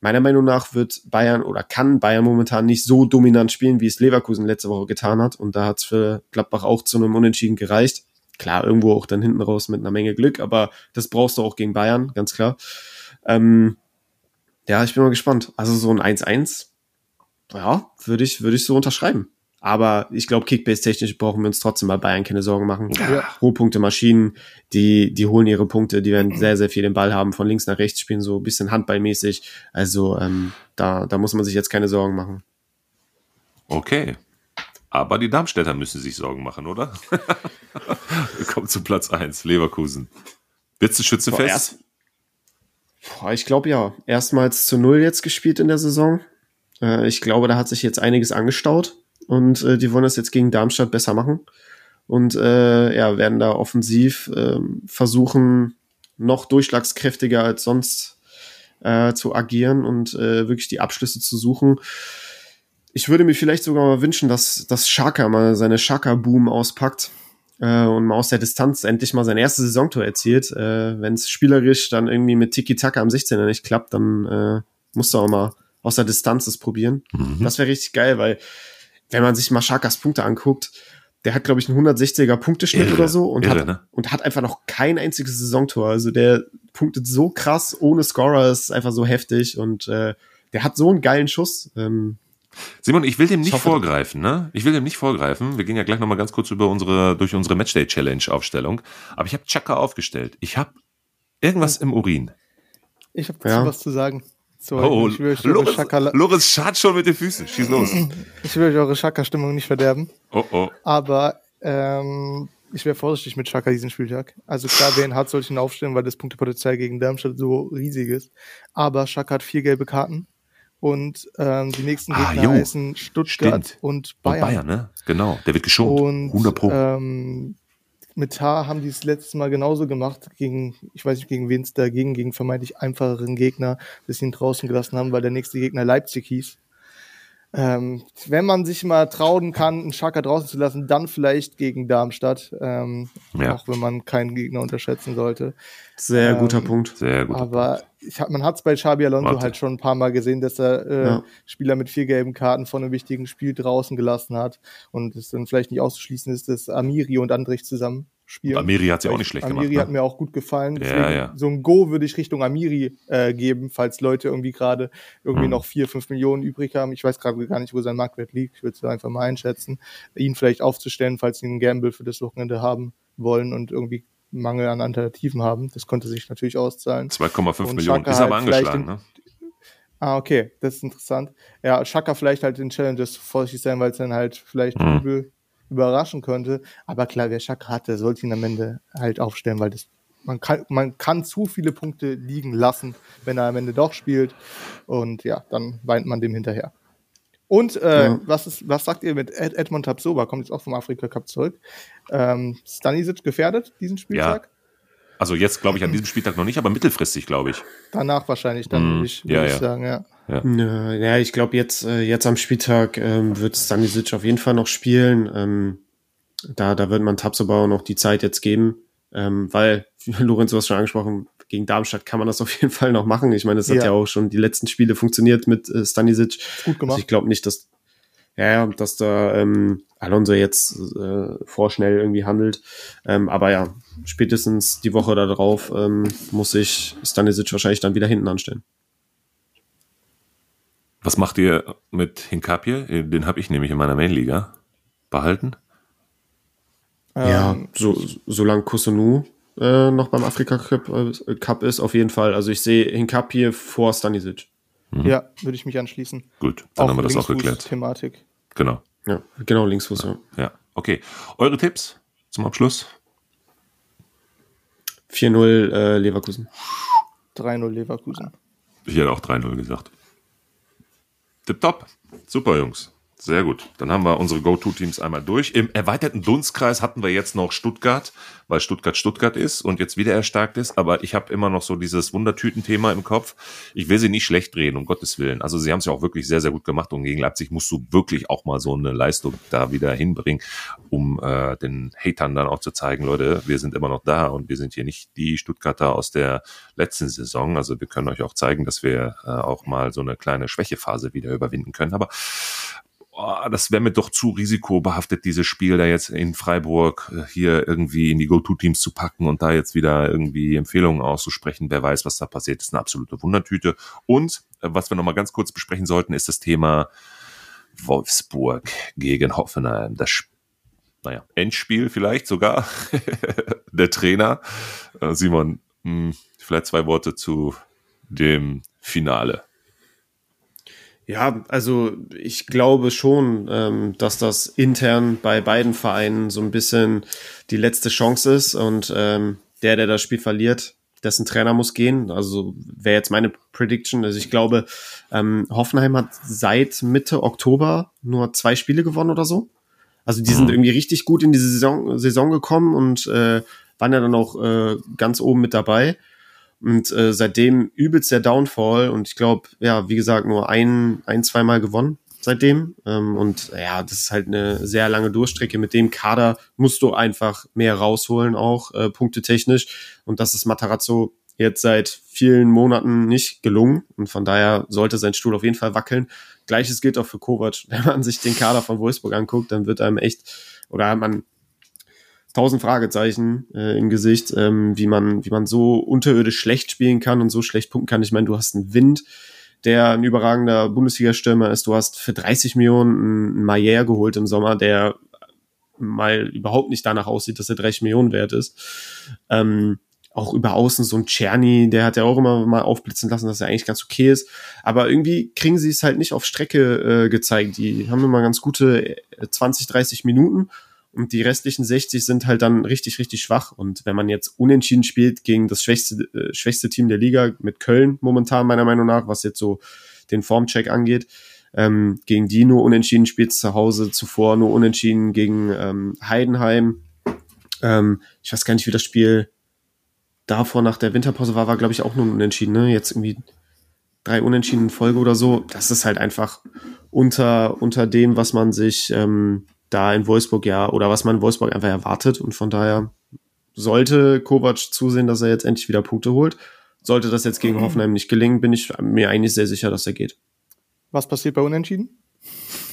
meiner Meinung nach wird Bayern oder kann Bayern momentan nicht so dominant spielen, wie es Leverkusen letzte Woche getan hat. Und da hat es für Gladbach auch zu einem Unentschieden gereicht. Klar, irgendwo auch dann hinten raus mit einer Menge Glück, aber das brauchst du auch gegen Bayern, ganz klar. Ähm, ja, ich bin mal gespannt. Also so ein 1-1, ja, würde ich, würde ich so unterschreiben. Aber ich glaube, Kickbase-technisch brauchen wir uns trotzdem bei Bayern keine Sorgen machen. Ja. Rohpunkte-Maschinen, die, die holen ihre Punkte, die werden sehr, sehr viel den Ball haben, von links nach rechts spielen, so ein bisschen handballmäßig. Also ähm, da, da muss man sich jetzt keine Sorgen machen. Okay. Aber die Darmstädter müssen sich Sorgen machen, oder? wir kommen zu Platz 1, Leverkusen. Wird's ein Schützenfest? Boah, ich glaube ja. Erstmals zu Null jetzt gespielt in der Saison. Äh, ich glaube, da hat sich jetzt einiges angestaut und äh, die wollen das jetzt gegen Darmstadt besser machen und äh, ja, werden da offensiv äh, versuchen, noch durchschlagskräftiger als sonst äh, zu agieren und äh, wirklich die Abschlüsse zu suchen. Ich würde mir vielleicht sogar mal wünschen, dass, dass Shaka mal seine Shaka-Boom auspackt äh, und mal aus der Distanz endlich mal sein erstes Saisontor erzielt. Äh, Wenn es spielerisch dann irgendwie mit Tiki-Taka am 16er nicht klappt, dann äh, musst du auch mal aus der Distanz es probieren. Mhm. Das wäre richtig geil, weil wenn man sich mal Schakas Punkte anguckt, der hat, glaube ich, einen 160er Punkteschnitt irre, oder so und, irre, hat, ne? und hat einfach noch kein einziges Saisontor. Also der punktet so krass ohne Scorer, ist einfach so heftig und äh, der hat so einen geilen Schuss. Ähm, Simon, ich will dem nicht ich hoffe, vorgreifen, ne? Ich will dem nicht vorgreifen. Wir gehen ja gleich nochmal ganz kurz über unsere, durch unsere Matchday Challenge Aufstellung. Aber ich habe Chaka aufgestellt. Ich habe irgendwas im Urin. Ich habe ja. was zu sagen. So, oh, ich will Loris, Loris schart schon mit den Füßen. Schieß los. Ich will euch eure Schaka-Stimmung nicht verderben. Oh, oh. Aber ähm, ich wäre vorsichtig mit Schaka diesen Spieltag. Also klar, wer ihn hat, sollte ihn aufstellen, weil das Punktepotenzial gegen Darmstadt so riesig ist. Aber Schaka hat vier gelbe Karten. Und ähm, die nächsten ah, Gegner ah, heißen Stuttgart Stimmt. und Bayern. Und Bayern, ne? Genau, der wird geschont. Und, 100 Pro. Ähm, mit Tar haben die es letztes Mal genauso gemacht, gegen, ich weiß nicht, gegen wen es dagegen, gegen vermeintlich einfacheren Gegner, bis sie ihn draußen gelassen haben, weil der nächste Gegner Leipzig hieß. Ähm, wenn man sich mal trauen kann, einen Schaka draußen zu lassen, dann vielleicht gegen Darmstadt, ähm, ja. auch wenn man keinen Gegner unterschätzen sollte. Sehr ähm, guter Punkt. Sehr guter aber Punkt. Ich hab, man hat es bei Xabi Alonso Warte. halt schon ein paar Mal gesehen, dass er äh, ja. Spieler mit vier gelben Karten von einem wichtigen Spiel draußen gelassen hat und es dann vielleicht nicht auszuschließen ist, dass Amiri und Andrich zusammen spielen. Amiri hat sie auch nicht schlecht Amiri gemacht. Amiri hat ne? mir auch gut gefallen. Ja, ja. So ein Go würde ich Richtung Amiri äh, geben, falls Leute irgendwie gerade irgendwie hm. noch vier, fünf Millionen übrig haben. Ich weiß gerade gar nicht, wo sein Marktwert liegt. Ich würde es einfach mal einschätzen. Ihn vielleicht aufzustellen, falls sie einen Gamble für das Wochenende haben wollen und irgendwie Mangel an Alternativen haben. Das konnte sich natürlich auszahlen. 2,5 Millionen ist aber halt angeschlagen, ne? Ah, okay, das ist interessant. Ja, Shaka vielleicht halt in Challenges vorsichtig sein, weil es dann halt vielleicht hm. übel überraschen könnte. Aber klar, wer Schak hatte, sollte ihn am Ende halt aufstellen, weil das man kann, man kann zu viele Punkte liegen lassen, wenn er am Ende doch spielt. Und ja, dann weint man dem hinterher. Und äh, ja. was, ist, was sagt ihr mit Ed Edmond Tapsoba? Kommt jetzt auch vom Afrika Cup zurück. Ähm, Stanisic gefährdet diesen Spieltag? Also jetzt glaube ich an diesem Spieltag noch nicht, aber mittelfristig glaube ich. Danach wahrscheinlich dann, Mm, würde ich, ja, ich ja. sagen, ja. Ja, ja ich glaube, jetzt, äh, jetzt am Spieltag ähm, wird Stanisic auf jeden Fall noch spielen. Ähm, da, da wird man Tabsoba noch die Zeit jetzt geben, ähm, weil, Lorenz, du hast schon angesprochen, gegen Darmstadt kann man das auf jeden Fall noch machen. Ich meine, das hat Ja. ja auch schon die letzten Spiele funktioniert mit äh, Stanisic. Gut gemacht. Also ich glaube nicht, dass, ja, dass da ähm, Alonso jetzt äh, vorschnell irgendwie handelt. Ähm, aber ja, spätestens die Woche darauf ähm, muss sich Stanisic wahrscheinlich dann wieder hinten anstellen. Was macht ihr mit Hinkapje? Den habe ich nämlich in meiner Mainliga behalten. Ja, Ähm, so, solange Kusunu äh, noch beim Afrika Cup, äh, Cup ist, auf jeden Fall. Also ich sehe Hinkapje vor Stanisic. Ja, würde ich mich anschließen. Gut, dann haben wir das auch geklärt. Thematik. Genau. Ja, genau, Linksfuß, ja. Ja, okay. Eure Tipps zum Abschluss? 4-0 äh, Leverkusen. 3-0 Leverkusen. Ich hätte auch 3-0 gesagt. Tipptopp. Super, Jungs. Sehr gut. Dann haben wir unsere Go-To-Teams einmal durch. Im erweiterten Dunstkreis hatten wir jetzt noch Stuttgart, weil Stuttgart Stuttgart ist und jetzt wieder erstarkt ist. Aber ich habe immer noch so dieses Wundertüten-Thema im Kopf. Ich will sie nicht schlecht reden, um Gottes Willen. Also sie haben es ja auch wirklich sehr, sehr gut gemacht und gegen Leipzig musst du wirklich auch mal so eine Leistung da wieder hinbringen, um äh, den Hatern dann auch zu zeigen, Leute, wir sind immer noch da und wir sind hier nicht die Stuttgarter aus der letzten Saison. Also wir können euch auch zeigen, dass wir äh, auch mal so eine kleine Schwächephase wieder überwinden können. Aber oh, das wäre mir doch zu risikobehaftet, dieses Spiel da jetzt in Freiburg äh, hier irgendwie in die Go-To-Teams zu packen und da jetzt wieder irgendwie Empfehlungen auszusprechen. Wer weiß, was da passiert, das ist eine absolute Wundertüte. Und äh, was wir nochmal ganz kurz besprechen sollten, ist das Thema Wolfsburg gegen Hoffenheim. Das Sp- naja, Endspiel vielleicht sogar. Der Trainer. Äh, Simon, mh, vielleicht zwei Worte zu dem Finale. Ja, also ich glaube schon, ähm, dass das intern bei beiden Vereinen so ein bisschen die letzte Chance ist und ähm, der, der das Spiel verliert, dessen Trainer muss gehen. Also wäre jetzt meine Prediction. Also ich glaube, ähm, Hoffenheim hat seit Mitte Oktober nur zwei Spiele gewonnen oder so. Also die sind Mhm. irgendwie richtig gut in die Saison, Saison gekommen und äh, waren ja dann auch äh, ganz oben mit dabei. Und äh, seitdem übelst der Downfall und ich glaube, ja, wie gesagt, nur ein, ein, zweimal gewonnen seitdem. Ähm, und ja, das ist halt eine sehr lange Durchstrecke. Mit dem Kader musst du einfach mehr rausholen, auch äh, punktetechnisch. Und das ist Matarazzo jetzt seit vielen Monaten nicht gelungen. Und von daher sollte sein Stuhl auf jeden Fall wackeln. Gleiches gilt auch für Kovac. Wenn man sich den Kader von Wolfsburg anguckt, dann wird einem echt, oder hat man tausend Fragezeichen äh, im Gesicht, ähm, wie man, wie man so unterirdisch schlecht spielen kann und so schlecht punkten kann. Ich meine, du hast einen Wind, der ein überragender Bundesliga-Stürmer ist. Du hast für 30 Millionen einen Maier geholt im Sommer, der mal überhaupt nicht danach aussieht, dass er 30 Millionen wert ist. Ähm, auch über außen so ein Czerny, der hat ja auch immer mal aufblitzen lassen, dass er eigentlich ganz okay ist. Aber irgendwie kriegen sie es halt nicht auf Strecke äh, gezeigt. Die haben immer ganz gute äh, 20, 30 Minuten und die restlichen 60 sind halt dann richtig, richtig schwach. Und wenn man jetzt unentschieden spielt gegen das schwächste, äh, schwächste Team der Liga mit Köln momentan, meiner Meinung nach, was jetzt so den Formcheck angeht, ähm, gegen die nur unentschieden spielt zu Hause, zuvor nur unentschieden gegen ähm, Heidenheim. Ähm, ich weiß gar nicht, wie das Spiel davor nach der Winterpause war, war glaube ich auch nur Unentschieden, ne? Jetzt irgendwie drei Unentschieden in Folge oder so. Das ist halt einfach unter, unter dem, was man sich ähm, da in Wolfsburg ja oder was man in Wolfsburg einfach erwartet. Und von daher sollte Kovac zusehen, dass er jetzt endlich wieder Punkte holt. Sollte das jetzt gegen Hoffenheim nicht gelingen, bin ich mir eigentlich sehr sicher, dass er geht. Was passiert bei Unentschieden?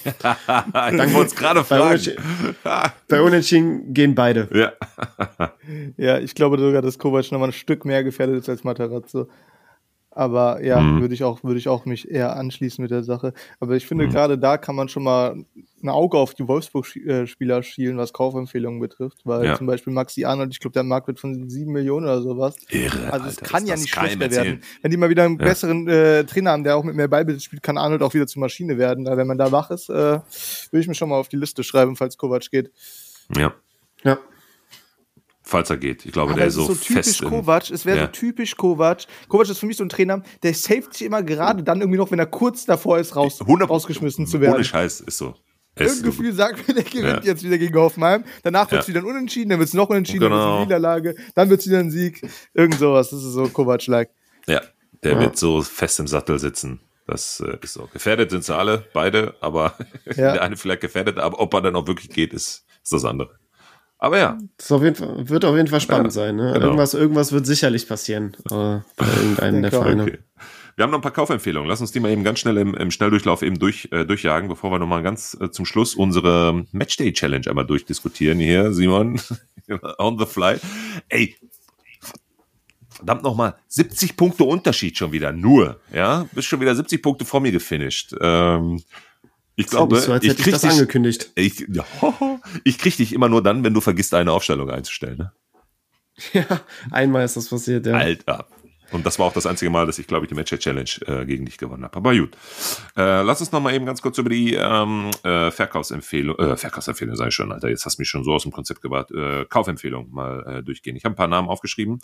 Dann wollte es gerade Bei fragen. Unentschieden, bei Unentschieden gehen beide. Ja. Ja, ich glaube sogar, dass Kovac nochmal ein Stück mehr gefährdet ist als Matarazzo. Aber ja, Mhm. würde ich auch, würde ich auch mich eher anschließen mit der Sache. Aber ich finde, Mhm. gerade da kann man schon mal ein Auge auf die Wolfsburg-Spieler schielen, was Kaufempfehlungen betrifft. Weil Ja. zum Beispiel Maxi Arnold, ich glaube, der Markt wird von sieben Millionen oder sowas. Irre, Also es Alter, kann ja nicht schlechter werden. Wenn die mal wieder einen Ja. besseren äh, Trainer haben, der auch mit mehr Ballbesitz spielt, kann Arnold auch wieder zur Maschine werden. Da, wenn man da wach ist, äh, würde ich mir schon mal auf die Liste schreiben, falls Kovac geht. Ja, Ja. Falls er geht. Ich glaube, Aber der ist so, so typisch fest. Kovac. Es wäre Ja. so typisch Kovac. Kovac ist für mich so ein Trainer, der saved sich immer gerade dann irgendwie noch, wenn er kurz davor ist, raus, 100 rausgeschmissen zu Ohne werden. Scheiß, ist so. Irgendein Gefühl sagt mir, der gewinnt ja. jetzt wieder gegen Hoffenheim. Danach wird es ja. wieder ein Unentschieden, dann wird es noch unentschieden, genau. dann wird es eine Niederlage, dann wird es wieder ein Sieg. Irgend sowas. Das ist so Kovac-like. Ja, der wird so fest im Sattel sitzen. Das äh, ist so. Gefährdet sind sie alle, beide, aber der eine vielleicht gefährdet, aber ob er dann auch wirklich geht, ist, ist das andere. Aber ja. Das Fall, wird auf jeden Fall spannend ja, sein. Ne? Genau. Irgendwas, irgendwas wird sicherlich passieren äh, bei irgendeinem der Vereine. Okay. Wir haben noch ein paar Kaufempfehlungen. Lass uns die mal eben ganz schnell im, im Schnelldurchlauf eben durch, äh, durchjagen, bevor wir nochmal ganz äh, zum Schluss unsere Matchday-Challenge einmal durchdiskutieren hier, Simon. On the fly. Ey, verdammt nochmal, 70 Punkte Unterschied schon wieder, nur, ja, bist schon wieder 70 Punkte vor mir gefinisht. Ähm, ich glaube, so, ich krieg das dich, angekündigt. Ich, ja, ich krieg dich immer nur dann, wenn du vergisst, eine Aufstellung einzustellen. Ne? Ja, einmal ist das passiert, ja. Alter. Und das war auch das einzige Mal, dass ich, glaube ich, die Match Challenge äh, gegen dich gewonnen habe. Aber gut. Äh, lass uns noch mal eben ganz kurz über die ähm, äh, Verkaufsempfehlung, äh, Verkaufsempfehlung sei schon, Alter, jetzt hast du mich schon so aus dem Konzept gebracht, äh, Kaufempfehlung mal äh, durchgehen. Ich habe ein paar Namen aufgeschrieben.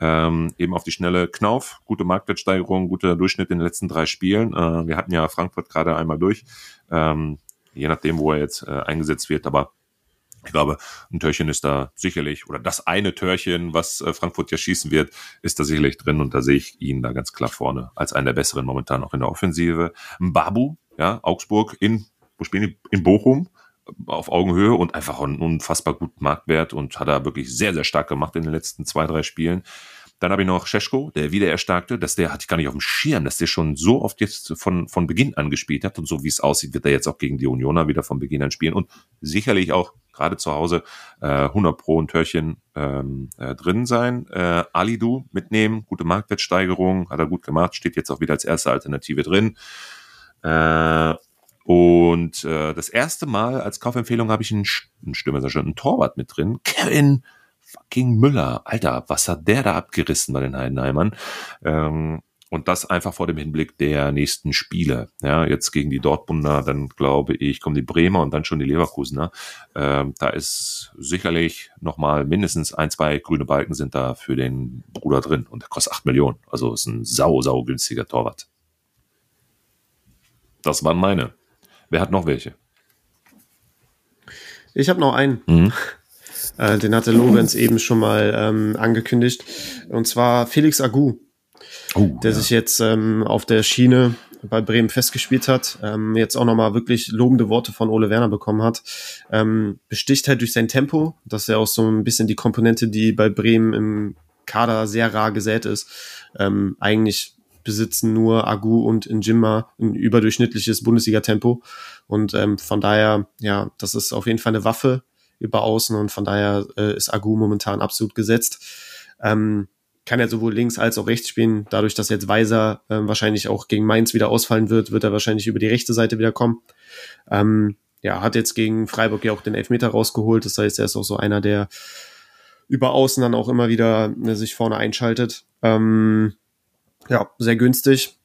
Ähm, eben auf die schnelle Knauf, gute Marktwertsteigerung, guter Durchschnitt in den letzten drei Spielen. Äh, wir hatten ja Frankfurt gerade einmal durch, ähm, je nachdem, wo er jetzt äh, eingesetzt wird, aber ich glaube, ein Törchen ist da sicherlich, oder das eine Törchen, was äh, Frankfurt ja schießen wird, ist da sicherlich drin und da sehe ich ihn da ganz klar vorne als einen der besseren momentan auch in der Offensive. Babu, ja, Augsburg in, wo spielen die? In Bochum auf Augenhöhe und einfach einen unfassbar guten Marktwert und hat er wirklich sehr, sehr stark gemacht in den letzten zwei, drei Spielen. Dann habe ich noch Scheschko, der wieder erstarkte, dass der hatte ich gar nicht auf dem Schirm, dass der schon so oft jetzt von, von Beginn an gespielt hat und so wie es aussieht, wird er jetzt auch gegen die Unioner wieder von Beginn an spielen und sicherlich auch gerade zu Hause äh, 100 Pro und Törchen ähm, äh, drin sein. Äh, Alidu mitnehmen, gute Marktwertsteigerung, hat er gut gemacht, steht jetzt auch wieder als erste Alternative drin. Äh, und äh, das erste Mal als Kaufempfehlung habe ich einen, einen Stürmer, einen Torwart mit drin. Kevin fucking Müller. Alter, was hat der da abgerissen bei den Heidenheimern? Ähm, und das einfach vor dem Hinblick der nächsten Spiele. Ja, jetzt gegen die Dortmunder, dann glaube ich, kommen die Bremer und dann schon die Leverkusener. Ähm, da ist sicherlich nochmal mindestens ein, zwei grüne Balken sind da für den Bruder drin und der kostet acht Millionen. Also ist ein sau, sau günstiger Torwart. Das waren meine. Wer hat noch welche? Ich habe noch einen. Mhm. Äh, den hatte Lorenz eben schon mal ähm, angekündigt. Und zwar Felix Agu, oh, der ja. sich jetzt ähm, auf der Schiene bei Bremen festgespielt hat, ähm, jetzt auch nochmal wirklich lobende Worte von Ole Werner bekommen hat. Ähm, besticht halt durch sein Tempo, das ist ja auch so ein bisschen die Komponente, die bei Bremen im Kader sehr rar gesät ist. Ähm, eigentlich besitzen nur Agu und Njimma ein überdurchschnittliches Bundesliga-Tempo. Und ähm, von daher, ja, das ist auf jeden Fall eine Waffe, über außen und von daher äh, ist Agu momentan absolut gesetzt. Ähm, kann er sowohl links als auch rechts spielen. Dadurch, dass jetzt Weiser äh, wahrscheinlich auch gegen Mainz wieder ausfallen wird, wird er wahrscheinlich über die rechte Seite wieder kommen. Ähm, ja, hat jetzt gegen Freiburg ja auch den Elfmeter rausgeholt. Das heißt, er ist auch so einer, der über außen dann auch immer wieder äh, sich vorne einschaltet. Ähm, ja, sehr günstig.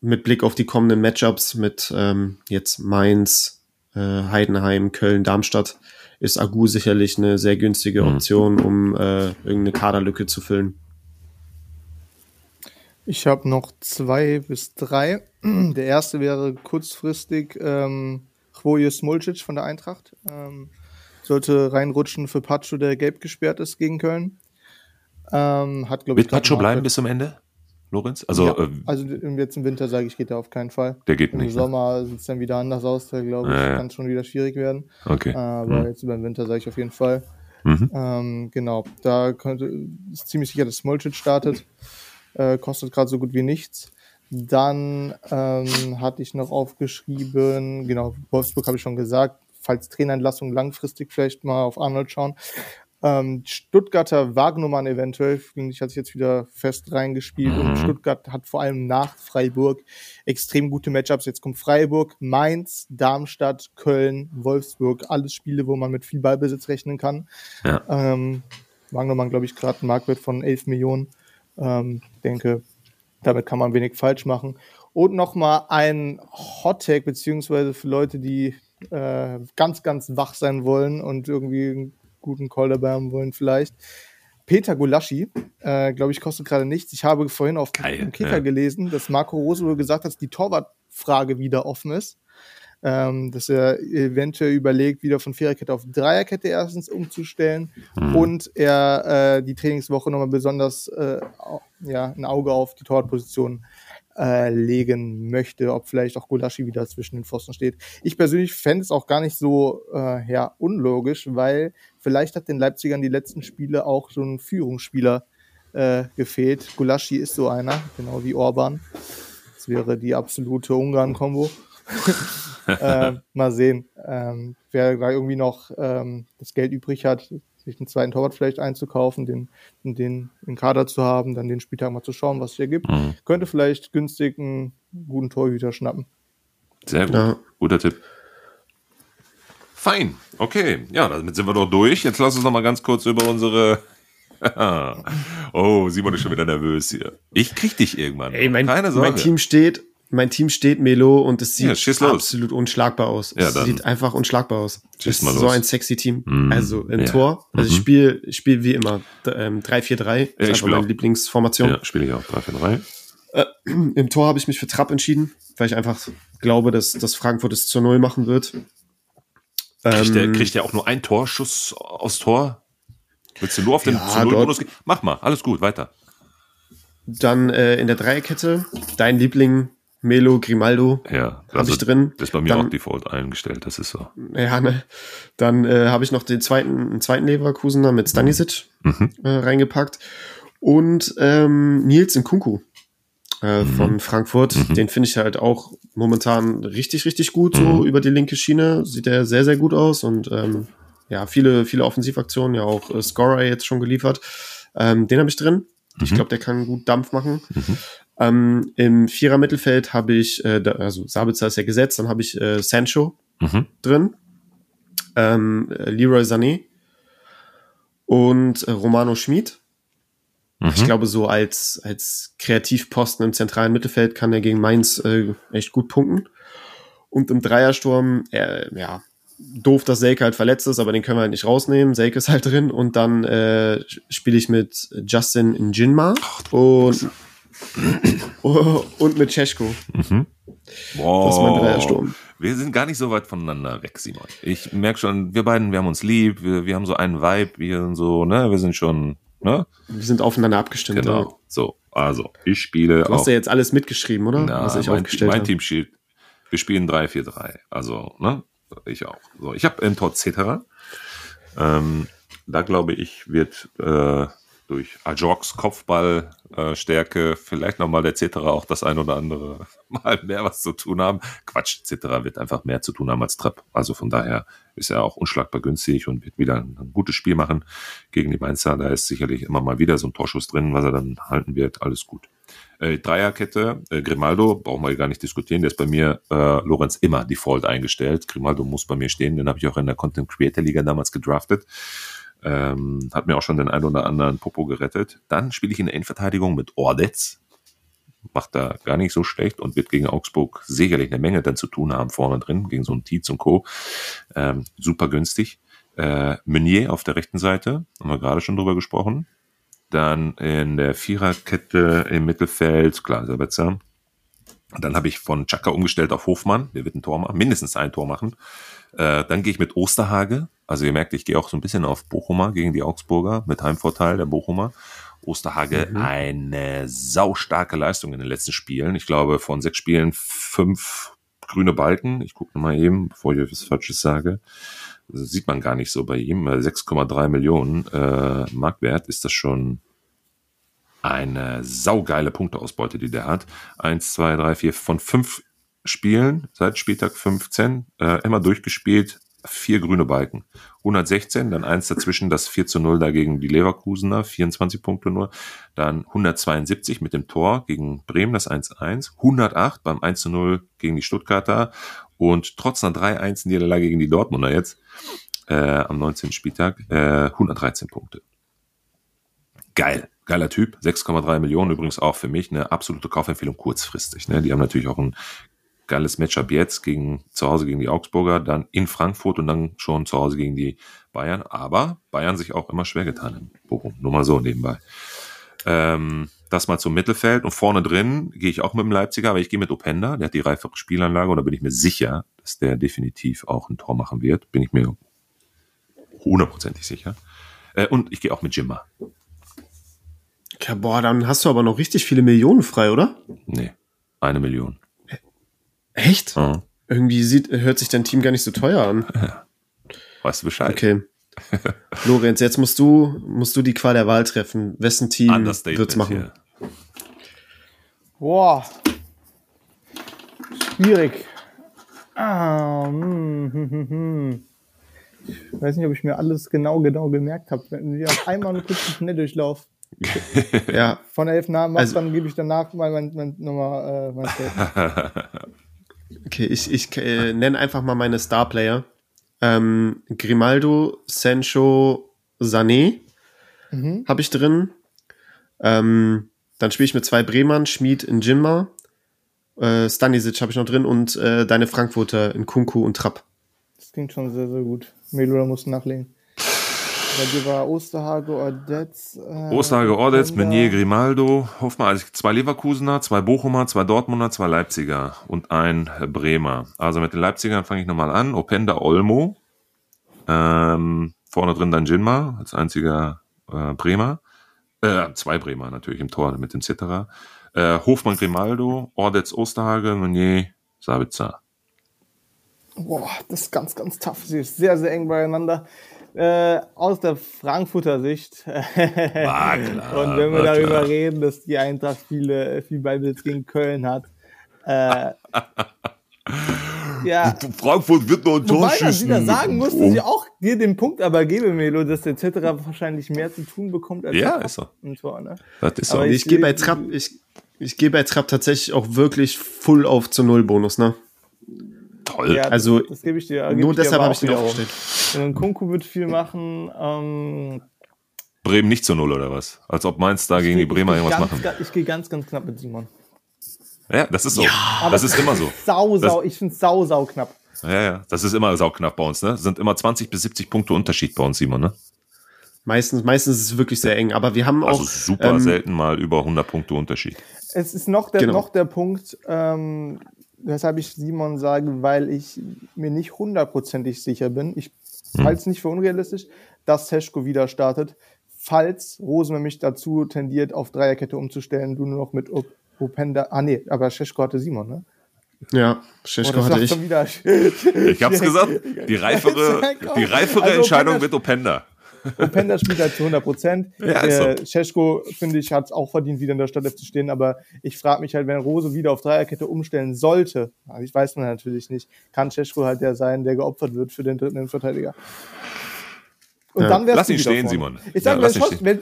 Mit Blick auf die kommenden Matchups mit ähm, jetzt Mainz, äh, Heidenheim, Köln, Darmstadt ist Agu sicherlich eine sehr günstige mhm. Option, um äh, irgendeine Kaderlücke zu füllen. Ich habe noch zwei bis drei. Der erste wäre kurzfristig ähm, Chvoje Smolcic von der Eintracht. Ähm, sollte reinrutschen für Pacho, der gelb gesperrt ist gegen Köln. Ähm, hat, Wird Pacho bleiben bis zum Ende? Lorenz? Also, ja, äh, also jetzt im Winter sage ich, geht er auf keinen Fall. Der geht nicht. Im ne? Sommer ne? sieht es dann wieder anders aus, da glaube ich, ja. kann es schon wieder schwierig werden. Okay. Aber mhm. jetzt über den Winter sage ich auf jeden Fall. Mhm. Ähm, genau, da könnte, ist ziemlich sicher, dass Smolcic startet. Äh, kostet gerade so gut wie nichts. Dann ähm, hatte ich noch aufgeschrieben, genau, Wolfsburg habe ich schon gesagt, falls Trainerentlassung langfristig vielleicht mal auf Arnold schauen. Ähm, Stuttgarter Wagnumann eventuell, finde ich, hat sich jetzt wieder fest reingespielt mhm. und Stuttgart hat vor allem nach Freiburg extrem gute Matchups. Jetzt kommt Freiburg, Mainz, Darmstadt, Köln, Wolfsburg, alles Spiele, wo man mit viel Ballbesitz rechnen kann. Ja. Ähm, Wagnumann, glaube ich, gerade einen Marktwert von 11 Millionen. Ähm, denke, damit kann man wenig falsch machen. Und nochmal ein Hot-Tag, beziehungsweise für Leute, die äh, ganz, ganz wach sein wollen und irgendwie guten Call dabei haben wollen vielleicht. Peter Gulaschi, äh, glaube ich, kostet gerade nichts. Ich habe vorhin auf dem Kicker ja. gelesen, dass Marco Rose wohl gesagt hat, dass die Torwartfrage wieder offen ist. ähm, dass er eventuell überlegt, wieder von Viererkette auf Dreierkette erstens umzustellen mhm. und er äh, die Trainingswoche nochmal besonders äh, ja, ein Auge auf die Torwartposition äh, legen möchte, ob vielleicht auch Gulaschi wieder zwischen den Pfosten steht. Ich persönlich fände es auch gar nicht so äh, ja, unlogisch, weil vielleicht hat den Leipzigern die letzten Spiele auch so ein Führungsspieler äh, gefehlt. Gulaschi ist so einer, genau wie Orban. Das wäre die absolute Ungarn-Kombo. äh, mal sehen, ähm, wer da irgendwie noch ähm, das Geld übrig hat, sich einen zweiten Torwart vielleicht einzukaufen, den, den im Kader zu haben, dann den Spieltag mal zu schauen, was es hier gibt. Mhm. Könnte vielleicht günstig einen guten Torhüter schnappen. Sehr gut. Ja. Guter Tipp. Fein. Okay. Ja, damit sind wir doch durch. Jetzt lass uns noch mal ganz kurz über unsere oh, Simon ist schon wieder nervös hier. Ich krieg dich irgendwann. Ey, mein, Keine Sorge. Mein Team steht mein Team steht Melo und es sieht ja, absolut unschlagbar aus. Ja, es dann. sieht einfach unschlagbar aus. Schieß es ist so ein sexy Team. Mm, also im ja. Tor. Also mhm. ich spiele ich spiel wie immer ähm, 3-4-3. Ja, ist einfach meine auch. Lieblingsformation. Ja, spiele ich auch 3-4-3. Äh, Im Tor habe ich mich für Trapp entschieden, weil ich einfach glaube, dass, dass Frankfurt es zur Null machen wird. Kriegt, der, ähm, kriegt der auch nur einen Torschuss aufs Tor? Willst du nur auf den ja, zu Null gehen? Mach mal, alles gut, weiter. Dann äh, in der Dreierkette, dein Liebling Melo, Grimaldo ja, habe ich drin. Das ist bei mir dann, auch Default eingestellt, das ist so. Ja, ne. Dann äh, habe ich noch den zweiten, einen zweiten Leverkusener mit Stanisic mhm. äh, reingepackt. Und ähm, Nils in Kunku äh, mhm. von Frankfurt. Mhm. Den finde ich halt auch momentan richtig, richtig gut, so mhm. über die linke Schiene. Sieht er sehr, sehr gut aus und ähm, ja, viele, viele Offensivaktionen, ja auch äh, Scorer jetzt schon geliefert. Ähm, den habe ich drin. Ich mhm. glaube, der kann gut Dampf machen. Mhm. Ähm, Im Vierer-Mittelfeld habe ich, äh, da, also Sabitzer ist ja gesetzt, dann habe ich äh, Sancho drin, ähm, äh, Leroy Sané und äh, Romano Schmid. Mhm. Ich glaube, so als, als Kreativposten im zentralen Mittelfeld kann er gegen Mainz äh, echt gut punkten. Und im Dreiersturm, äh, ja, doof, dass Selke halt verletzt ist, aber den können wir halt nicht rausnehmen. Selke ist halt drin und dann äh, spiele ich mit Justin Njinma und und mit Cesko. Mhm. Wow. Das ist mein Dreiersturm. Wir sind gar nicht so weit voneinander weg, Simon. Ich merke schon, wir beiden, wir haben uns lieb, wir, wir haben so einen Vibe, wir sind so, ne, wir sind schon, ne? Wir sind aufeinander abgestimmt. Genau. Ja. So, also, ich spiele. Du hast ja jetzt alles mitgeschrieben, oder? Na, Was ich mein, aufgestellt mein Team spielt, wir spielen 3-4-3. Also, ne? Ich auch. So, ich habe im Tor Cetera. Ähm, da glaube ich, wird äh, durch Ajox Kopfballstärke, äh, vielleicht nochmal der Cetera auch das ein oder andere Mal mehr was zu tun haben. Quatsch, Cetera wird einfach mehr zu tun haben als Trepp. Also von daher ist er auch unschlagbar günstig und wird wieder ein, gutes Spiel machen gegen die Mainzer. Da ist sicherlich immer mal wieder so ein Torschuss drin, was er dann halten wird. Alles gut. Äh, Dreierkette, äh, Grimaldo, brauchen wir gar nicht diskutieren, der ist bei mir äh, Lorenz immer Default eingestellt. Grimaldo muss bei mir stehen, den habe ich auch in der Content Creator Liga damals gedraftet. Ähm, hat mir auch schon den ein oder anderen Popo gerettet. Dann spiele ich in der Innenverteidigung mit Ordetz. Macht da gar nicht so schlecht und wird gegen Augsburg sicherlich eine Menge dann zu tun haben vorne drin, gegen so einen Tietz und Co. Ähm, super günstig. Äh, Meunier auf der rechten Seite, haben wir gerade schon drüber gesprochen. Dann in der Viererkette im Mittelfeld, klar, Sabetzer. Dann habe ich von Chaka umgestellt auf Hofmann, der wird ein Tor machen, mindestens ein Tor machen. Äh, dann gehe ich mit Osterhage. Also ihr merkt, ich gehe auch so ein bisschen auf Bochumer gegen die Augsburger mit Heimvorteil der Bochumer. Osterhage mhm. eine saustarke Leistung in den letzten Spielen. Ich glaube, von sechs Spielen fünf grüne Balken. Ich gucke mal eben, bevor ich etwas Falsches sage. Das sieht man gar nicht so bei ihm. 6,3 Millionen äh, Marktwert ist das schon eine saugeile Punkteausbeute, die der hat. Eins, zwei, drei, vier von fünf Spielen seit Spieltag 15 äh, immer durchgespielt, vier grüne Balken. 116, dann eins dazwischen, das 4 zu 0 dagegen die Leverkusener, 24 Punkte nur. Dann 172 mit dem Tor gegen Bremen, das 1-1. 108 beim 1 zu 0 gegen die Stuttgarter. Und trotz einer 3-1 Niederlage gegen die Dortmunder jetzt, äh, am 19. Spieltag, äh, 113 Punkte. Geil. Geiler Typ, 6,3 Millionen übrigens auch für mich eine absolute Kaufempfehlung kurzfristig. Ne? Die haben natürlich auch ein geiles Matchup jetzt gegen zu Hause gegen die Augsburger, dann in Frankfurt und dann schon zu Hause gegen die Bayern. Aber Bayern sich auch immer schwer getan in Bochum. Nur mal so nebenbei. Ähm, das mal zum Mittelfeld und vorne drin gehe ich auch mit dem Leipziger, aber ich gehe mit Openda, der hat die reifere Spielanlage und da bin ich mir sicher, dass der definitiv auch ein Tor machen wird, bin ich mir hundertprozentig sicher. Äh, und ich gehe auch mit Jimma. Ja, boah, dann hast du aber noch richtig viele Millionen frei, oder? Nee, eine Million. Echt? Mhm. Irgendwie sieht, hört sich dein Team gar nicht so teuer an. Weißt du Bescheid? Okay. Lorenz, jetzt musst du, musst du die Qual der Wahl treffen. Wessen Team Understatement wird's machen? hier. Boah. Schwierig. Ah, hm, hm, hm, hm. Ich weiß nicht, ob ich mir alles genau, genau gemerkt habe. Wenn wir auf einmal einen kurzen Schnelldurchlauf Ja, von elf Namen machst, Also- dann gebe ich danach mal mein, mein, nochmal äh, mein Statement. okay, ich, ich äh, nenne einfach mal meine Starplayer. Ähm, Grimaldo, Sancho, Sané Mhm. habe ich drin. Ähm, dann spiele ich mit zwei Bremern, Schmid in Jinma. Äh, Stanisic habe ich noch drin und äh, deine Frankfurter in Kunku und Trapp. Das klingt schon sehr, sehr gut. Musst du nachlegen. Bei dir war Osterhage, Ordetz. Äh, Osterhage, Ordetz. Meunier, Grimaldo, Hoffmann, also zwei Leverkusener, zwei Bochumer, zwei Dortmunder, zwei Leipziger und ein Bremer. Also mit den Leipzigern fange ich nochmal an. Openda, Olmo. Ähm, vorne drin dann Jinma als einziger äh, Bremer. Äh, zwei Bremer natürlich im Tor mit dem Cetera. Äh, Hofmann, Grimaldo, Ordetz, Osterhage, Meunier, Sabitzer. Boah, das ist ganz, ganz tough. Sie ist sehr, sehr eng beieinander. Äh, aus der Frankfurter Sicht. War klar, Und wenn wir war darüber klar. reden, dass die Eintracht viele, viel Ballbesitz gegen Köln hat. Äh, ja. Frankfurt wird noch ein Wobei man wieder sagen muss, dass ich auch dir den Punkt aber gebe, Melo, dass der Cetera wahrscheinlich mehr zu tun bekommt als Ja, ist so. im Tor, ne? Das ist. Aber Ich, ich- gehe bei Trapp, ich, ich gehe bei Trapp tatsächlich auch wirklich full auf zu Null Bonus, ne? toll. Ja, Also, das, das gebe ich dir. gebe Nur ich deshalb habe ich den aufgestellt. Und Kunku wird viel machen. Ähm, Bremen nicht zu Null oder was? Als ob Mainz da gegen die Bremer irgendwas ganz, machen. ga- Ich gehe ganz, ganz knapp mit Simon. Ja, das ist so. das ist immer so. Sau, sau, ich finde sau, sau knapp. Ja, ja. Das ist immer sauknapp bei uns, ne? Das sind immer 20 bis 70 Punkte Unterschied bei uns, Simon, ne? Meistens, meistens ist es wirklich sehr eng. Aber wir haben Also auch. super ähm, selten mal über 100 Punkte Unterschied. Es ist noch der, Genau. noch der Punkt, ähm, weshalb ich Simon sage, weil ich mir nicht hundertprozentig sicher bin. Ich Hm. halte es nicht für unrealistisch, dass Seschko wieder startet. Falls Rosen mich dazu tendiert, auf Dreierkette umzustellen, du nur noch mit Op Openda. Ah, nee, aber Seschko hatte Simon, ne? Ja, Oh, Scheschko das hatte ich. schon wieder. Ich hab's gesagt, die reifere, die reifere Also Entscheidung Openda- wird Openda. Openda spielt halt zu 100 Prozent. Ja, äh, Scheschko, finde ich, hat es auch verdient, wieder in der Startelf zu stehen. Aber ich frage mich halt, wenn Rose wieder auf Dreierkette umstellen sollte, aber ich weiß man natürlich nicht, kann Scheschko halt der sein, der geopfert wird für den dritten Innenverteidiger. Und Ja. dann wär's Lass ihn stehen, vorne. Simon. Ich sage, Ja, wenn, wenn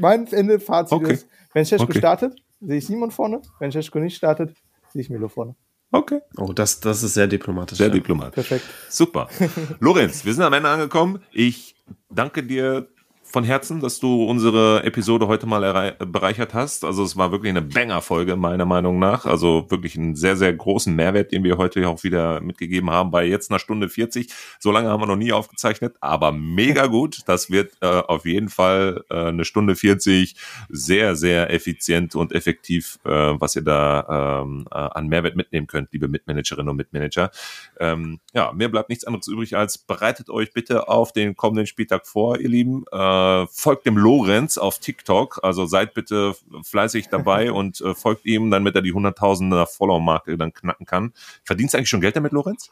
mein Ende Fazit Okay. ist, wenn Scheschko Okay. startet, sehe ich Simon vorne. Wenn Scheschko nicht startet, sehe ich Milo vorne. Okay. Oh, das, das ist sehr diplomatisch. Sehr ja. diplomatisch. Perfekt. Super. Lorenz, wir sind am Ende angekommen. Ich danke dir von Herzen, dass du unsere Episode heute mal bereichert hast. Also es war wirklich eine Banger-Folge, meiner Meinung nach. Also wirklich einen sehr, sehr großen Mehrwert, den wir heute auch wieder mitgegeben haben bei jetzt einer Stunde 40. So lange haben wir noch nie aufgezeichnet, aber mega gut. Das wird äh, auf jeden Fall äh, eine Stunde 40 sehr, sehr effizient und effektiv, äh, was ihr da ähm, äh, an Mehrwert mitnehmen könnt, liebe Mitmanagerinnen und Mitmanager. Ähm, ja, mir bleibt nichts anderes übrig als bereitet euch bitte auf den kommenden Spieltag vor, ihr Lieben. Äh, folgt dem Lorenz auf TikTok, also seid bitte fleißig dabei und äh, folgt ihm, damit er die hunderttausender Follower-Marke dann knacken kann. Verdienst du eigentlich schon Geld damit, Lorenz?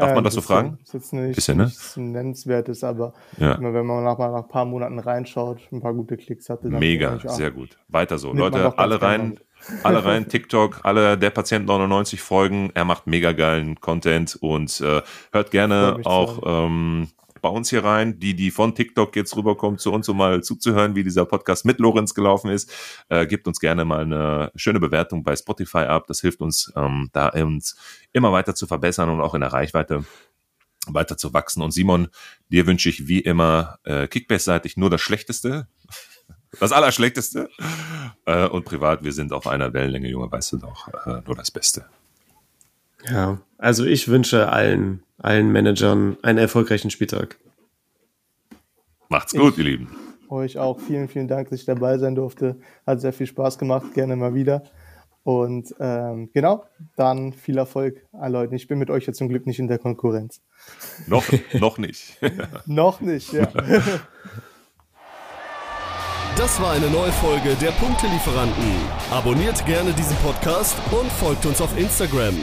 Darf man das so fragen? Ist jetzt nicht, Bisschen, ne? nichts Nennenswertes, aber Ja. immer wenn man nach, mal nach ein paar Monaten reinschaut, ein paar gute Klicks hatte. dann Mega, ich, sehr gut. Weiter so. Leute, alle rein, alle rein, TikTok, alle der Patient 99 folgen. Er macht mega geilen Content und äh, hört gerne auch ähm, bei uns hier rein, die, die von TikTok jetzt rüberkommen, zu uns, um mal zuzuhören, wie dieser Podcast mit Lorenz gelaufen ist. Äh, gebt uns gerne mal eine schöne Bewertung bei Spotify ab. Das hilft uns, ähm, da uns immer weiter zu verbessern und auch in der Reichweite weiter zu wachsen. Und Simon, dir wünsche ich wie immer äh, Kickbase-seitig nur das Schlechteste. Das Allerschlechteste. Äh, und privat, wir sind auf einer Wellenlänge, Junge, weißt du doch, äh, nur das Beste. Ja, also ich wünsche allen, allen Managern einen erfolgreichen Spieltag. Macht's gut, ihr Lieben. Euch auch vielen, vielen Dank, dass ich dabei sein durfte. Hat sehr viel Spaß gemacht, gerne mal wieder. Und ähm, genau, dann viel Erfolg an Leuten. Ich bin mit euch jetzt zum Glück nicht in der Konkurrenz. Noch, noch nicht. noch nicht, ja. Das war eine neue Folge der Punktelieferanten. Abonniert gerne diesen Podcast und folgt uns auf Instagram.